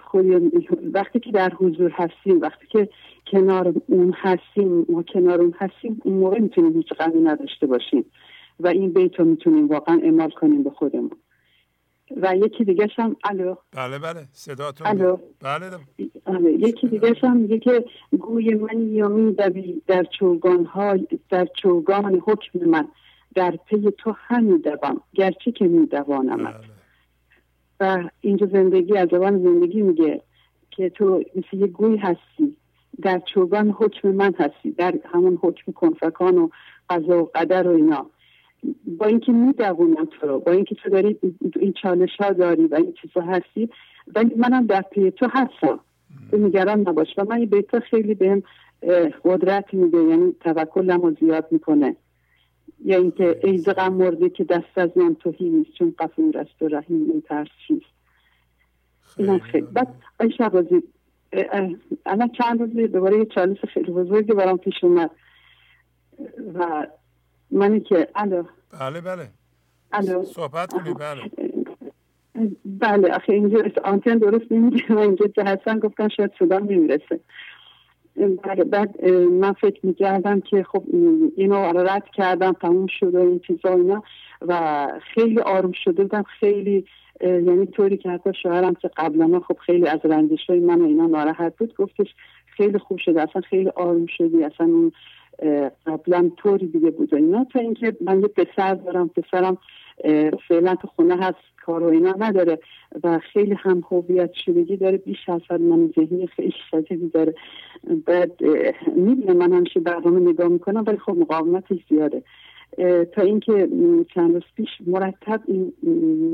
خود وقتی که در حضور هستیم وقتی که کنار اون هستیم ما کنار اون هستیم اون موقع می‌تونیم هیچ غمی نداشته باشیم. و این بیت رو می‌تونیم واقعا اعمال کنیم به خودمون. و یکی دیگه هم الو. بله بله صداتون الو. بله. آره. یکی دیگه هم میگه که گوی من یا میدوی در چوگان های در چوگان حکم من در پی تو هم دوام گرچه که میدوانم. بله. و اینجا زندگی از زبان زندگی میگه که تو مثل یه گوی هستی در چوگان حکم من هستی در همون حکم کنفکان و قضا و قدر و اینا. با اینکه میدوونم تو رو با اینکه تو داری این چالش ها داری و این چیزا هستی ولی منم در پی تو هستم. تو نگران نباش. و من به تو خیلی بهم قدرت میده یعنی توکلم رو زیاد می‌کنه. یا اینکه ای غم مرده که دست از من توهی نیست چون قفور است و رحیم این ترس چیست. اینم خیلی بعد آی شبازی الان چند روز دوباره یه چالش خیلی بزرگی برام پیش اومد. و منی که الو. بله بله. الو. صحبت کنی بله. بله آخه اینجا آنتن درست نمیگه. و اینجا که هستن گفتن شاید صدا نمی‌رسه. بله بعد من فکر می‌کردم که خب اینو رد کردم. تموم شده این چیزا اینا. و خیلی آروم شده بودم. خیلی یعنی طوری که حتی شوهرم که قبلا خب خیلی از رنجش های من اینا ناراحت بود گفتش خیلی خوب شده. اصلا خیلی آروم شدی. اصلا اون قبلا طوری دیگه بود و اینا. تا اینکه من یه پسر دارم پسرم فعلا تو خونه هست کار و اینا نداره و خیلی هم هویت شدگی داره. بیش از من ذهنی خیلی شدیدی داره. بعد می‌بینه من همیشه برنامه نگاه می‌کنم ولی خب مقاومتش زیاده. تا اینکه چند روز پیش مرتب این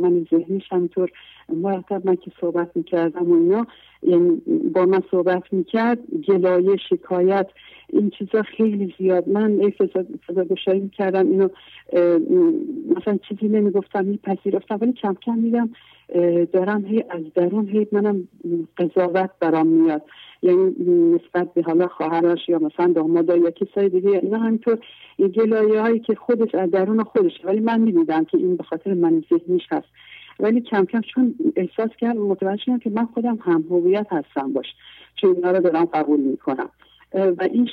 من ذهنیش همینطور مرتب من که صحبت می‌کردم و اینا یعنی با من صحبت می‌کرد گلایه شکایت این چیزا خیلی زیاد. من ای فضا گشایی می‌کردم اینو مثلا چیزی نمی‌گفتم میپذیرفتم ولی کم کم میدم دارم هی از درون هی منم قضاوت برام میاد. یعنی نسبت به حالا خواهرش یا مثلا دامادا یا کسای دیگه اینا همینطور گلایه هایی که خودش از درون خودش ولی من می‌دیدم که این به خاطر من ذهنیش هست. ولی کم کم چون احساس کردم متوجه شدم که من خودم هم هویت هستم باش چون اینا رو دارم قبول می‌کنم. و این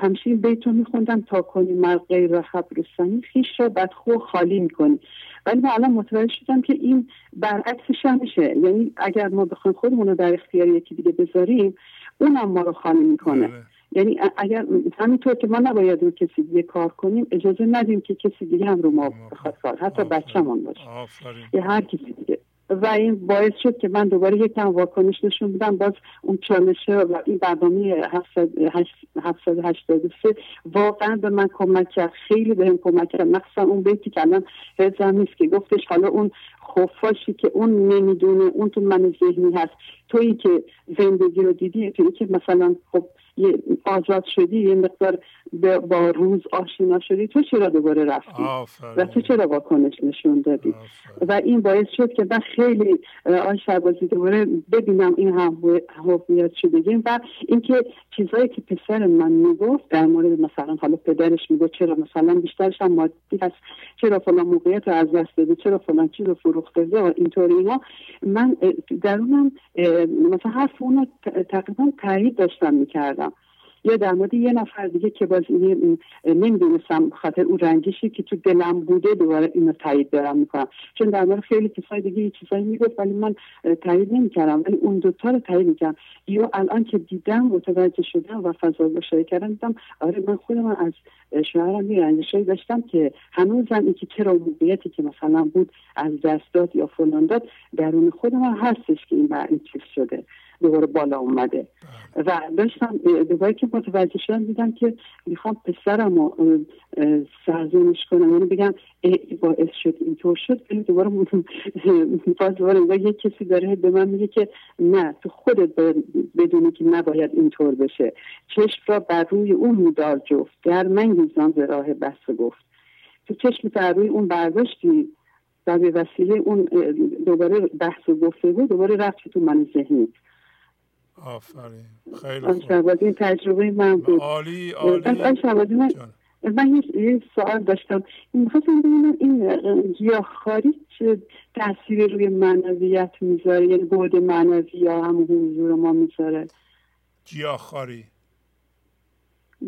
همیشه این بیت رو میخوندم تا کنی مر غیر خبرستانی خیش رو بدخو خالی می‌کنی. ولی من الان متوجه شدم که این برعکسش هم میشه. یعنی اگر ما بخوایم خودمون رو در اختیار یکی دیگه بذاریم اونم ما رو خالی می‌کنه. بله. یعنی اگر همینطور که ما نباید رو کسی دیگه کار کنیم اجازه ندیم که کسی دیگه هم رو ما بخواد کار حتی بچه‌مون باشه. یا هر کسی دیگه. و این باعث شد که من دوباره یکم واکنش نشون بدم. باز اون چالشه و این برنامه 783 واقعا به من کمک کرد. خیلی به هم کمک کرد. مخصوصا اون بیتی که الان حزم نیست که گفتش حالا اون خفاشی که اون نمی‌دونه اون تو من ذهنی هست. تویی که زندگی رو دیدی تویی که مثلا خب آزاد شدی یه مقدار با روز آشنا شدی تو چرا دوباره رفتی؟ و تو چرا واکنش نشون دادی؟ و این باعث شد که من خیلی آن شبازی دوباره ببینم این هم هویت شدگی و اینکه چیزایی که پسر من می‌گفت در مورد مثلا حالا پدرش می‌گفت چرا مثلا بیشترش هم مادی هست چرا فلان موقعیت رو از دست داده چرا فلان چیز رو فروخته و اینطوری اینا. من درونم مثلا حرف اونو تقریبا تایید داشتم می‌کردم. یا در مورد یه نفر دیگه که باز نمی‌دونستم خاطر اون رنجشی که تو دلم بوده دوباره اینو تایید دارم می‌کنم. چون در مورد خیلی کسای دیگه یه چیزایی می‌گفت ولی من تایید نمی‌کردم. ولی اون دوتا رو تایید می‌کردم. یا الان که دیدم متوجه شدم و فضا گشایی کردم دیدم آره من خودم از شوهرم یه داشتم که هنوزم این که چرا موقعیتی که مثلا بود از دست داد یا فلان داد درون خودم هستش که این بر این چیز شده. دوباره بالا اومده. و داشتم دوباره که متوجه شدم دیدم که می‌خوام پسرم رو سرزنش کنم. یعنی بگم باعث شد اینطور شد ولی دوباره باز دوباره یک کسی داره به من میگه که نه تو خودت بدونی که نباید اینطور بشه. چشم را بر روی اون مدار جفت. در منگیزان ز راه بسته گفت. تو چشم بر روی اون برداشتی و به وسیله اون دوباره بحث و گفته بود دوباره رفت تو من ذهنی. آفرین. خیلی خوب. این تجربه من بود. عالی عالی. من من یه سوال داشتم. می‌خواستم ببینم این گیاهخواری چه تاثیر روی معنویت می‌ذاره؟ یعنی بود معنوی یا هم حضور ما می‌ذاره؟ گیاهخواری.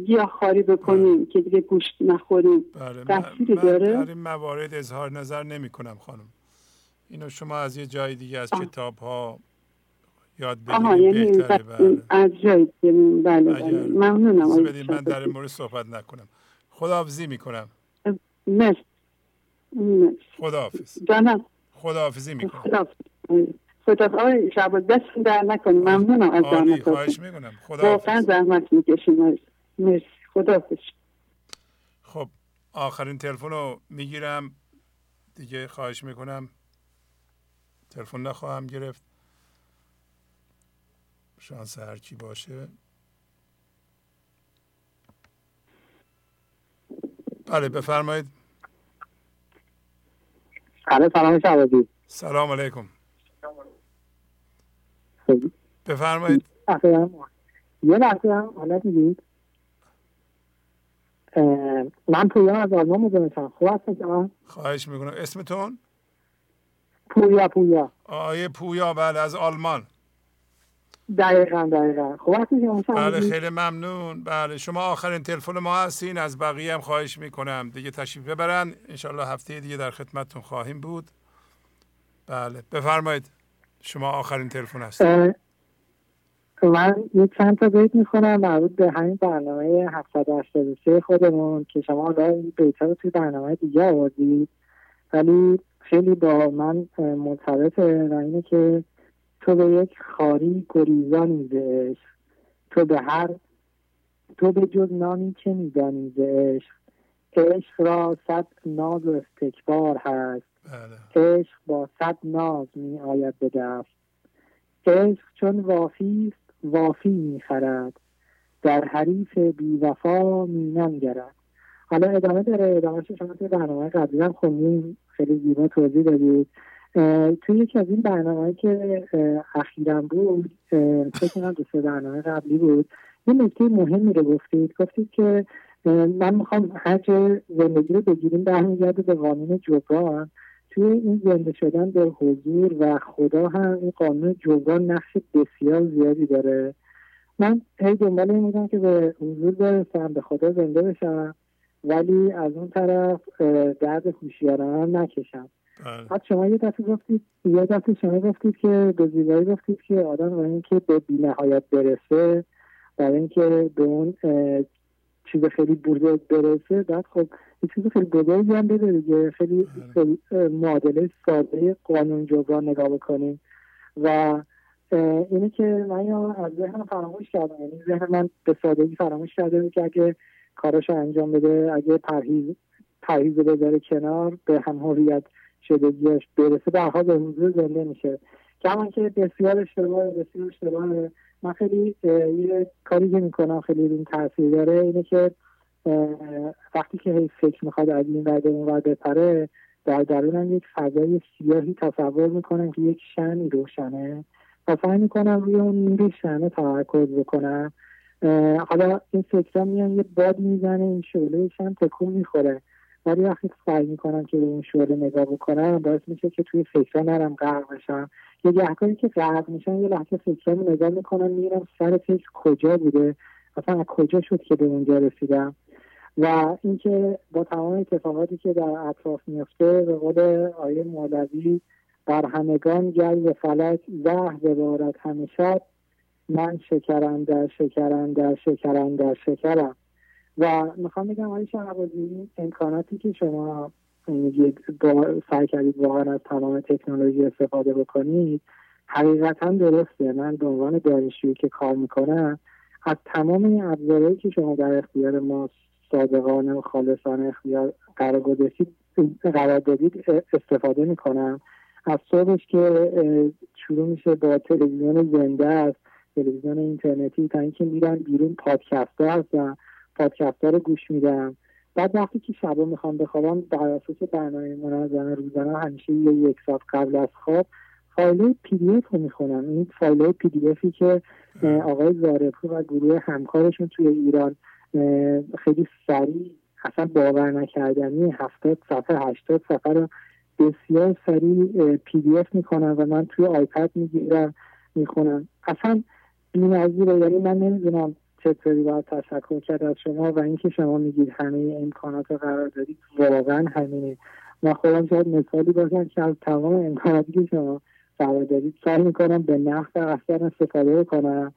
گیاهخواری بکنیم بله. که دیگه گوشت نخوریم. بله. تاثیر داره؟ در این موارد اظهار نظر نمی کنم خانم. اینو شما از یه جای دیگه از کتاب ها یاد بگیرید یعنی بهتره بله. از جای بله بله ممنونم من در مورد صحبت نکنم. خداحافظی می‌کنم. مرسی. خداحافظ. جانم خداحافظی می‌کنم. خداحافظ. خدا آقای شعبان دست در نکنیم ممنونم از زحمت خواهش می‌کنم. واقعا زحمت می‌کشیم. مرسی. خداحافظ. خب آخرین تلفن رو می‌گیرم. دیگه خواهش می‌کنم. تلفن نخواهم گرفت. شانس هر کی باشه. بله بفرمایید. بله سلام شعبازی سلام علیکم. بفرمایید. یه لحظه هم حالت می‌دید من پویا از آلمان مزاحمتم خوب هستم خواهش می‌کنم. اسمتون؟ پویا پویا. آیه پویا بله از آلمان. دقیقا دقیقا. خوب بله خیلی ممنون. بله شما آخرین تلفن ما هستین از بقیه هم خواهش می‌کنم. دیگه تشریف ببرن. انشالله هفته دیگه در خدمتتون خواهیم بود. بله بفرمایید. شما آخرین تلفن هستید من یک چند تا بیت می‌خونم مربوط به همین برنامه 783 خودمون که شما حالا این بیت رو توی برنامه دیگه آوردید. ولی خیلی با من مرتبطه و اینه که تو به یک خاری گریزانی ز تو به هر تو به جز نامی چه میدانی ز عشق عشق را صد ناز و استکبار هست. بله. عشق با صد ناز می آید به دست. عشق چون وافی است وافی می‌خرد. در حریف بیوفا می ننگرد حالا ادامه داره. ادامه شما توی برنامه قبلی هم خوندیم. خیلی زیبا توضیح دادید. توی یکی از این برنامه که اخیرا بود فکر کنم دو برنامه قبلی بود یه نکته مهمی رو گفتید. گفتید که من می‌خوام هر زندگی رو بگیریم برمیگرده به قانون جبران. توی این زنده شدن به حضور و خدا هم این قانون جبران نقش بسیار زیادی داره. من هی دنبال این بودم که به حضور برسم به خدا زنده بشم ولی از اون طرف درد هوشیارانه نکشم. بعد شما یه دفعه گفتید یه دفعه شما گفتید که به زیبایی گفتید که آدم برای اینکه به بینهایت برسه برای اینکه به اون چیز خیلی بزرگ برسه بعد خب یه چیز خیلی بزرگی هم بده دیگه. خیلی, خیلی معادله ساده قانون جبران نگاه بکنیم. و اینه که من یا از ذهنم فراموش کردم. یعنی ذهن من به سادگی فراموش کرده که اگه کاراشو انجام بده اگه پرهیز پرهیز بذاره کنار به هم هویت شدگیش برسه به به حضور زنده میشه. کمان که بسیار اشتباه بسیار اشتباه. من خیلی یه کاری که می‌کنم خیلی این تاثیر داره اینه که وقتی که هی فکر می‌خواد از این ور اون ور بپره در درونم یک فضای سیاهی تصور می‌کنم که یک شنی روشنه و سعی می‌کنم روی اون نور شنه تمرکز بکنم حالا این فکرها میان یه باد می‌زنه این شعله شن تکون می‌خوره. ولی وقتی سعی می‌کنم که به اون شعله نگاه بکنم باعث میشه که توی فکرها نرم غرق بشم. یه گهگاهی که غرق میشم یه لحظه فکرامو نگاه می‌کنم میرم سر فکر کجا بوده اصلا کجا شد که به اونجا رسیدم. و اینکه با تمام اتفاقاتی که در اطراف میفته به قول آیه مولوی بر همگان جل فلک زهر ببارد همیشه من شکرم در شکرم در شکرم در شکرم. و می‌خوام بگم آقای شهبازی امکاناتی که شما سعی کردید واقعا از تمام تکنولوژی استفاده بکنید حقیقتا درسته. من به عنوان دانشجویی که کار می‌کنم از تمام این ابزارهایی که شما در اختیار ما صادقانه و خالصانه اختیار قرار گذاشتید قرار دادید استفاده می‌کنم. از صبحش که شروع میشه با تلویزیون زنده است تلویزیون اینترنتی تا اینکه میرن بیرون پادکست هستن. پادکست رو گوش میدم. بعد وقتی که شبا می‌خوام بخوابم در اساس برنامه منظم روزانه همیشه یه یک ساعت قبل از خواب فایل PDF رو می‌خونم. این فایل PDF ی که آقای زارپور و گروه همکارشون توی ایران خیلی سریع اصلا باور نکردنی هفتاد صفحه هشتاد صفحه رو بسیار سریع PDF می‌کنن و من توی آیپد می‌گیرم می‌خونم. اصلا بی‌نظیره. یعنی من نمی‌دونم چطوری باید تشکر کرد از شما و اینکه شما میگید همه امکانات قرار دارید واقعا همینه. من خودم شاید مثالی باشم که از تمام امکاناتی که شما قرار دارید سعی می‌کنم به نقد اصلا استفاده کنم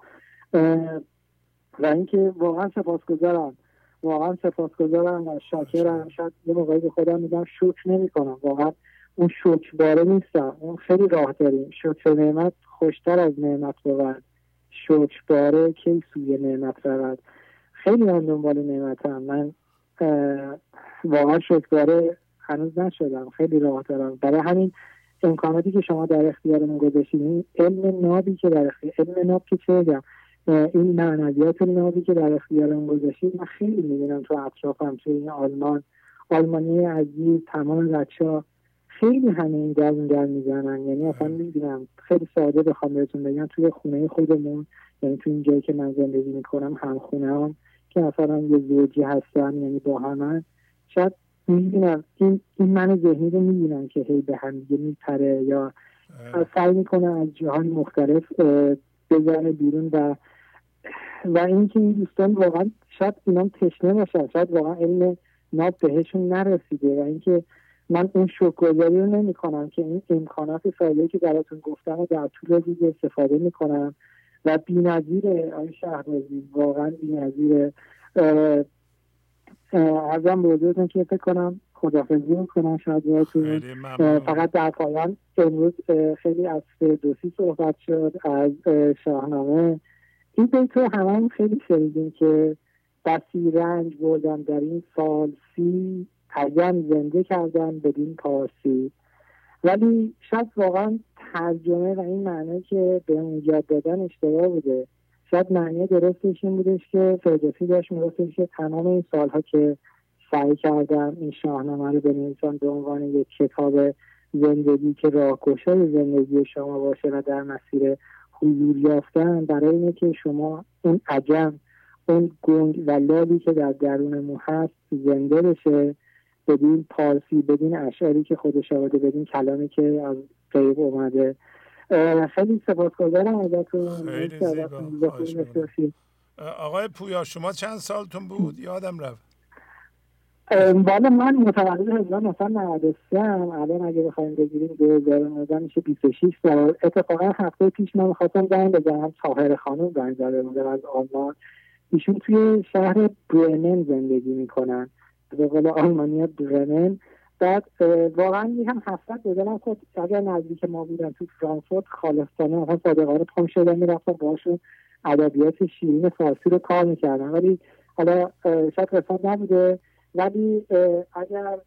و اینکه واقعا سپاسگزارم. واقعا سپاسگزارم و شاکرم. شاید یه موقعی به خودم میگم شکر نمی کنم واقعا اون شکر باره نیستم. اون خیلی راه داریم شکر نعمت خوشتر از نعمت بود. شکر باره کی سوی نعمت رود. خیلی من دنبال نعمتم. من واقعا شکر باره هنوز نشدم. خیلی راه دارم. برای همین امکاناتی که شما در اختیارمون گذاشتید علم نابی که در اختیار علم ناب که چه بگم این معنویات نابی که در اختیارمون گذاشتید من خیلی می‌بینم تو اطرافم توی این آلمان. آلمانی عزیز تمام بچه خیلی همه این در در می‌زنن. یعنی اصلا می‌بینم خیلی ساده بخوام بهتون بگم توی خونه خودمون یعنی توی این جایی که من زندگی می‌کنم هم خونه هم که مثلا یه زوجی هستن یعنی با همن شاید می‌بینم این, این من ذهنی رو می‌بینم که هی به هم دیگه میپره یا سعی می‌کنه از جهان مختلف بزنه بیرون و و اینکه این دوستان واقعا شاید اینا تشنه باشن شاید واقعا علم ناب بهشون نرسیده و اینکه من اون شکرگذاری رو نمی کنم که این امکانات فعلی که براتون گفتم و در طول روز استفاده می کنم و بی نظیره آی شهرازی واقعا بی نظیره ازم بزرگتون که فکر کنم خدافزی کنم شاید فقط در پایان امروز خیلی از فردوسی صحبت شد از شاهنامه. این بیت رو همه خیلی شنیدیم که بسی رنج بردم در این سال سی ترجم زنده کردن بدین پارسی. ولی شاید واقعا ترجمه و این معنی که به اون یاد دادن اشتباه بوده. شاید معنی درستش این بودش که فردوسی داشت میگفتش که تمام این سالها که سعی کردم این شاهنامه رو بنویسم به عنوان یک کتاب زندگی که راهگشای زندگی شما باشه و در مسیر حضور یافتن برای اینه که شما اون عجم اون گنگ و لالی که در درون مو هست زنده بشه. بدین پارسی بدین اشعاری که خودش آورده بدین کلامی که از غیب اومده. خیلی سپاسگزارم ازتون. آقای پویا شما چند سالتون بود؟ یادم رفت. بالا من متولد 1993 ام. الان اگه بخوایم بگیریم 2019 میشه 26 سال. اتفاقا هفته پیش من می‌خواستم زنگ بزنم تاهر خانم زنگ زده بودم از آلمان. ایشون توی شهر برنن زندگی می‌کنن. به قول آلمانی برنن بعد واقعا میگم حسرت به دلم خود اگر نزدیک ما بودن تو فرانکفورت خالصانه آقا صادقانه پام شدن می‌رفتم باشون ادبیات شیرین فارسی رو کار می‌کردن. ولی حالا شاید قسمت نبوده. ولی اگر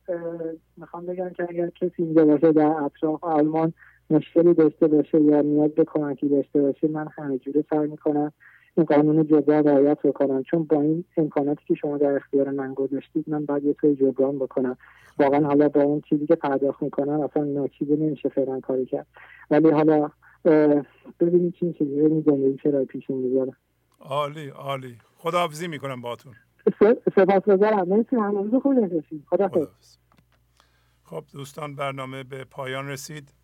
می‌خوام بگم که اگر کسی اینجا باشه در اطراف آلمان مشکلی داشته باشه یا نیاز به کمکی داشته باشه من همه جوره سعی می‌کنم این قانون جبران رعایت بکنم چون با این امکاناتی که شما در اختیار من گذاشتید من باید یه توی جبران بکنم. واقعا حالا با اون چیزی که پرداخت می‌کنم اصلا ناچیزی نمیشه فعلا کاری کرد. ولی حالا ببینیم چی میشه ببینیم زندگی چرا پیش می‌ذاره عالی عالی. خداحافظی می‌کنم باتون سپاسگزارم. مرسی همه خوب خدا خب دوستان برنامه به پایان رسید.